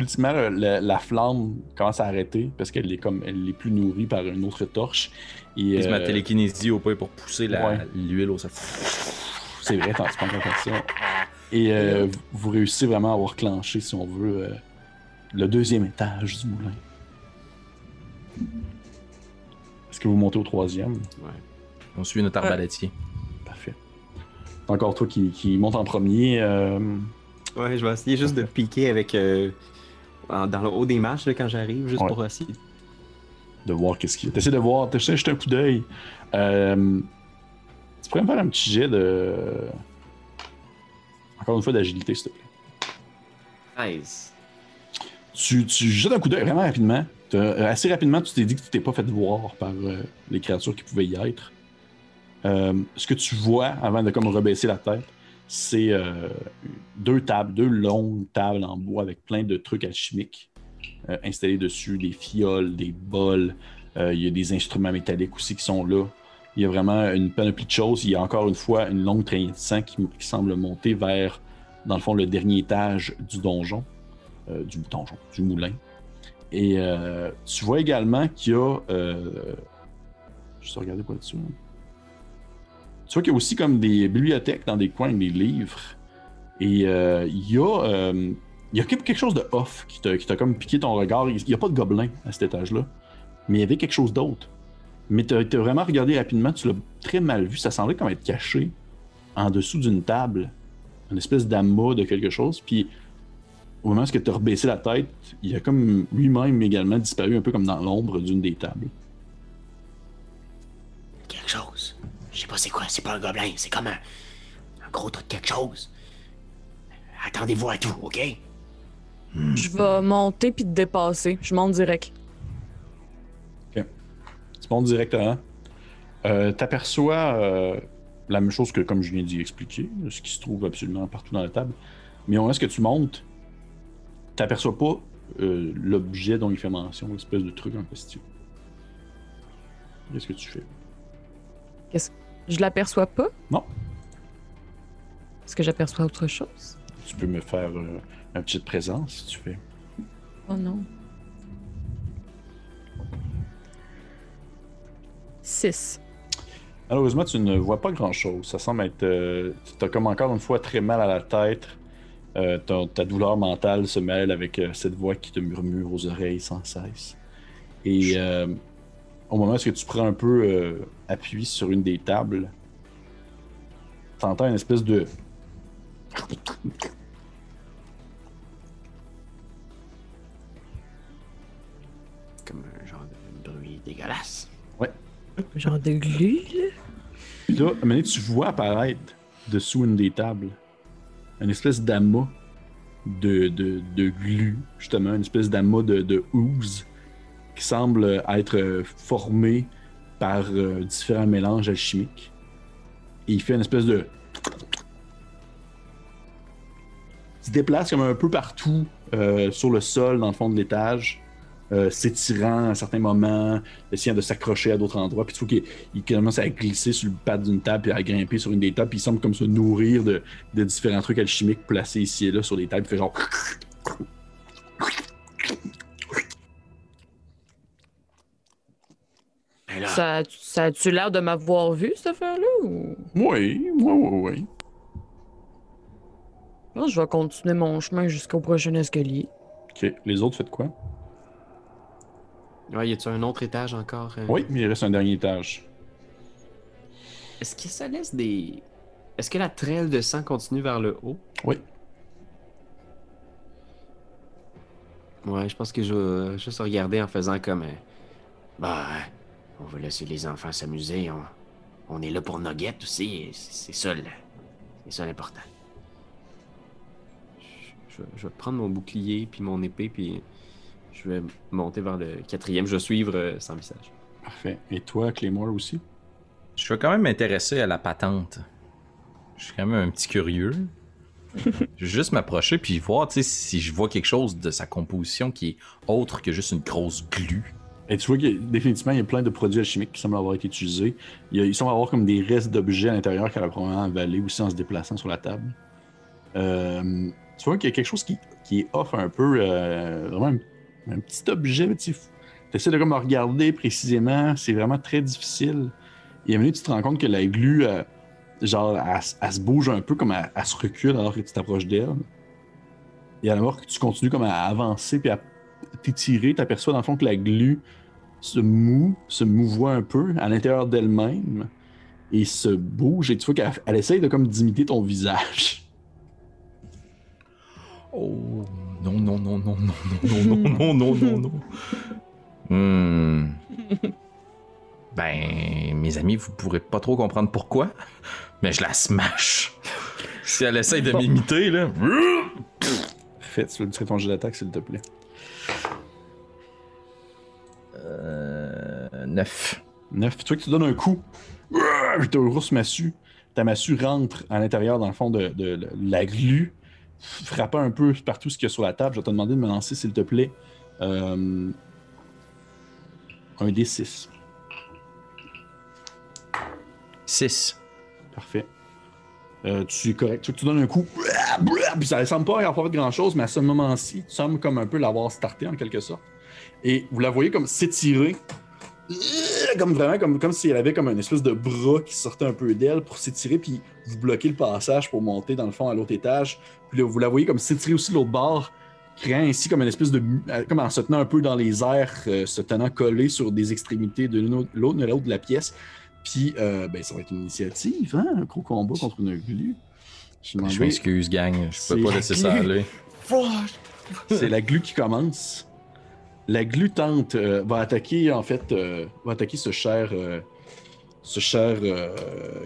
ultimement, euh, la, la flamme commence à arrêter parce qu'elle est comme elle est plus nourrie par une autre torche. Et, Utilise ma euh, télékinésie au point pour pousser ouais. l'huile au sol. c'est vrai, t'en tu prends comme ça. Et euh, vous- vous réussissez vraiment à avoir clenché, si on veut, euh, le deuxième étage du moulin. Est-ce que vous montez au troisième? On suit notre arbalétier. Parfait. C'est encore toi qui, qui monte en premier. euh, Ouais, je vais essayer juste de piquer avec. euh, en- dans le haut des marches là, quand j'arrive, juste Ouais. pour essayer. de voir qu'est-ce qu'il y a. T'essaies de voir, t'essaies de jeter un coup d'œil. Euh, tu pourrais me faire un petit jet de. Encore une fois d'agilité, s'il te plaît. 13. Tu, tu jettes un coup d'œil vraiment rapidement. Euh, assez rapidement, tu t'es dit que tu t'es pas fait voir par euh, les créatures qui pouvaient y être. Euh, ce que tu vois avant de comme rebaisser la tête, c'est euh, deux tables, deux longues tables en bois avec plein de trucs alchimiques euh, installés dessus, des fioles, des bols. Euh, il y a des instruments métalliques aussi qui sont là. Il y a vraiment une panoplie de choses. Il y a encore une fois une longue traînée de sang qui, semble monter vers, dans le fond, le dernier étage du donjon. Du donjon, du moulin. Et tu vois également qu'il y a. Je vais regarder quoi dessus. Tu vois qu'il y a aussi comme des bibliothèques dans des coins des livres. Et euh, il y a. euh, y a quelque chose de off qui t'a qui t'a comme piqué ton regard. Il n'y a pas de gobelin à cet étage-là. Mais il y avait quelque chose d'autre. Mais tu as vraiment regardé rapidement, tu l'as très mal vu. Ça semblait comme être caché en dessous d'une table. Une espèce d'amas de quelque chose. Puis au moment où tu as rebaissé la tête, il a comme lui-même également disparu un peu comme dans l'ombre d'une des tables. Je sais pas c'est quoi, c'est pas un gobelin, c'est comme un, un gros truc quelque chose. Attendez-vous à tout, ok? Je vais monter puis te dépasser. Je monte direct. Tu montes directement. Euh, T'aperçois euh, la même chose que comme je viens d'y expliquer, ce qui se trouve absolument partout dans la table. Mais au moment où tu montes, t'aperçois pas euh, l'objet dont il fait mention, l'espèce de truc en question. Qu'est-ce que tu fais? Je l'aperçois pas? Non. Est-ce que j'aperçois autre chose? Tu peux me faire euh, un petit présence si tu fais. Oh non. 6. Malheureusement, tu ne vois pas grand-chose. Ça semble être... Euh, tu as comme encore une fois très mal à la tête. Euh, ta, ta douleur mentale se mêle avec euh, cette voix qui te murmure aux oreilles sans cesse. Et euh, au moment où tu prends un peu euh, appui sur une des tables, tu entends une espèce de... Comme un genre de bruit dégueulasse. Genre de glu, là? Puis là, à un moment donné, tu vois apparaître dessous une des tables une espèce d'amas de, de, de glu, justement, une espèce d'amas de, de ooze qui semble être euh, formé par euh, différents mélanges alchimiques. Il fait une espèce de. Il se déplace comme un peu partout euh, sur le sol, dans le fond de l'étage, s'étirant à certains moments, essayant de s'accrocher à d'autres endroits. Puis tu vois qu'il il commence à glisser sur le pad d'une table puis à grimper sur une des tables. Puis il semble comme se nourrir de, différents trucs alchimiques placés ici et là sur les tables. Il fait genre. Là, Ça, ça a-tu l'air de m'avoir vu, cette affaire-là? Ou... Oui, oui, oui, oui. Je pense que je vais continuer mon chemin jusqu'au prochain escalier. Ok, les autres, faites quoi? Ouais, y a-tu un autre étage encore? euh? Oui, mais il reste un dernier étage. Est-ce que ça laisse des. Est-ce que la traîne de sang continue vers le haut? Oui. Ouais, je pense que je vais juste regarder en faisant comme. euh, Bah, euh, on va laisser les enfants s'amuser. On, on est là pour Nugget aussi. C'est ça, c'est ça l'important. Je, je vais- prendre mon bouclier puis mon épée puis je vais monter vers le quatrième. Je vais suivre euh, sans visage. Parfait. Et toi, Claymore aussi? Je suis quand même intéressé à la patente. Je suis quand même un petit curieux. je vais juste m'approcher puis voir si je vois quelque chose de sa composition qui est autre que juste une grosse glu. Et tu vois que définitivement, il y a plein de produits alchimiques qui semblent avoir été utilisés. Il, y avoir comme des restes d'objets à l'intérieur qu'elle a probablement avalé aussi en se déplaçant sur la table. Euh, tu vois qu'il y a quelque chose qui, qui est off un peu, euh, vraiment un, un petit objet. Tu essaies de comme regarder précisément, c'est vraiment très difficile. Et à un moment tu te rends compte que la glu, euh, genre, elle, se bouge un peu comme elle, se recule alors que tu t'approches d'elle. Et à la que tu continues comme à avancer puis à t'étirer, tu aperçois dans le fond que la glu se moue, se mouvoie un peu à l'intérieur d'elle-même et se bouge et tu vois qu'elle elle essaye de comme d'imiter ton visage. Oh non non non non non non non non non non non. Hmm. Ben mes amis, vous pourrez pas trop comprendre pourquoi, mais je la smash. Si elle essaye de m'imiter là. Tu veux ton jeu d'attaque s'il te plaît. 9. 9. Tu vois que tu donnes un coup. Puis ta grosse massue. Ta massue rentre à l'intérieur, dans le fond, de, de- de la glu, frappant un peu partout ce qu'il y a sur la table. Je vais te demander de me lancer, s'il te plaît, euh, un D6. 6. Parfait. Euh, tu es correct. Tu, tu donnes un coup. Puis ça ne semble pas avoir fait grand chose, mais à ce moment-ci, tu sembles comme un peu l'avoir starté en quelque sorte. Et vous la voyez comme s'étirer. Comme vraiment, comme, comme si elle avait comme une espèce de bras qui sortait un peu d'elle pour s'étirer, puis vous bloquez le passage pour monter dans le fond à l'autre étage. Puis là, vous la voyez comme s'étirer aussi de l'autre bord, créant ainsi comme une espèce de. euh, comme en se tenant un peu dans les airs, euh, se tenant collé sur des extrémités de l'autre de l'autre de la pièce. Puis, euh, ben, ça va être une initiative, hein? Un gros combat contre une glu. Je m'excuse gang, je peux pas laisser ça aller. C'est la glu qui commence. La glu tente, euh, va attaquer, en fait, euh, va attaquer ce cher, euh, ce cher euh,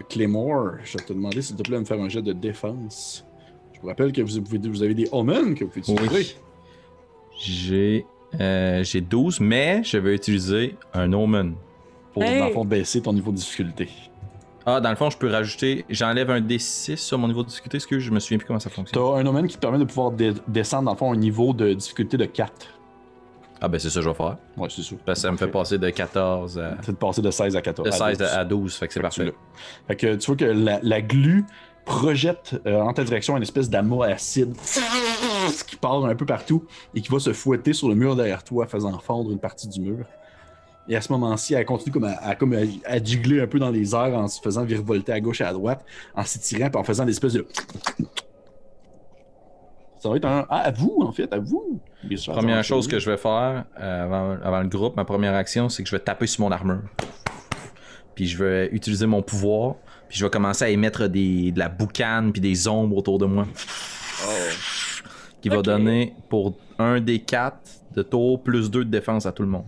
Claymore. Je vais te demander, s'il te plaît, de me faire un jet de défense. Je vous rappelle que vous, pouvez- vous avez des omens que vous pouvez utiliser. Oui. J'ai euh, j'ai 12, mais je vais utiliser un omen. Pour, Hey! dans le fond, baisser ton niveau de difficulté. Ah, dans le fond, je peux rajouter. J'enlève un D6 sur mon niveau de difficulté. Est-ce que je me souviens plus comment ça Tu fonctionne? as un omen qui te permet de pouvoir descendre, dans le fond, un niveau de difficulté de 4. Ah, ben c'est ça que je vais faire. Ouais, c'est sûr. Parce que ça me fait passer de 14 à. C'est de passer de 16 à 14. De 16 12. à 12, fait que c'est parfait. Fait que tu vois que la, la glu projette euh, en ta direction une espèce d'amas acide qui part un peu partout et qui va se fouetter sur le mur derrière toi, faisant fondre une partie du mur. Et à ce moment-ci, elle continue comme à, à- comme à, à gigler un peu dans les airs en se faisant virevolter à gauche et à droite, en s'étirant et en faisant des espèces de. Ça va être un. Ah, à vous, en fait, à vous. Bien sûr, ça Première chose que je vais faire euh, avant, avant le groupe, ma première action, c'est que je vais taper sur mon armure. Puis je vais utiliser mon pouvoir. Puis je vais commencer à émettre des, de la boucane puis des ombres autour de moi. Qui va donner pour un des 4 de tour plus 2 de défense à tout le monde.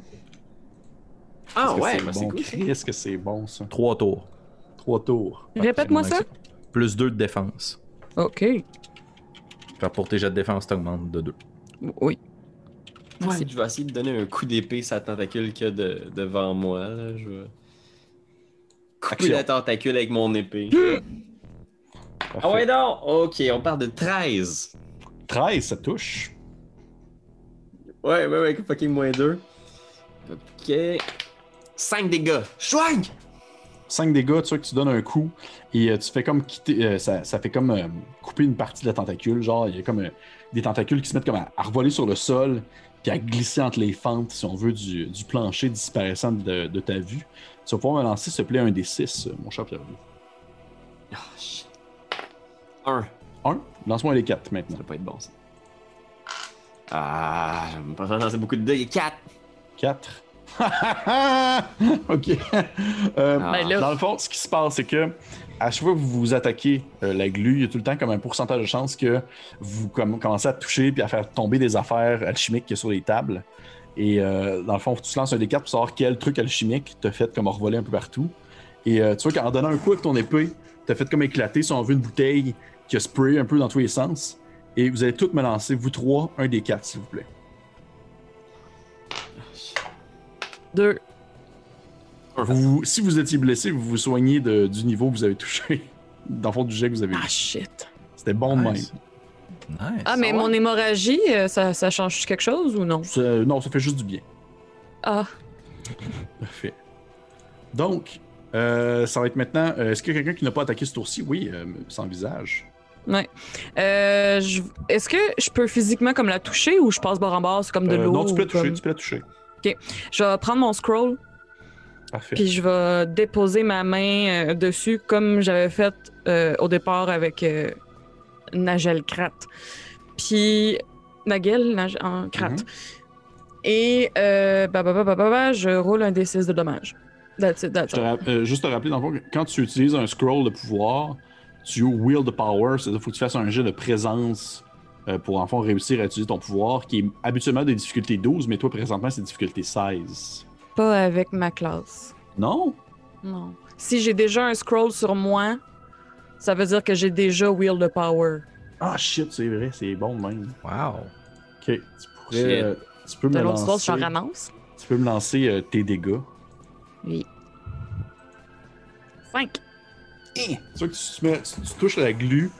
Ah ouais, c'est bah, c'est bon. cool. ça. Est-ce que c'est bon, ça? 3 tours. Trois tours. Répète-moi ça. Plus 2 de défense. Ok. Fait pour tes jets de défense, t'augmentes de 2. Oui. Ouais, je vais essayer de donner un coup d'épée sur la tentacule qu'il y a de- devant moi. Là. Je vais couper Action. la tentacule avec mon épée. ah ouais, non! Ok, on parle de 13. 13, ça touche. Ouais, ouais, ouais, fucking moins 2. Ok. 5 dégâts. Chouang! 5 dégâts, tu vois que tu donnes un coup et euh, tu fais comme quitter. euh, ça, ça fait comme euh, couper une partie de la tentacule. Genre, il y a comme des tentacules qui se mettent comme à, à revoler sur le sol puis à glisser entre les fentes, si on veut, du, du plancher disparaissant de, de ta vue. Tu vas pouvoir me lancer, s'il te plaît, un des 6, mon cher Pierre. Ah, shit. 1. 1. Lance-moi un des 4 Ça maintenant. va pas être bon, ça. Ah, j'aime pas ça lancer beaucoup de dégâts. 4. 4. ok. Euh, Ah. Dans le fond, ce qui se passe, c'est que à chaque fois que vous vous attaquez euh, la glu, il y a tout le temps comme un pourcentage de chance que vous com- commencez à toucher puis à faire tomber des affaires alchimiques sur les tables. Et euh, dans le fond, tu te lances un des quatre pour savoir quel truc alchimique t'as fait comme revoler un peu partout. Et euh, tu vois qu'en donnant un coup avec ton épée, t'as fait comme éclater, si on veut, une bouteille qui a spray un peu dans tous les sens. Et vous allez toutes me lancer, vous trois, un des quatre, s'il vous plaît. Vous- si vous étiez blessé, vous vous soignez de- du niveau que vous avez touché. Dans le fond du jet que vous avez eu. Ah, shit. C'était bon de Nice. même. Nice. Ah, mais mon hémorragie, euh, ça, ça change quelque chose ou non? Ça- non, ça fait juste du bien. Ah, Parfait. Donc, euh, ça va être maintenant. euh, Est-ce qu'il y a quelqu'un qui n'a pas attaqué ce tour-ci? Oui, euh, sans visage. euh, je- est-ce que je peux physiquement comme la toucher ou je passe bord en bord, c'est comme de Euh, l'eau? non, tu peux la ou toucher, comme- tu peux la toucher. Je vais prendre mon scroll, Parfait. puis je vais déposer ma main euh, dessus comme j'avais fait euh, au départ avec euh, Nagel Krat. Puis Nagel Nag- en Krat. Mhm. Et euh, bah, bah, bah, bah, bah, bah, je roule un D6 de. That's it, that's te euh, juste te rappeler, dans le fond, quand tu utilises un scroll de pouvoir, tu wield the power, c'est-à-dire qu'il faut que tu fasses un jet de présence euh, pour, en fond, réussir à utiliser ton pouvoir, qui est habituellement des difficultés 12, mais toi, présentement, c'est difficulté 16. Pas avec ma classe. Non? Non. Si j'ai déjà un scroll sur moi, ça veut dire que j'ai déjà Wheel de Power. Ah, shit, c'est vrai, c'est bon de même. Wow. Ok, tu pourrais. Euh, tu peux me De l'autre histoire, lancer, tu peux me lancer euh, tes dégâts. Oui. 5. Tu vois que tu, tu- tu touches la glu,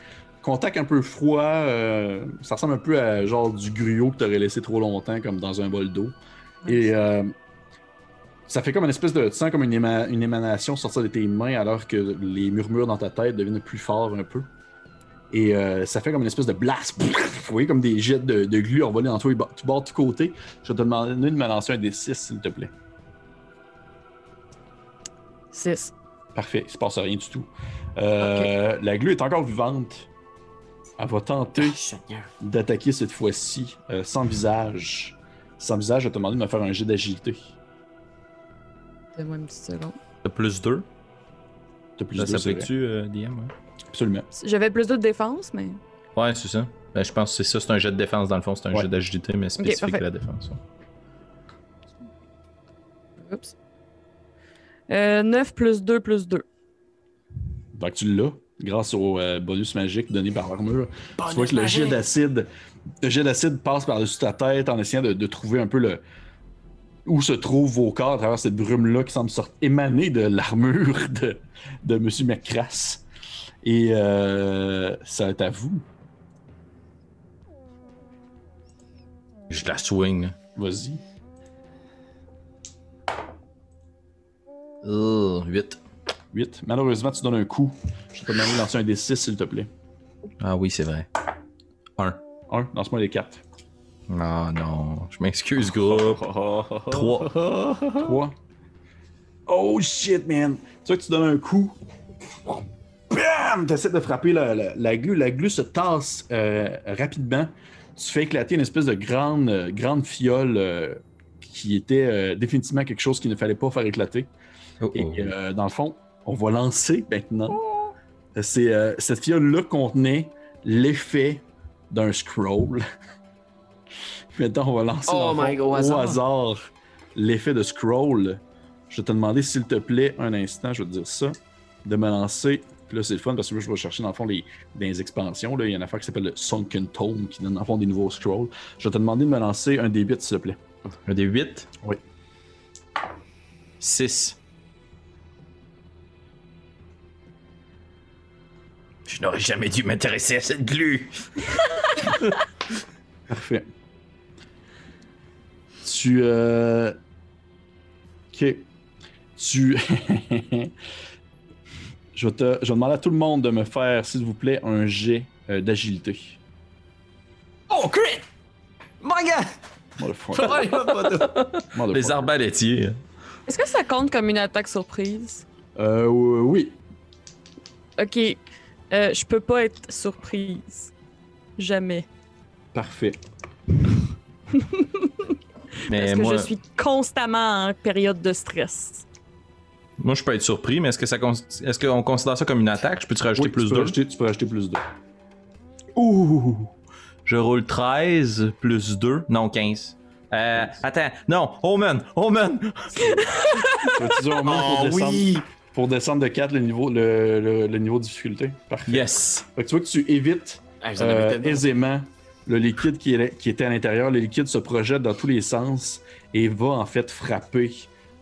contact un peu froid, euh, ça ressemble un peu à genre du gruau que tu aurais laissé trop longtemps, comme dans un bol d'eau. Et euh, ça fait comme une espèce de. Tu sens comme une, éma- une émanation sortir de tes mains alors que les murmures dans ta tête deviennent plus forts un peu. Et euh, ça fait comme une espèce de blast. Vous voyez comme des jets de, de glu envolés dans tous les bords, bords, tous côtés. Je vais te demander de me lancer un des 6, s'il te plaît. 6. Parfait, il se passe rien du tout. Euh, La glu est encore vivante. Elle va tenter Ah, d'attaquer cette fois-ci euh, sans visage. Sans visage, je vais te demander de me faire un jet d'agilité. Donne-moi une petite seconde. T'as plus 2. T'as plus Ça de deux, c'est vrai. s'applique-tu, euh, DM? ouais? Absolument. J'avais plus de défense, mais. Ouais, c'est ça. Ben, je pense que c'est ça, c'est un jet de défense dans le fond, c'est un Ouais. jet d'agilité, mais spécifique à la défense. ouais. Oups. Euh, 9 plus 2 plus 2. Donc tu l'as, grâce au euh, bonus magique donné par l'armure. Bonus tu vois que le jet d'acide, le jet d'acide passe par-dessus ta tête en essayant de, de trouver un peu le où se trouvent vos corps à travers cette brume-là qui semble sortir émaner de l'armure de, de Monsieur McCrass. Et euh, ça est à vous. Je la swing. Vas-y. Euh, 8. 8. Malheureusement, tu donnes un coup. Je te demande de lancer un des 6, s'il te plaît. Ah oui, c'est vrai. 1. 1, lance-moi les 4. Ah non, je m'excuse, groupe. 3. 3. Oh shit, man! Tu vois que tu donnes un coup. Bam! Tu essaies de frapper la, la, la glu. La glu se tasse euh, rapidement. Tu fais éclater une espèce de grande, euh, grande fiole euh, qui était définitivement quelque chose qu'il ne fallait pas faire éclater. Oh, Et oh. euh, dans le fond, on va lancer maintenant. C'est, euh, cette fiole-là contenait l'effet d'un scroll. maintenant, on va lancer Oh my God, au hasard. hasard l'effet de scroll. Je vais te demander, s'il te plaît, un instant, je vais te dire ça, de me lancer. Puis là, c'est le fun parce que là, je vais chercher dans le fond les, les expansions. Là. Il y a une affaire qui s'appelle le Sunken Tome qui donne dans le fond des nouveaux scrolls. Je vais te demander de me lancer un débit, s'il te plaît. Un des 8? Oui. 6. Je n'aurais jamais dû m'intéresser à cette glu. Parfait. Tu. Euh... Ok. Tu. je, vais te... je vais demander à tout le monde de me faire, s'il vous plaît, un jet euh, d'agilité. Oh, crit! De- Les arbalétiers. Est-ce que ça compte comme une attaque surprise? Euh, oui. Ok. Euh, je peux pas être surprise. Jamais. Parfait. Mais Parce que moi, je suis constamment en période de stress. Moi, je peux être surpris, mais est-ce que ça est-ce qu'on considère ça comme une attaque? Je peux-tu rajouter Oui, plus tu peux 2? rajouter- tu peux rajouter plus 2. Ouh! Je roule 13 plus 2. Non, 15. Euh, attends, non, Omen! Omen! Tu dire pour, Oh descendre, oui! Pour descendre de 4 le niveau, le, le- le niveau de difficulté. Parfait. Yes! Fait que tu vois que tu évites Ah, euh, aisément le liquide qui, est- qui était à l'intérieur. Le liquide se projette dans tous les sens et va en fait frapper,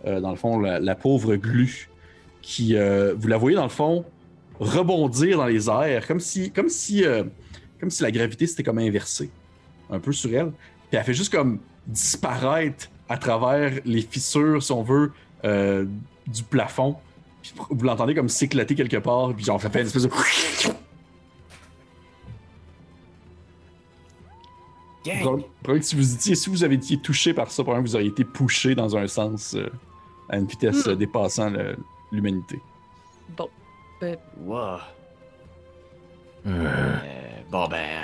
euh, dans le fond, la, la pauvre glu qui, euh, vous la voyez dans le fond, rebondir dans les airs, comme si, comme si, euh, comme si la gravité s'était comme inversée, un peu sur elle. Puis elle fait juste comme disparaître à travers les fissures, si on veut, euh, du plafond. Puis vous l'entendez comme s'éclater quelque part, puis genre ça fait une espèce de Gang! Probable- probable que si vous étiez, si vous avez été touché par ça, probablement que vous auriez été poussé dans un sens euh, à une vitesse euh, dépassant le- l'humanité. Bon. Ben, Wow. Euh, Euh, bon, ben.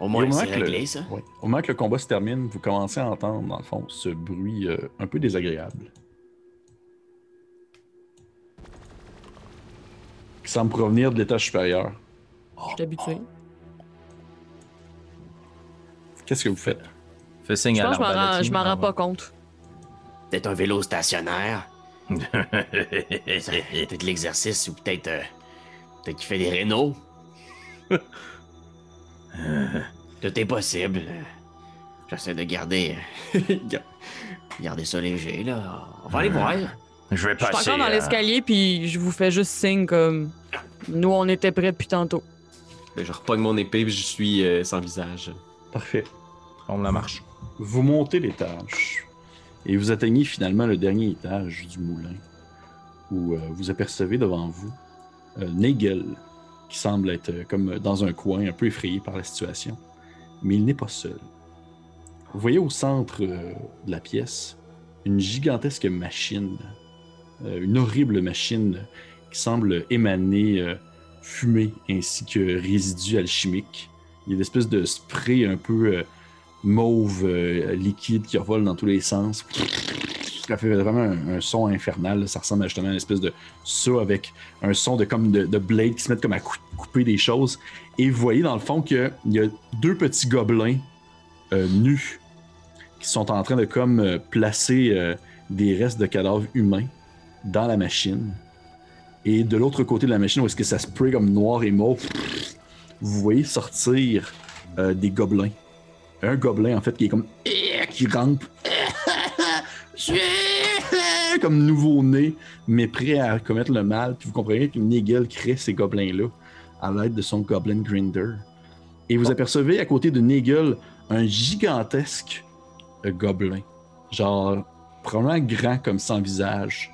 Au moins, moment c'est que le- réglé, ça. Ouais. Au moment que le combat se termine, vous commencez à entendre, dans le fond, ce bruit euh, un peu désagréable. Qui semble provenir de l'étage supérieur. je suis habitué. Qu'est-ce que vous faites? Fais signe Je à pense que je m'en rends- pas compte. Peut-être un vélo stationnaire? peut-être l'exercice ou peut-être. euh, peut-être qu'il fait des rénaux? Tout est possible. J'essaie de garder. gar- garder ça léger, là. On va aller voir. Je vais Je suis passer. encore dans euh, l'escalier, puis je vous fais juste signe comme. Nous, on était prêts depuis tantôt. Ben, je repogne mon épée puis je suis euh, sans visage. Parfait. On la marche. Vous montez l'étage et vous atteignez finalement le dernier étage du moulin où euh, vous apercevez devant vous euh, Nagel qui semble être euh, comme dans un coin un peu effrayé par la situation. Mais il n'est pas seul. Vous voyez au centre euh, de la pièce une gigantesque machine, une horrible machine qui semble émaner euh, fumée ainsi que résidus alchimiques. Il y a une espèce de spray un peu euh, mauve euh, liquide qui revole dans tous les sens. Ça fait vraiment un, son infernal. Ça ressemble justement à une espèce de ça avec un son de comme de, de blade qui se mettent comme à cou- couper des choses. Et vous voyez dans le fond qu'il y a deux petits gobelins euh, nus qui sont en train de comme euh, placer euh, des restes de cadavres humains dans la machine. Et de l'autre côté de la machine, où est-ce que ça spray comme noir et mauve, vous voyez sortir euh, des gobelins. Un gobelin en fait qui est comme qui rampe comme nouveau-né mais prêt à commettre le mal. Puis vous comprenez que Nigel crée ces gobelins là à l'aide de son goblin grinder. Et vous apercevez à côté de Nigel un gigantesque euh, gobelin. Genre probablement grand comme sans visage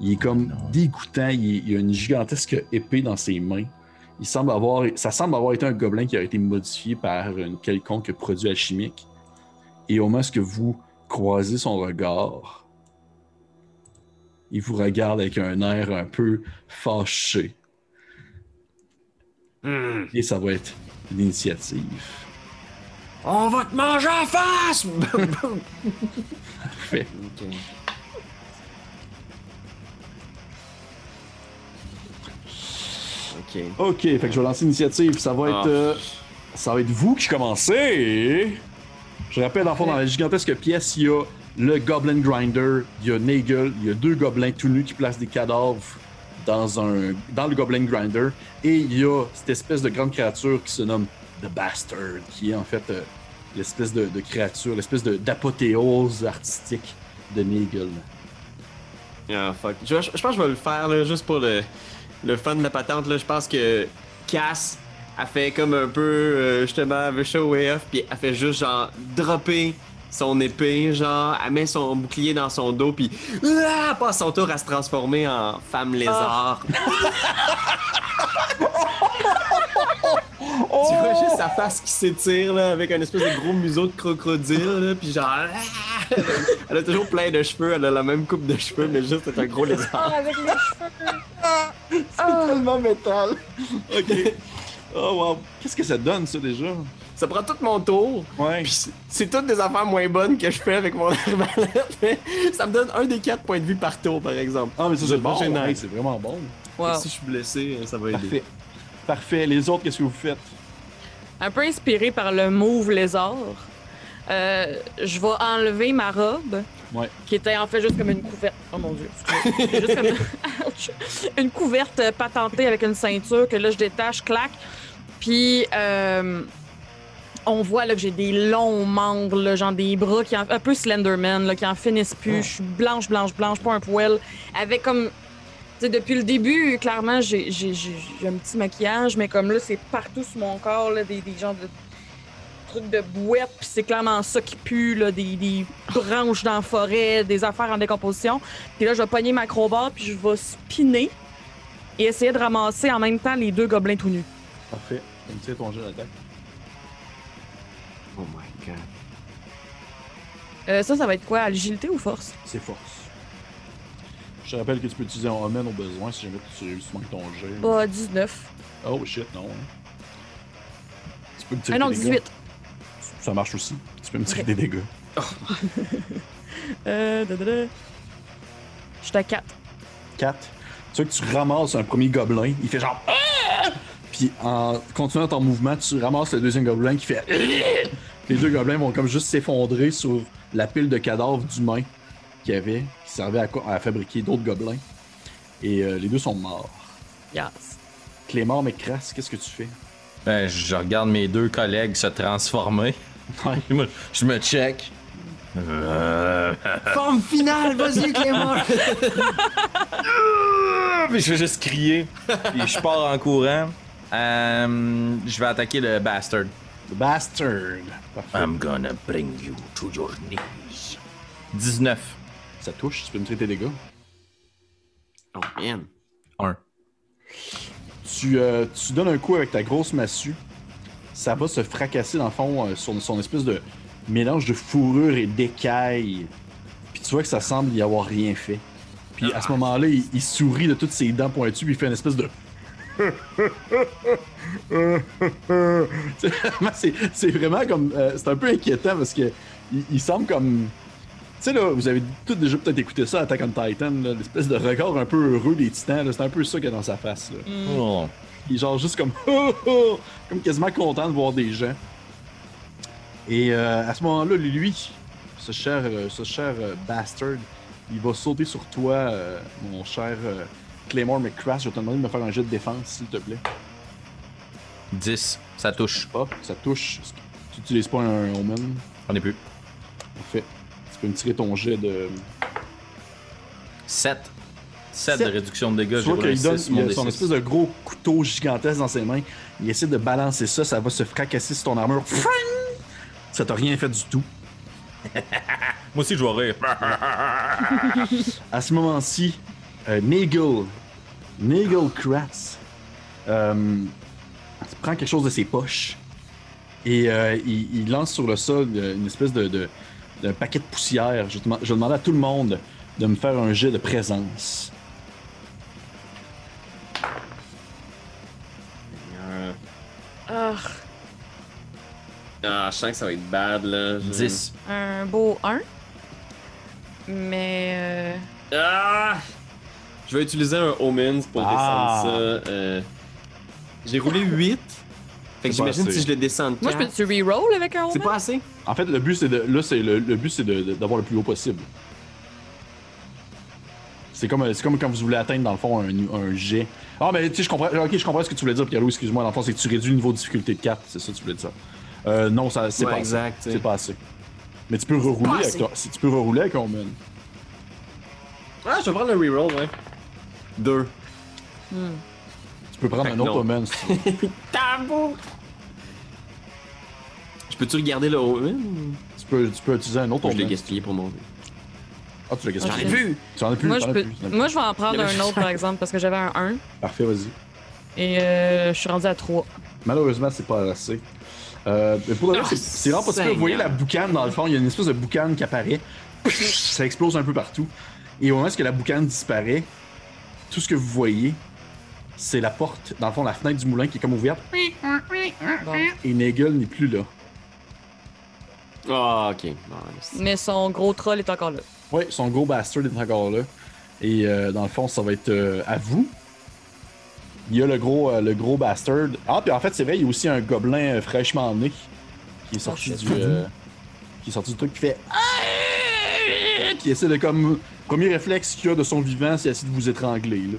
il est comme dégoûtant il, a une gigantesque épée dans ses mains il semble avoir, ça semble avoir été un gobelin qui a été modifié par un quelconque produit alchimique. Et au moment où vous croisez son regard, il vous regarde avec un air un peu fâché? Hmm. Et ça va être l'initiative. On va te manger en face! Parfait. Ok. Ok, fait que je vais lancer l'initiative. Ça va être, Ah. euh, ça va être vous qui commencez. Je rappelle, en fond, dans la gigantesque pièce, il y a le Goblin Grinder, il y a Nagel, il y a deux gobelins tout nus qui placent des cadavres dans, un, dans le Goblin Grinder. Et il y a cette espèce de grande créature qui se nomme The Bastard, qui est en fait euh, l'espèce de, de créature, l'espèce d'apothéose artistique de Nagel. Ah, fuck. Je, je- je pense que je vais le faire, là, juste pour le, le fun de la patente. Là. Je pense que Cass a fait comme un peu, euh, justement, veut show way off, puis elle fait juste, genre, dropper son épée, genre, elle met son bouclier dans son dos, puis ah, elle passe son tour à se transformer en femme lézard. Tu vois juste sa face qui s'étire, là, avec un espèce de gros museau de crocodile, là, puis genre... ah! Elle a toujours plein de cheveux, elle a la même coupe de cheveux, mais juste c'est un gros lézard. avec les cheveux. Tellement métal. Ok. Oh wow. Qu'est-ce que ça donne, ça, déjà? ça prend tout mon tour. Ouais. C'est- c'est toutes des affaires moins bonnes que je fais avec mon arbalète. mais ça me donne un des quatre points de vie par tour, par exemple. Ah, mais ça, C'est c'est bon. ouais, c'est vraiment bon. Wow. Si je suis blessé, ça va aider. Parfait. Les autres, qu'est-ce que vous faites? Un peu inspiré par le mauve lézard, euh, je vais enlever ma robe, Ouais. qui était en fait juste comme une couverte. Oh mon dieu, juste comme une couverte patentée avec une ceinture que là je détache, clac. Puis euh, on voit là, que j'ai des longs membres, là, genre des bras qui en- un peu Slenderman, là, qui en finissent plus. Je suis blanche, blanche, blanche, pas un poil, avec comme depuis le début, clairement, j'ai un petit maquillage, mais comme là, c'est partout sur mon corps, là, des, des genres de trucs de bouette, puis c'est clairement ça qui pue, là, des, des branches dans la forêt, des affaires en décomposition. Puis là, je vais pogner ma crowbar, puis je vais spinner et essayer de ramasser en même temps les deux gobelins tout nus. Parfait. Tu me tires ton jeu d'attaque. Oh my god. Euh, ça, ça va être quoi? Agilité ou force? C'est force. Je te rappelle que tu peux utiliser un omen au besoin si jamais tu réussis manques ton jet. Bah, 19. Oh shit, non. hein. Tu peux me tirer Ah non, des dégâts. 18. Ça marche aussi. Tu peux me tirer des dégâts. Euh, da, da, da. J'étais à 4. 4. Tu vois que tu ramasses un premier gobelin, il fait genre. Ah! Puis en continuant ton mouvement, tu ramasses le deuxième gobelin qui fait. Ah! Les deux gobelins vont comme juste s'effondrer sur la pile de cadavres d'humains qu'il y avait, qui servait à, à fabriquer d'autres gobelins. Et euh, les deux sont morts. Yes. Clément McCrass, qu'est-ce que tu fais? Ben, je regarde mes deux collègues se transformer. Ouais. Moi, je me check. Euh, Forme finale, vas-y, Clément! Puis je vais juste crier. Puis je pars en courant. Euh, je vais attaquer le bastard. The Bastard. Parfait. I'm gonna bring you to your knees. 19. Ça touche, tu peux me tirer tes dégâts. Oh man. 1. Tu, euh, tu donnes un coup avec ta grosse massue. Ça va se fracasser dans le fond euh, sur son espèce de mélange de fourrure et d'écailles. Puis tu vois que ça semble y avoir rien fait. Puis à ce moment-là, il, il sourit de toutes ses dents pointues, puis il fait une espèce de. C'est vraiment- c'est c'est vraiment comme. euh, c'est un peu inquiétant parce que il, il semble comme. Tu sais, là, vous avez tous déjà peut-être écouté ça, Attack on Titan, l'espèce de regard un peu heureux des titans, c'est un peu ça qu'il y a dans sa face. Là. Oh. Il est genre juste comme comme quasiment content de voir des gens. Et euh, à ce moment-là, lui, ce cher, euh, ce cher euh, bastard, il va sauter sur toi, euh, mon cher euh, Claymore McCrash. Je vais te demander de me faire un jet de défense, s'il te plaît. 10. Ça touche. Hop, ça touche. Tu n'utilises pas un omen. J'en ai plus. Parfait. Tu peux me tirer ton jet de. 7. 7 de réduction de dégâts. Tu vois qu'il donne six, il son D6. espèce de gros couteau gigantesque dans ses mains. Il essaie de balancer ça, ça va se fracasser sur ton armure. Fring! Ça t'a rien fait du tout. Moi aussi, je vais rire. À ce moment-ci, euh, Nagel, Nagel Kratz, euh, prend quelque chose de ses poches et euh, il, il lance sur le sol euh, une espèce de, de- d'un paquet de poussière. Je, dem- je demande à tout le monde de me faire un jet de présence. Euh, Ah, Ah, je sens que ça va être bad, là. Je- 10. un beau 1. Mais. euh, Ah! Je vais utiliser un Omens pour Ah. descendre ça. euh, J'ai roulé 8. Fait que j'imagine si je le descends de Moi, je 4. peux-tu reroll avec un C'est pas assez? En fait, le but c'est de là c'est le, le but c'est de- de- d'avoir le plus haut possible. C'est comme c'est comme quand vous voulez atteindre dans le fond un, un jet. Ah mais tu sais je comprends OK, je comprends ce que tu voulais dire Pierrot, excuse-moi, dans le fond c'est que tu réduis le niveau de difficulté de 4, c'est ça que tu voulais dire. Euh, non, ça c'est Ouais, pas exact, assez. sais. C'est pas assez. Mais tu peux rerouler avec assez. toi. Si tu peux rerouler avec Omen. Ah, je vais prendre le reroll, ouais. 2. Tu peux prendre Fait un autre. Omen si tu veux. Tabou! Je peux-tu regarder le Omen? tu peux tu peux utiliser un autre Ou je l'ai Omen. gaspillé pour mon. Ah, tu l'as gaspillé. J'en ai plus! Tu en as plus, Moi, je peux... plus. Moi, je vais en prendre un autre, par exemple, parce que j'avais un 1. Parfait, vas-y. Et euh, je suis rendu à 3. Malheureusement, c'est pas assez. Euh, mais pour le Ah, c'est- vraiment. Vous voyez la boucane dans le fond, il y a une espèce de boucane qui apparaît. Ça explose un peu partout. Et au moment où la boucane disparaît, tout ce que vous voyez, c'est la porte, dans le fond, la fenêtre du moulin qui est comme ouverte. Et Nagel n'est plus là. Ah, ok. Mais son gros troll est encore là. Oui, son gros bastard est encore là. Et euh, dans le fond, ça va être euh, à vous. Il y a le gros, euh, le gros bastard. Ah, puis en fait, c'est vrai, il y a aussi un gobelin euh, fraîchement né qui est sorti Oh, du. euh, qui est sorti du truc qui fait. Qui essaie de comme. Premier réflexe qu'il a de son vivant, c'est essayer de vous étrangler, là.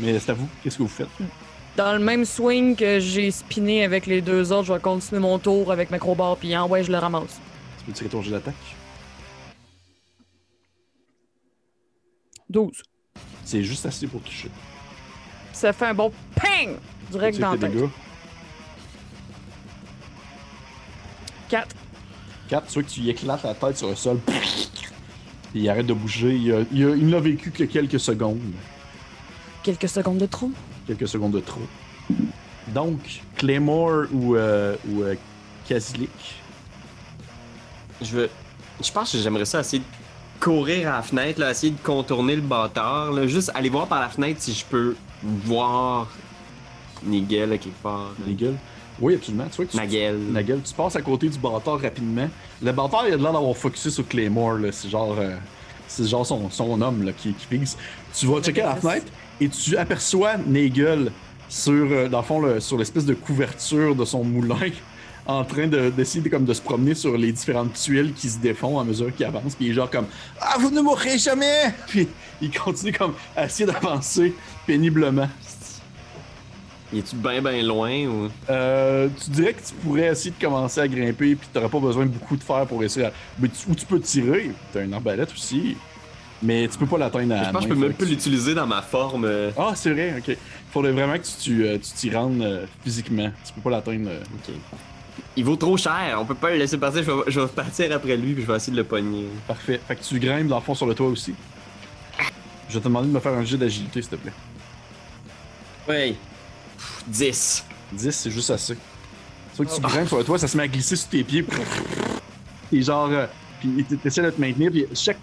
Mais c'est à vous. Qu'est-ce que vous faites? Dans le même swing que j'ai spiné avec les deux autres, je vais continuer mon tour avec ma crowbar, puis en ouais, je le ramasse. Tu peux tirer ton jet d'attaque? 12. C'est juste assez pour toucher. Ça fait un bon ping! Direct dans tes tête. dégâts. 4. 4, tu vois que tu y éclates la tête sur le sol. Il arrête de bouger. Il, a- il, a- il n'a vécu que quelques secondes. Quelques secondes de trop. Quelques secondes de trop. Donc, Claymore ou, euh, ou euh, Kazilik. Je veux. Je pense que j'aimerais ça essayer de courir à la fenêtre, là, essayer de contourner le bâtard, là, juste aller voir par la fenêtre si je peux voir Nigel là, quelque part. là. Nagel. Oui, absolument. Tu vois que tu, Nagel. Nagel, tu passes à côté du bâtard rapidement. Le bâtard, il a l'air d'avoir focusé sur Claymore. là. C'est genre, euh, c'est genre son, son homme là, qui, qui fixe. Tu vas checker à la fenêtre et tu aperçois Nagel sur, euh, dans le fond, le- sur l'espèce de couverture de son moulin, en train de- d'essayer de, comme de se promener sur les différentes tuiles qui se défont à mesure qu'il avance. Puis il est genre comme Ah, vous ne mourrez jamais! Puis il continue comme à essayer d'avancer péniblement. Il est-tu bien, bien loin ou? Euh, tu dirais que tu pourrais essayer de commencer à grimper, puis t'aurais pas besoin de beaucoup de fer pour essayer. À... Mais tu- ou tu peux tirer, t'as une arbalète aussi, mais tu peux pas l'atteindre à Je pense que je peux même plus tu- l'utiliser dans ma forme. euh, Ah, c'est vrai, ok. Faudrait vraiment que tu tu, euh, tu t'y rendes euh, physiquement. Tu peux pas l'atteindre. Ok. Il vaut trop cher, on peut pas le laisser partir, je vais, je vais partir après lui puis je vais essayer de le pogner. Parfait. Fait que tu grimpes dans le fond sur le toit aussi. Je vais te demander de me faire un jet d'agilité, s'il te plaît. Ouais. Pff, 10. 10, c'est juste assez. Tu vois que tu grimpes sur le toit, ça se met à glisser sous tes pieds. Et genre, puis t'essaies de te maintenir, puis chaque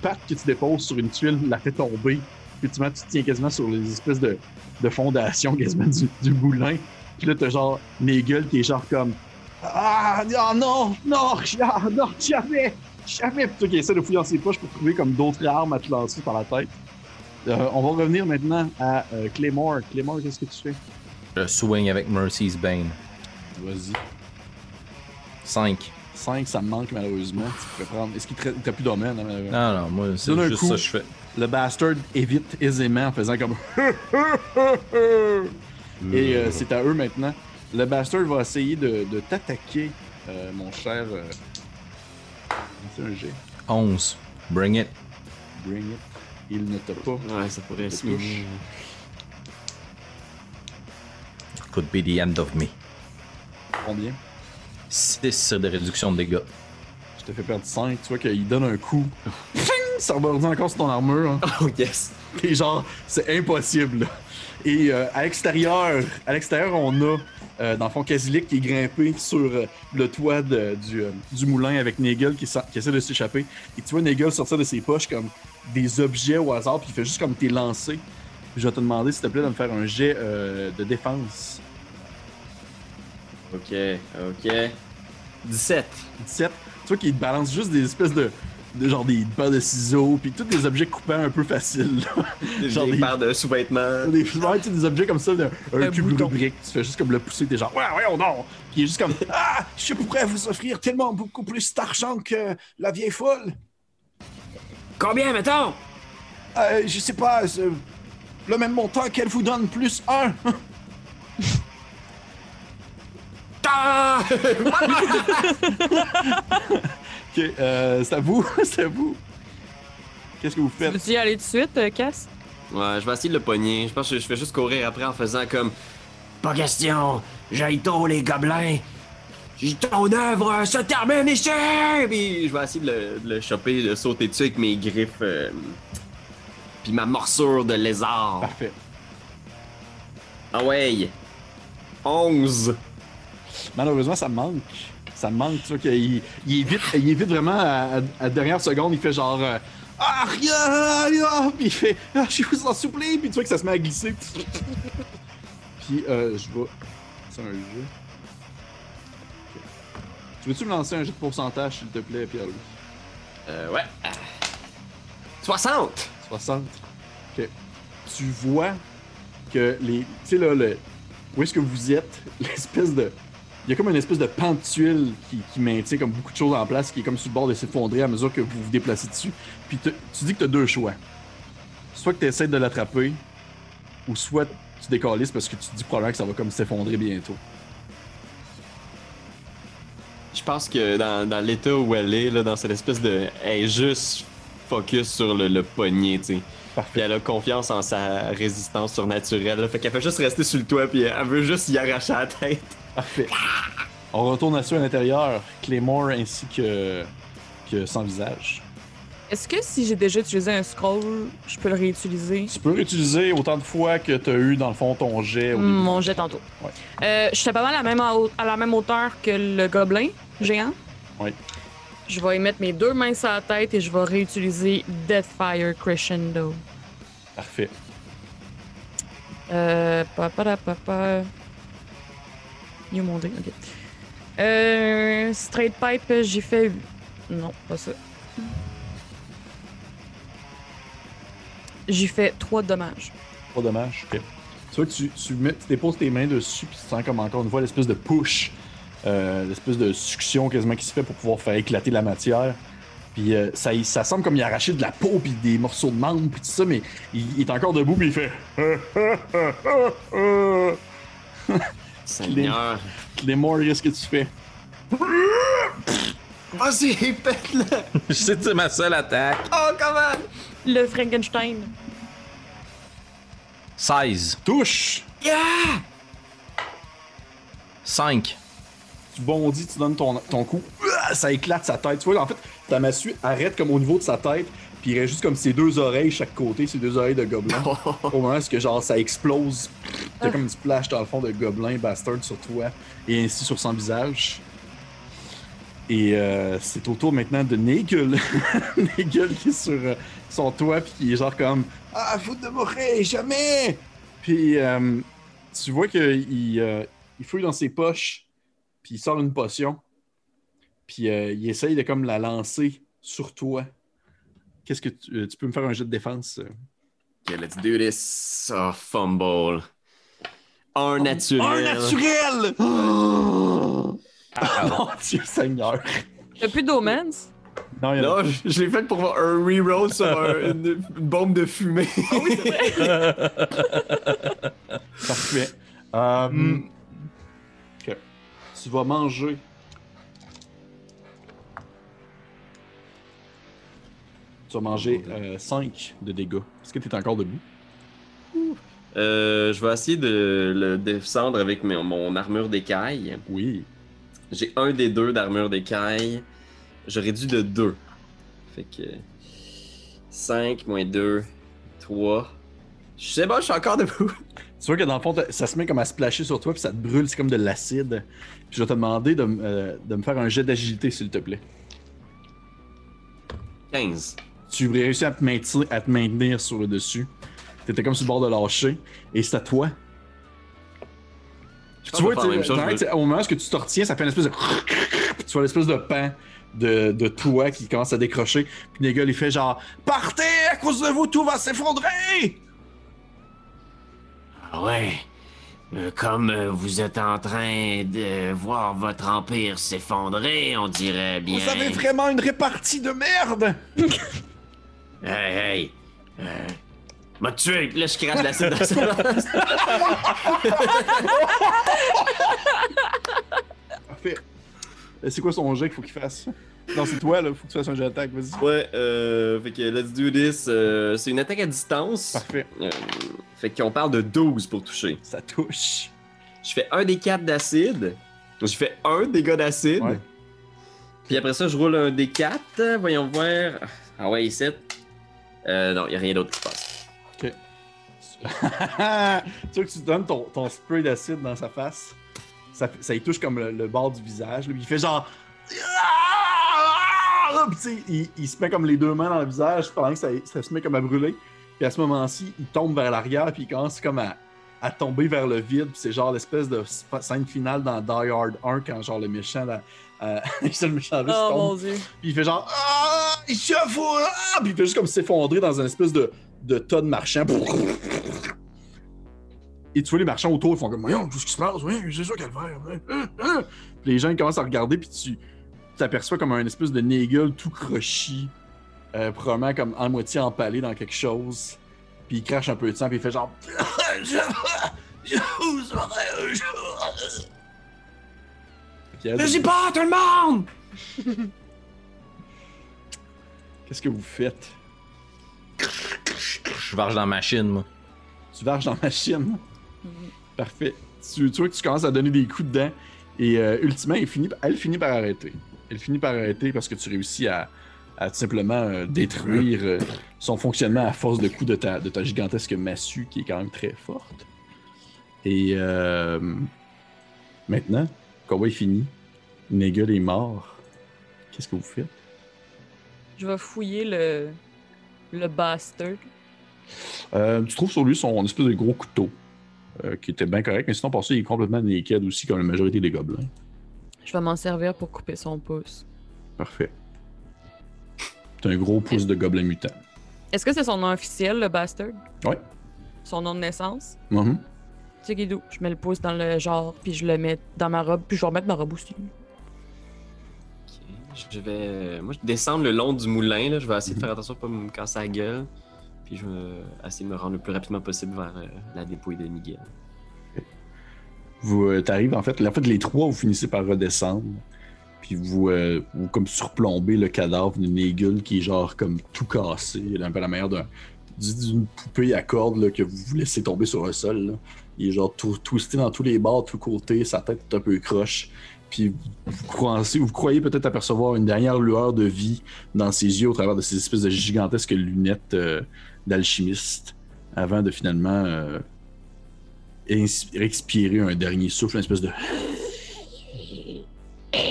patte que tu déposes sur une tuile la fait tomber. Puis tu, tu te tiens quasiment sur les espèces de, de fondations quasiment du, du moulin. Puis là, t'as genre Nagel qui est genre comme Ah non, non, non, ah, non, jamais, jamais. Puis toi qui essaie de fouiller dans ses poches pour trouver comme d'autres armes à te lancer par la tête. Euh, on va revenir maintenant à euh, Claymore. Claymore, qu'est-ce que tu fais? Je swing avec Mercy's Bane. Vas-y. 5. 5, ça me manque malheureusement. Tu pourrais prendre. Est-ce qu'il te- t'as plus de domaine? hein, malheureusement? Non, non, moi, c'est juste coup. ça que je fais. Le bastard évite aisément en faisant comme. Et euh, c'est à eux maintenant. Le bastard va essayer de, de t'attaquer, euh, mon cher. euh, C'est un G. 11. Bring it. Bring it. Il ne t'a pas. Ouais, ça pourrait se Touche. Could be the end of me. Combien? 6 de réduction de dégâts. Je te fais perdre 5. Tu vois qu'il donne un coup. Ça rebondit encore sur ton armure. hein. Oh yes! Et genre, c'est impossible. là. Et euh, à l'extérieur, à l'extérieur, on a, euh, dans le fond, Kazilik qui est grimpé sur euh, le toit de- du, euh, du moulin avec Nagel qui, qui essaie de s'échapper. Et tu vois Nagel sortir de ses poches comme des objets au hasard, puis il fait juste comme t'es lancé. Je vais te demander, s'il te plaît, de me faire un jet euh, de défense. Ok, ok. 17. 17. Tu vois qu'il te balance juste des espèces de, de genre des paires de ciseaux, puis tous des objets coupants un peu faciles. là. Des Genre vieilles des- paires de sous-vêtements. Des, ouais, tu sais, des objets comme ça, d'un- un, Un cube bouton. rubrique. Tu fais juste comme le pousser, t'es genre, ouais, ouais, on non. Puis il est juste comme, ah, je pourrais vous offrir tellement beaucoup plus d'argent que la vieille folle. Combien, mettons? Euh, je sais pas, c'est le même montant qu'elle vous donne plus un. Ah! ok, euh, c'est à vous, c'est à vous. Qu'est-ce que vous faites? Veux-tu y aller tout de suite, euh, Cass? Ouais, je vais essayer de le pogner. Je pense que je fais juste courir après en faisant comme. Pas question. J'aille tôt, les gobelins. Ton œuvre se termine ici! Puis je vais essayer de le, de le choper, de sauter dessus avec mes griffes. euh, Puis ma morsure de lézard. Parfait. Ah ouais! 11! Malheureusement, ça me manque. Ça me manque, tu vois qu'il il évite, il évite vraiment à, la dernière seconde, il fait genre euh, Ah, rien, rien! Puis il fait Ah, je vous en supplie! Puis tu vois que ça se met à glisser. Puis euh, je vais. C'est un jeu. Tu veux-tu me lancer un jeu de pourcentage, s'il te plaît, Pierre-Louis? Euh, ouais. 60! 60. Ok. Tu vois que les. Tu sais, là, le. Où est-ce que vous êtes? L'espèce de. Il y a comme une espèce de tuile qui, qui maintient comme beaucoup de choses en place, qui est comme sur le bord de s'effondrer à mesure que vous vous déplacez dessus. Puis te- tu dis que tu as deux choix. Soit que tu essaies de l'attraper, ou soit tu décalisses parce que tu te dis probablement que ça va comme s'effondrer bientôt. Je pense que dans, dans l'état où elle est, là, dans cette espèce de. Elle est juste focus sur le, le poignet, tu sais. Puis elle a confiance en sa résistance surnaturelle. là. Fait qu'elle fait juste rester sur le toit, puis elle veut juste y arracher la tête. Parfait. On retourne à ceux à l'intérieur, Claymore ainsi que, que sans visage. Est-ce que si j'ai déjà utilisé un scroll, je peux le réutiliser? Tu peux réutiliser autant de fois que tu as eu dans le fond ton jet au début. Mon jet tantôt. Ouais. Euh, J'étais pas mal à la, même à la même hauteur que le gobelin géant. Oui. Je vais y mettre mes deux mains sur la tête et je vais réutiliser Deathfire Crescendo. Parfait. Euh. Papa, papa. You mon dé, ok. Euh. Straight Pipe, j'ai fait. Non, pas ça. J'ai fait 3 dommages. Pas dommage. Ok. Tu vois que tu, tu, déposes tes mains dessus, puis tu sens comme encore une fois l'espèce de push, euh, l'espèce de succion quasiment qui se fait pour pouvoir faire éclater la matière. Puis euh, ça, ça semble comme il a arraché de la peau, puis des morceaux de membre, puis tout ça, mais il, il est encore debout, puis il fait. Seigneur. Claymore, qu'est-ce que tu fais? Vas-y, pète-le! Je sais que c'est ma seule attaque. Oh, comment? Le Frankenstein. 16. Touche! Yeah! 5. Tu bondis, tu donnes ton, ton coup, Ah, ça éclate sa tête. Tu vois, en fait, ta massue arrête comme au niveau de sa tête, puis il reste juste comme ses deux oreilles chaque côté, ses deux oreilles de gobelin. au moment où que, genre, ça explose, t'as comme une splash dans le fond de gobelin bastard sur toi, et ainsi sur son visage. Et euh, c'est au tour maintenant de Nagel. Nagel qui est sur euh, son toit, puis qui est genre comme Ah, faut de mourir, jamais! Puis euh, tu vois qu'il euh, il fouille dans ses poches, puis il sort une potion, puis euh, il essaye de comme la lancer sur toi. Qu'est-ce que tu, euh, tu peux me faire un jet de défense? euh? Ok, let's do this. Oh, fumble. Un naturel. Un naturel! Oh! Mon Dieu Seigneur! T'as plus d'omens? Non, il y en a Non, je, je l'ai fait pour avoir un reroll sur un- une, une bombe de fumée. Parfait. Euh, Hmm. ok. Tu vas manger. Tu vas manger 5 de dégâts. Est-ce que tu es encore debout? Euh, je vais essayer de le descendre avec mon, mon armure d'écaille. Oui. J'ai un des deux d'armure d'écaille. Je réduis de 2. Fait que. 5 moins 2, 3. Je sais pas, je suis encore debout. Tu vois que dans le fond, ça se met comme à splasher sur toi, puis ça te brûle, c'est comme de l'acide. Puis je vais te demander de, euh, de me faire un jet d'agilité, s'il te plaît. 15. Tu réussis à te maintenir, à te maintenir sur le dessus. T'étais comme sur le bord de lâcher. Et c'est à toi. Je tu vois, au moment où tu te retiens, ça fait une espèce de. Puis tu vois l'espèce de pan de, de toi qui commence à décrocher. Puis Nagel, il fait genre Partez, à cause de vous, tout va s'effondrer! Ah ouais. Euh, comme euh, vous êtes en train de voir votre empire s'effondrer, on dirait bien. Vous avez vraiment une répartie de merde! Hey, hey. Euh, m'a tué. Là, je crache de l'acide dans sa Parfait. Euh, C'est quoi son jet qu'il faut qu'il fasse? Non, c'est toi, là. Faut que tu fasses un jet d'attaque, vas-y. Ouais, euh, fait que let's do this. Euh, c'est une attaque à distance. Parfait. Euh, fait qu'on parle de 12 pour toucher. Ça touche. Je fais un des 4 d'acide. Je fais un dégât d'acide. Ouais. Puis après ça, je roule un des 4. Voyons voir. Ah ouais, 7. Euh, non, y a rien d'autre qui se passe. tu vois que tu donnes ton, ton spray d'acide dans sa face? Ça, ça y touche comme le, le bord du visage. là, puis il fait genre. Ah! Puis, tu sais, il, il se met comme les deux mains dans le visage pendant que ça, ça se met comme à brûler. Puis à ce moment-ci, il tombe vers l'arrière, puis il commence comme à, à tomber vers le vide. Puis c'est genre l'espèce de scène finale dans Die Hard 1 quand genre le méchant, euh, c'est le méchant russe Oh tombe. mon dieu. Puis il fait genre Ah! Il! Ah! Puis il fait juste comme s'effondrer dans une espèce de, de tas de marchands. Et tu vois les marchands autour, ils font comme Voyons, tout ce qui se passe, oui, c'est ça qu'elle hein. Puis les gens ils commencent à regarder, puis tu t'aperçois comme un espèce de Nagel tout crochi, euh, probablement comme en moitié empalé dans quelque chose. Puis il crache un peu de sang, puis il fait genre Elle- Vas-y pas, tout le monde! Qu'est-ce que vous faites? Je varge dans la machine, moi. Tu varges dans la machine? Parfait. Tu, tu vois que tu commences à donner des coups dedans. Et euh, ultimement, elle finit, elle finit par arrêter. Elle finit par arrêter parce que tu réussis à, à tout simplement euh, détruire euh, son fonctionnement à force de coups de ta, de ta gigantesque massue qui est quand même très forte. Et euh, maintenant, le combat est fini. Nagel est mort. Qu'est-ce que vous faites? Je vais fouiller le. le bastard. Euh, tu trouves sur lui son espèce de gros couteau euh, qui était bien correct, mais sinon, pour ça, il est complètement naked aussi, comme la majorité des gobelins. Je vais m'en servir pour couper son pouce. Parfait. T'as un gros pouce de gobelin mutant. Est-ce que c'est son nom officiel, le bastard? Ouais. Son nom de naissance? Mhm. Tu sais, Guido, je mets le pouce dans le genre, puis je le mets dans ma robe, puis je vais remettre ma robe aussi. Je vais. Moi, je descends le long du moulin. Là. Je vais essayer de faire attention de pas me casser la gueule. Puis je vais essayer de me rendre le plus rapidement possible vers euh, la dépouille de Miguel. Vous euh, t'arrives, en fait, en fait, les trois, vous finissez par redescendre. Puis vous, euh, vous comme surplombez le cadavre d'une Nagel qui est genre comme tout cassé. Il a un peu la manière d'un- d'une poupée à cordes là, que vous laissez tomber sur le sol. là. Il est genre tout, twisté dans tous les bords, tous côtés, sa tête est un peu croche. Puis vous, croyez, vous croyez peut-être apercevoir une dernière lueur de vie dans ses yeux au travers de ces espèces de gigantesques lunettes euh, d'alchimiste avant de finalement euh, expirer un dernier souffle, une espèce de. Je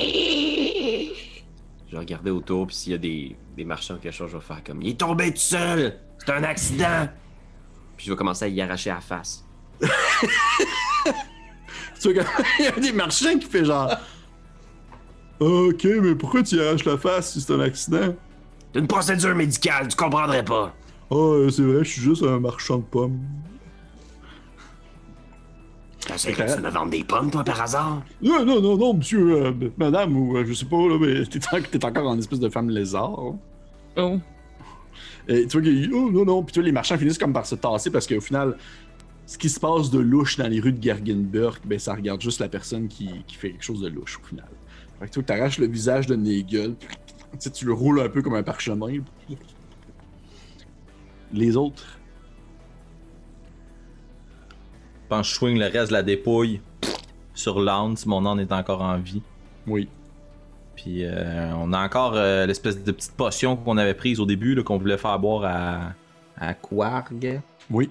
vais regarder autour, puis s'il y a des, des marchands ou quelque chose, je vais faire comme Il est tombé tout seul! C'est un accident! Puis je vais commencer à y arracher la face. Tu vois, il y a des marchands qui fait genre. Ok, mais pourquoi tu arraches la face si c'est un accident? C'est une procédure médicale, tu comprendrais pas. Oh, c'est vrai, je suis juste un marchand de pommes. T'essaierais-tu de me vendre des pommes, toi, par hasard? Non, non, non, non, monsieur, euh, madame, ou euh, je sais pas, là, mais t'es, t'es encore en espèce de femme lézard. hein. Oh. Et tu vois qu'il oh non, non, puis tu vois, les marchands finissent comme par se tasser parce qu'au final, ce qui se passe de louche dans les rues de Gergenberg, ben ça regarde juste la personne qui, qui fait quelque chose de louche au final. Fait que tu vois, t'arraches le visage de Nagel, tu le roules un peu comme un parchemin. Les autres, Je pense que je swing le reste de la dépouille sur l'âne si mon âne est encore en vie. oui. Puis euh, on a encore euh, l'espèce de petite potion qu'on avait prise au début, qu'on voulait faire boire à, à Quarg. Oui.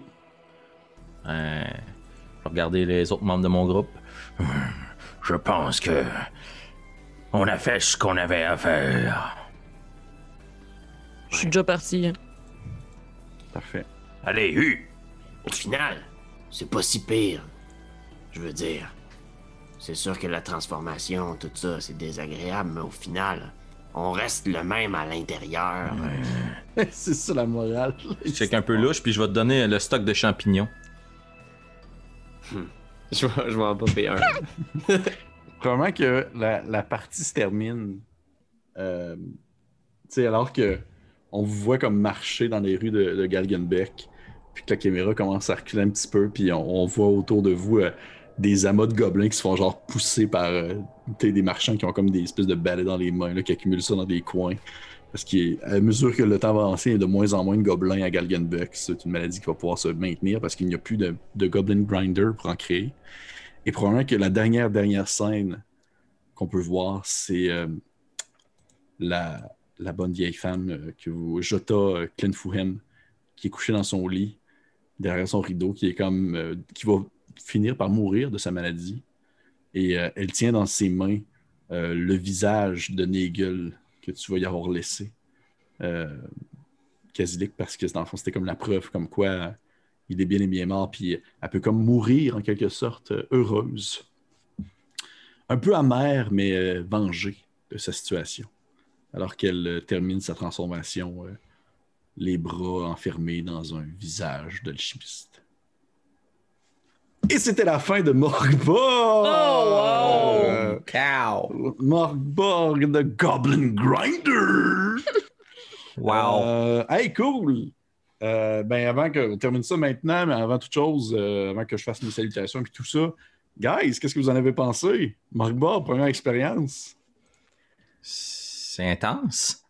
Euh, je vais regarder les autres membres de mon groupe. Je pense que. On a fait ce qu'on avait à faire. Je suis déjà parti. Parfait. Allez, Hu! Au final, c'est pas si pire. Je veux dire, c'est sûr que la transformation, tout ça, c'est désagréable, mais au final, on reste le même à l'intérieur. c'est ça la morale. Je check un peu louche, puis je vais te donner le stock de champignons. Je vais, en popper un. Probablement que la, partie se termine. euh, alors que on vous voit comme marcher dans les rues de, de Galgenbeck, puis que la caméra commence à reculer un petit peu, puis on, voit autour de vous euh, des amas de gobelins qui se font genre pousser par euh, des marchands qui ont comme des espèces de balais dans les mains, là, qui accumulent ça dans des coins. Parce qu'à mesure que le temps va avancer, il y a de moins en moins de gobelins à Galgenbeck. C'est une maladie qui va pouvoir se maintenir parce qu'il n'y a plus de, goblin grinder pour en créer. Et probablement que la dernière, dernière scène qu'on peut voir, c'est euh, la, bonne vieille femme euh, que vous, Jota euh, qui est couchée dans son lit, derrière son rideau, qui est comme euh, qui va finir par mourir de sa maladie. Et elle tient dans ses mains le visage de Nagel que tu vas y avoir laissé euh, Kasilik parce que dans le fond, c'était comme la preuve comme quoi il est bien et bien mort, puis elle peut comme mourir en quelque sorte heureuse. Un peu amère, mais euh, vengée de sa situation. Alors qu'elle euh, termine sa transformation, euh, les bras enfermés dans un visage d'alchimiste. Et c'était la fin de Morgborg! Oh, wow! Euh, Cow! Morgborg de Goblin Grinder! Wow! Euh, hey, cool! Euh, ben, avant qu'on termine ça maintenant, mais avant toute chose, euh, avant que je fasse mes salutations et tout ça, guys, qu'est-ce que vous en avez pensé? Morgborg, première expérience? C'est intense.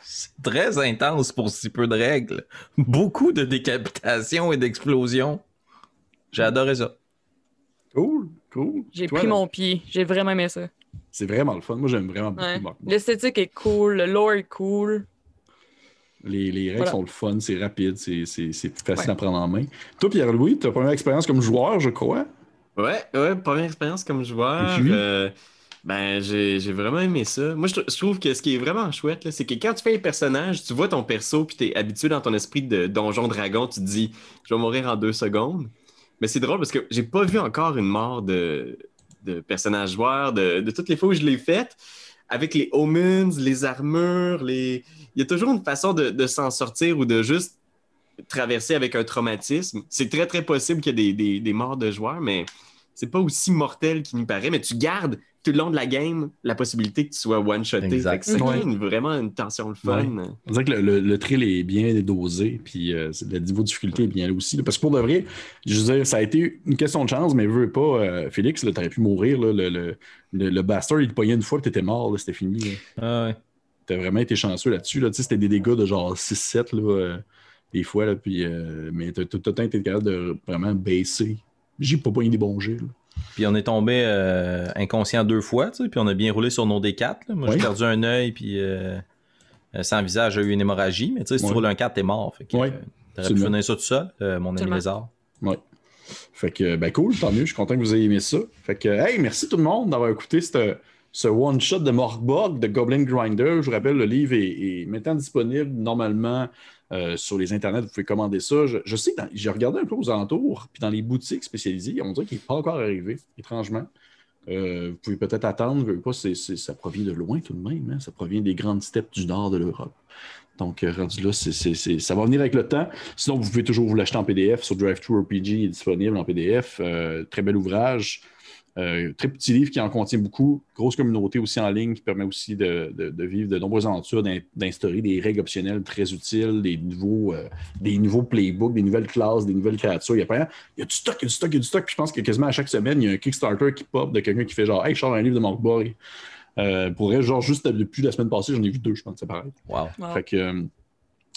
C'est très intense pour si peu de règles. Beaucoup de décapitations et d'explosions. J'ai adoré ça. Cool, cool. J'ai Toi, pris là, mon pied. J'ai vraiment aimé ça. C'est vraiment le fun. Moi, j'aime vraiment beaucoup Ouais. L'esthétique est cool, le lore est cool. Les, les règles Voilà. sont le fun, c'est rapide, c'est c'est- c'est facile Ouais. à prendre en main. Toi, Pierre-Louis, ta première expérience comme joueur, je crois? Ouais, ouais, première expérience comme joueur. Puis? euh, ben, j'ai j'ai vraiment aimé ça. Moi, je, tr- je trouve que ce qui est vraiment chouette, là, c'est que quand tu fais un personnage, tu vois ton perso, puis tu es habitué dans ton esprit de donjon dragon, tu te dis, je vais mourir en deux secondes. Mais c'est drôle parce que j'ai pas vu encore une mort de, de personnage joueur, de, toutes les fois où je l'ai faite. Avec les omens, les armures, les... il y a toujours une façon de, s'en sortir ou de juste traverser avec un traumatisme. C'est très, très possible qu'il y ait des, des- des morts de joueurs, mais c'est pas aussi mortel qu'il nous paraît. Mais tu gardes tout le long de la game la possibilité que tu sois one-shoté. Ouais. une- vraiment une tension le fun. On dirait que le, le, le thrill est bien dosé, puis euh, c'est- le niveau de difficulté est bien là aussi. là. parce que pour de vrai, je veux dire, ça a été une question de chance, mais veux pas, euh, Félix, tu aurais pu mourir. là, le, le, le, le bastard, il te pognait une fois, puis t'étais mort, c'était fini. Ah ouais. T'as vraiment été chanceux là-dessus. Là. Tu sais, C'était des dégâts de genre 6-7 là, euh, des fois, là, puis, euh, mais t'as tout le temps été capable de vraiment baisser. J'ai pas pogné des bons jets. là. Puis on est tombé euh, inconscient deux fois, tu sais, puis on a bien roulé sur nos D4. là. Moi, j'ai perdu un œil, puis euh, euh, sans visage, j'ai eu une hémorragie. Mais tu sais, si tu roules un 4, t'es mort. Fait que, euh, t'aurais pu finir ça tout seul, euh, mon ami lézard. Ouais. Fait que, ben cool, tant mieux. Je suis content que vous ayez aimé ça. Fait que, hey, merci tout le monde d'avoir écouté cette- ce one-shot de Morgborg de Goblin Grinder. Je vous rappelle, le livre est, est maintenant disponible normalement euh, sur les internets. Vous pouvez commander ça. Je, sais j'ai regardé un peu aux alentours, puis dans les boutiques spécialisées, on dirait qu'il n'est pas encore arrivé, étrangement. Euh, vous pouvez peut-être attendre, veux pas, ça provient de loin tout de même. hein. Ça provient des grandes steppes du nord de l'Europe. Donc, euh, rendu là, ça va venir avec le temps. Sinon, vous pouvez toujours vous l'acheter en PDF sur DriveThru RPG, il est disponible en PDF. Très bel ouvrage. Euh, très petit livre qui en contient beaucoup. Grosse communauté aussi en ligne qui permet aussi de, de- de vivre de nombreuses aventures, d'in- d'instaurer des règles optionnelles très utiles, des nouveaux, euh, des nouveaux playbooks, des nouvelles classes, des nouvelles créatures. Il y a, pas- il y a du stock, il y a du stock, il y a du stock. Puis je pense que quasiment à chaque semaine, il y a un Kickstarter qui pop de quelqu'un qui fait genre Hey, je sors un livre de Mark Borg. Euh, pour vrai, genre juste depuis la semaine passée, j'en ai vu deux, je pense, c'est pareil. Wow. Wow. Fait que, euh,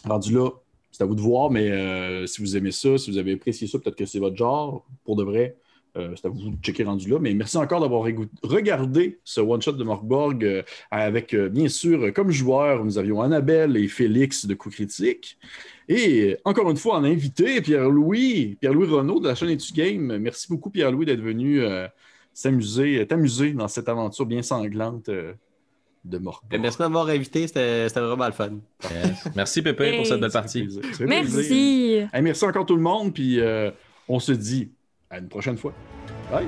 rendu là, c'est à vous de voir, mais euh, si vous aimez ça, si vous avez apprécié ça, peut-être que c'est votre genre, pour de vrai, euh, c'est à vous de checker rendu là. Mais merci encore d'avoir regardé ce one-shot de Morkborg euh, avec, euh, bien sûr, euh, comme joueurs, nous avions Annabelle et Félix de Coup Critique. Et euh, encore une fois, en invité, Pierre-Louis, Pierre-Louis Renaud de la chaîne Etu Game. Merci beaucoup, Pierre-Louis, d'être venu euh, s'amuser, t'amuser dans cette aventure bien sanglante euh, de Morkborg. Ben, Merci de m'avoir invité, c'était vraiment le fun. Yes. Merci Pépé pour cette belle partie. Plaisir. Merci. Hey, merci encore tout le monde, puis euh, on se dit à une prochaine fois. Bye!